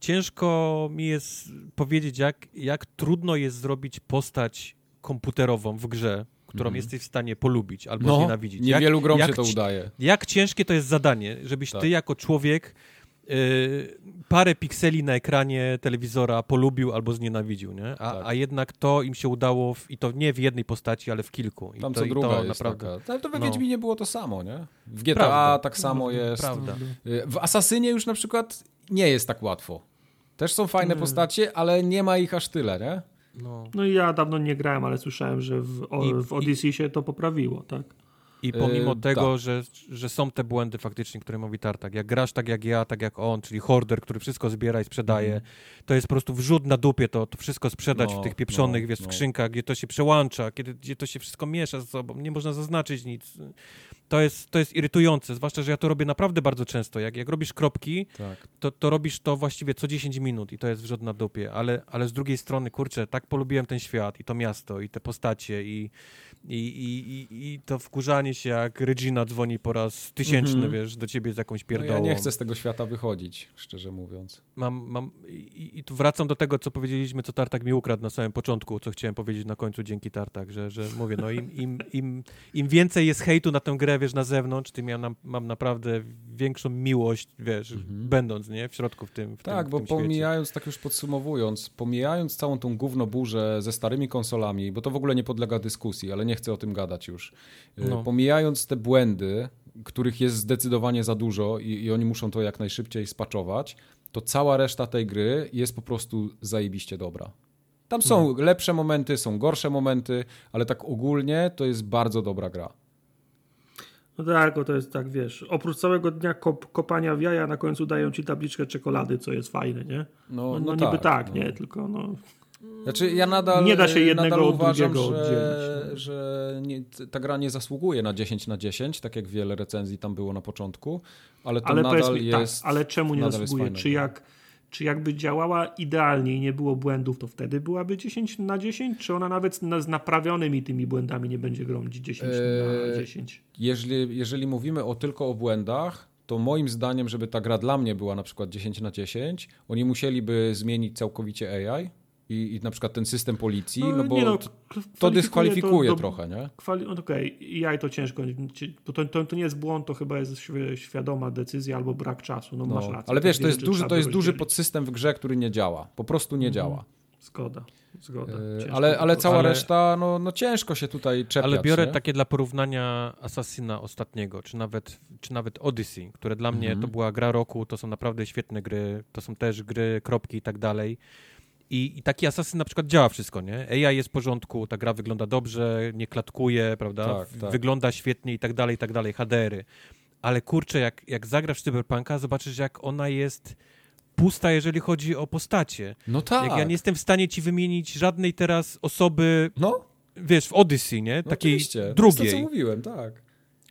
ciężko mi jest powiedzieć, jak, jak trudno jest zrobić postać komputerową w grze, którą mm. jesteś w stanie polubić albo no, znienawidzić. Niewielu grom jak, się to udaje. Jak ciężkie to jest zadanie, żebyś tak. ty jako człowiek parę pikseli na ekranie telewizora polubił albo znienawidził, nie? A, tak. a jednak to im się udało w, i to nie w jednej postaci, ale w kilku. I Tam to, co druga to jest naprawdę... taka. Ale to we no. Wiedźminie było to samo, nie? W GTA Prawda. tak samo jest. Prawda. Y, w Asasynie już na przykład nie jest tak łatwo. Też są fajne postacie, ale nie ma ich aż tyle, nie? No. no i ja dawno nie grałem, ale słyszałem, że w, o, I, w Odyssey i... się to poprawiło, tak? I pomimo yy, tego, tak. że, że są te błędy faktycznie, które mówi Tartak, jak grasz tak jak ja, tak jak on, czyli horder, który wszystko zbiera i sprzedaje, mm. to jest po prostu wrzut na dupie to, to wszystko sprzedać no, w tych pieprzonych no, wiesz, no. skrzynkach, gdzie to się przełącza, kiedy, gdzie to się wszystko miesza ze sobą, nie można zaznaczyć nic. To jest, to jest irytujące, zwłaszcza, że ja to robię naprawdę bardzo często. Jak, jak robisz kropki, tak. to, to robisz to właściwie co 10 minut i to jest wrzut na dupie, ale, ale z drugiej strony, kurczę, tak polubiłem ten świat i to miasto i te postacie i i, i, i, to wkurzanie się, jak Regina dzwoni po raz tysięczny, mm -hmm. wiesz, do ciebie z jakąś pierdołą. No ja nie chcę z tego świata wychodzić, szczerze mówiąc. Mam, mam i, i tu wracam do tego, co powiedzieliśmy, co Tartak mi ukradł na samym początku, co chciałem powiedzieć na końcu dzięki Tartak, że, że mówię, no im, im, im, im więcej jest hejtu na tę grę, wiesz, na zewnątrz, tym ja nam, mam naprawdę większą miłość, wiesz, mm -hmm. będąc, nie, w środku w tym w Tak, tym, bo tym pomijając, świecie. tak już podsumowując, pomijając całą tą gównoburzę ze starymi konsolami, bo to w ogóle nie podlega dyskusji, ale nie chcę o tym gadać już. Y, no. Pomijając te błędy, których jest zdecydowanie za dużo i, i oni muszą to jak najszybciej spaczować, to cała reszta tej gry jest po prostu zajebiście dobra. Tam są no. lepsze momenty, są gorsze momenty, ale tak ogólnie to jest bardzo dobra gra. No tak, to jest tak, wiesz, oprócz całego dnia kop, kopania w jaja, na końcu dają ci tabliczkę czekolady, co jest fajne, nie? No, no, no, no niby tak, tak no. nie? Tylko no... Znaczy ja nadal Nie da się jednego nadal od uważam, drugiego że, oddzielić, no. że nie, ta gra nie zasługuje na 10 na 10, tak jak wiele recenzji tam było na początku, ale to ale nadal tak, jest... ale czemu nie zasługuje? Czy no. jak, czy jakby działała idealnie i nie było błędów, to wtedy byłaby 10 na 10? Czy ona nawet na, z naprawionymi tymi błędami nie będzie grą 10 na Eee, 10? Jeżeli, jeżeli mówimy o, tylko o błędach, to moim zdaniem, żeby ta gra dla mnie była na przykład 10 na 10, oni musieliby zmienić całkowicie AI i, i na przykład ten system policji, no, bo nie no, to, to kwalifikuje dyskwalifikuje do- trochę, nie? Kwali- no Okej, ja to ciężko, ci- bo to, to, to nie jest błąd, to chyba jest świ- świadoma decyzja albo brak czasu, no, No, masz rację. ale wiesz, to jest, rzeczy duży, to jest duży podsystem w grze, który nie działa. Po prostu nie Mhm. działa. Zgoda, zgoda. Yy, Ciężko ale, to ale cała Ale- reszta, no, no ciężko się tutaj czepiać. Ale biorę nie? takie dla porównania Assassina ostatniego, czy nawet, czy nawet Odyssey, które dla mnie Mhm. to była gra roku, to są naprawdę świetne gry, to są też gry, kropki i tak dalej. I, I taki Assassin na przykład działa wszystko, nie? AI jest w porządku, ta gra wygląda dobrze, nie klatkuje, prawda? Tak, tak. Wygląda świetnie i tak dalej, i tak dalej, HDR-y. Ale kurczę, jak, jak zagrasz w Cyberpunka, zobaczysz jak ona jest pusta, jeżeli chodzi o postacie. No tak. Jak ja nie jestem w stanie ci wymienić żadnej teraz osoby, No, wiesz, w Odyssey, nie? no Takiej oczywiście. Jest to, co drugiej. mówiłem, tak.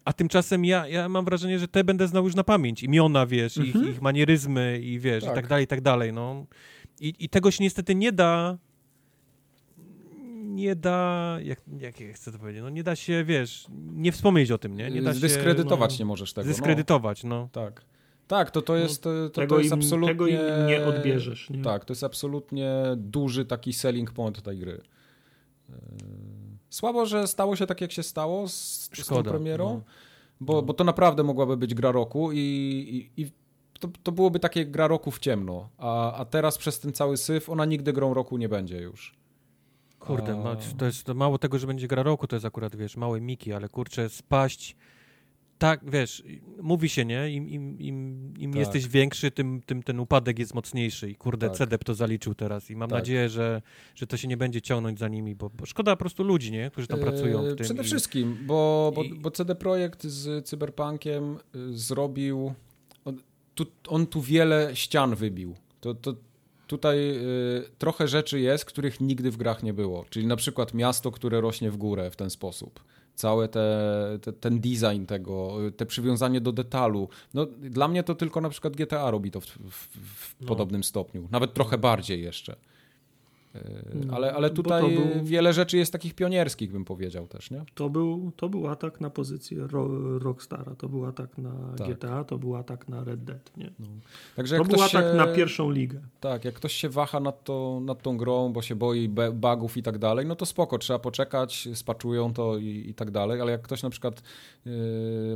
A tymczasem ja, ja mam wrażenie, że te będę znał już na pamięć. Imiona, wiesz, ich, ich manieryzmy i wiesz, Tak. i tak dalej, i tak dalej, no. I, I tego się niestety nie da nie da, jak, jak ja chcę to powiedzieć, no nie da się, wiesz, nie wspomnieć o tym, nie? Nie da się, Zdyskredytować no, nie możesz tego. Zdyskredytować, no. No. Tak. Tak, to to jest, to, to, tego, to jest im, absolutnie... tego im nie odbierzesz. Nie? Tak, to jest absolutnie duży taki selling point tej gry. Yy, Słabo, że stało się tak, jak się stało z, z tą Szkoda, premierą, no. bo, bo to naprawdę mogłaby być gra roku i, i, i to, to byłoby takie gra roku w ciemno, a, a teraz przez ten cały syf ona nigdy grą roku nie będzie już. Kurde, A- to jest to mało tego, że będzie gra roku, to jest akurat, wiesz, małe miki, ale kurczę, spaść tak, wiesz, mówi się, nie? Im, im, im, im Tak. jesteś większy, tym, tym ten upadek jest mocniejszy i kurde, Tak. CDEP to zaliczył teraz i mam Tak. nadzieję, że, że to się nie będzie ciągnąć za nimi, bo, bo szkoda po prostu ludzi, nie? Którzy tam pracują Yy, w tym. Przede i- wszystkim, bo, bo, i- bo CD Projekt z Cyberpunkiem y, zrobił. On tu, on tu wiele ścian wybił. To, to tutaj y, trochę rzeczy jest, których nigdy w grach nie było. Czyli na przykład miasto, które rośnie w górę w ten sposób. Całe te, te, ten design tego, y, te przywiązanie do detalu. No, dla mnie to tylko na przykład GTA robi to w, w, w No. podobnym stopniu. Nawet trochę bardziej jeszcze. Y, No, ale, ale tutaj był- wiele rzeczy jest takich pionierskich, bym powiedział też, nie? To, był, to był atak na pozycję ro, Rockstara, to był atak na Tak. GTA, to był atak na Red Dead. Nie? Także To jak był ktoś atak się, na pierwszą ligę. Tak, jak ktoś się waha nad, to, nad tą grą, bo się boi bugów i tak dalej, no to spoko, trzeba poczekać, spaczują to i, i tak dalej, ale jak ktoś na przykład yy,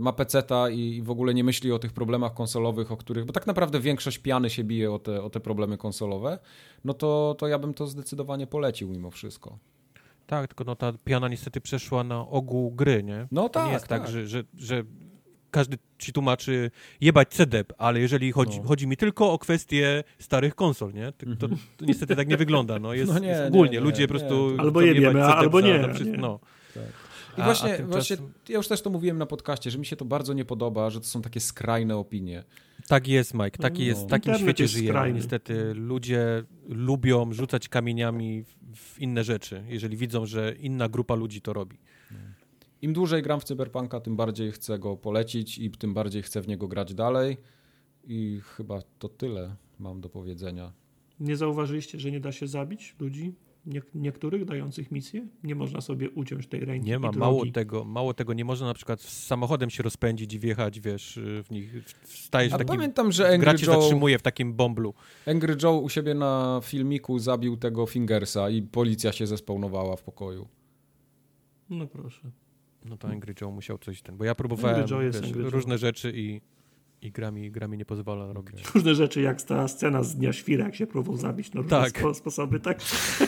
ma peceta i, i w ogóle nie myśli o tych problemach konsolowych, o których, bo tak naprawdę większość piany się bije o te, o te problemy konsolowe, no to, to ja bym to zdecydowanie polecił mimo wszystko. Tak, tylko no ta piana niestety przeszła na ogół gry, nie? No To tak, nie jest tak, tak. że, że, że każdy ci tłumaczy jebać CDEP, ale jeżeli chodzi, No. chodzi mi tylko o kwestie starych konsol, nie? To, to, to niestety tak nie wygląda, no. Jest, No nie, jest nie, ogólnie, nie, ludzie nie, po prostu... Albo jebiemy, CDEP albo za- nie, za wszystko, nie. No. I A- właśnie, a tymczasem- właśnie, ja już też to mówiłem na podcaście, że mi się to bardzo nie podoba, że to są takie skrajne opinie. Tak jest, Mike, taki No, jest, w takim internet świecie jest żyjemy. skrajny. Niestety ludzie lubią rzucać kamieniami w, w inne rzeczy, jeżeli widzą, że inna grupa ludzi to robi. Im dłużej gram w Cyberpunka, tym bardziej chcę go polecić i tym bardziej chcę w niego grać dalej. I chyba to tyle mam do powiedzenia. Nie zauważyliście, że nie da się zabić ludzi? Nie, niektórych dających misję? Nie można sobie uciąć tej ręki Nie ma, mało tego, mało tego, nie można na przykład z samochodem się rozpędzić i wjechać, wiesz, w nich, stajesz w A takim, pamiętam, że gra Angry cię Joe, zatrzymuje w takim bomblu. Angry Joe u siebie na filmiku zabił tego Fingersa i policja się zespełnowała w pokoju. No proszę. No to Angry Joe musiał coś ten, bo ja próbowałem Joe jest wiesz, Angry Joe. różne rzeczy i, i gra, mi, gra mi nie pozwala robić. Różne rzeczy, jak ta scena z Dnia Świra, jak się próbował zabić na różne Tak. spo, sposoby, tak?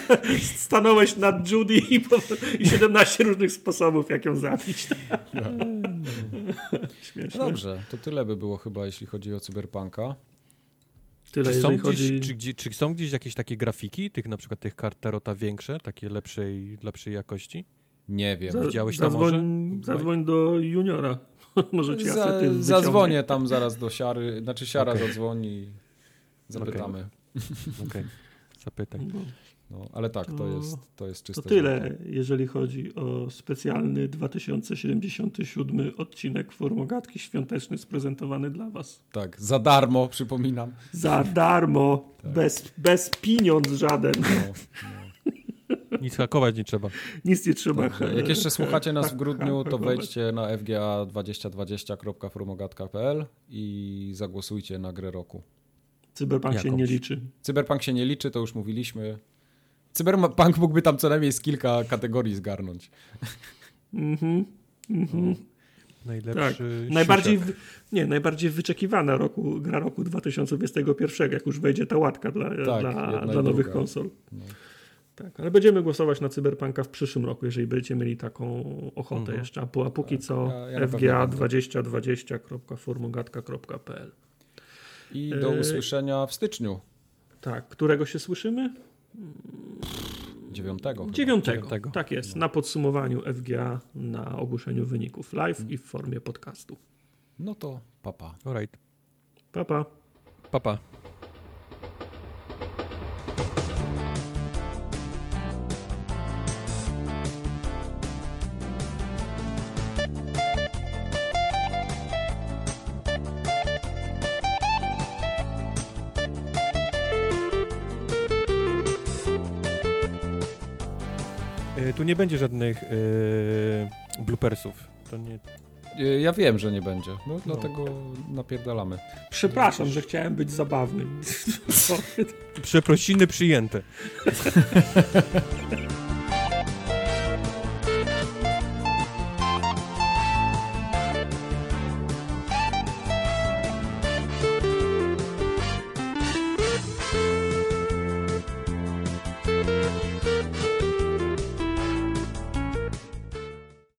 Stanąłeś nad Judy i, po, i 17 różnych sposobów, jak ją zabić. Śmieszne. No dobrze, to tyle by było chyba, jeśli chodzi o Cyberpunka. Tyle, Czy są, gdzieś, chodzi... czy, czy są gdzieś jakieś takie grafiki, tych na przykład tych kart Tarota większe, takie lepszej, lepszej jakości? Nie wiem. Za- widziałeś to zadzwoń, zadzwoń do juniora. Może ci Za, zadzwonię tam zaraz do Siary, znaczy Siara Okej. zadzwoni i zapytamy. Okej, zapytaj. No. No, ale tak, to, jest, to jest czyste To tyle, złoto. jeżeli chodzi o specjalny 2077 odcinek Formogatki świąteczny sprezentowany dla Was. Tak, za darmo, przypominam. Za darmo, bez, bez pieniądz żaden. No, Nic hakować nie trzeba. Nic nie trzeba. Jak jeszcze słuchacie nas w grudniu, to wejdźcie na fga2020.formogatka.pl i zagłosujcie na grę roku. Cyberpunk się Jakąś. nie liczy. Cyberpunk się nie liczy, to już mówiliśmy. Cyberpunk mógłby tam co najmniej z kilka kategorii zgarnąć. Mhm. Mhm. Tak. Najlepszy Najbardziej, siusiak. w, nie, najbardziej wyczekiwana roku, gra roku 2021, jak już wejdzie ta łatka dla, Tak, dla, dla nowych konsol. No. Tak, ale będziemy głosować na Cyberpunka w przyszłym roku, jeżeli będziecie mieli taką ochotę Mhm. jeszcze. A, a póki co ja- ja na pewno będę. fga2020.formogatka.pl I do Yy. usłyszenia w styczniu Tak, którego się słyszymy? 9. chyba. Dziewiątego. Dziewiątego. Tak jest, na podsumowaniu FGA, na ogłoszeniu wyników live i w formie podcastu. No to papa. Alright. Pa, pa. Papa. Nie będzie żadnych y, bloopersów. To nie, Yy, Ja wiem, że nie będzie, no, dlatego napierdalamy. Przepraszam, że chciałem być zabawny. przeprosiny przyjęte.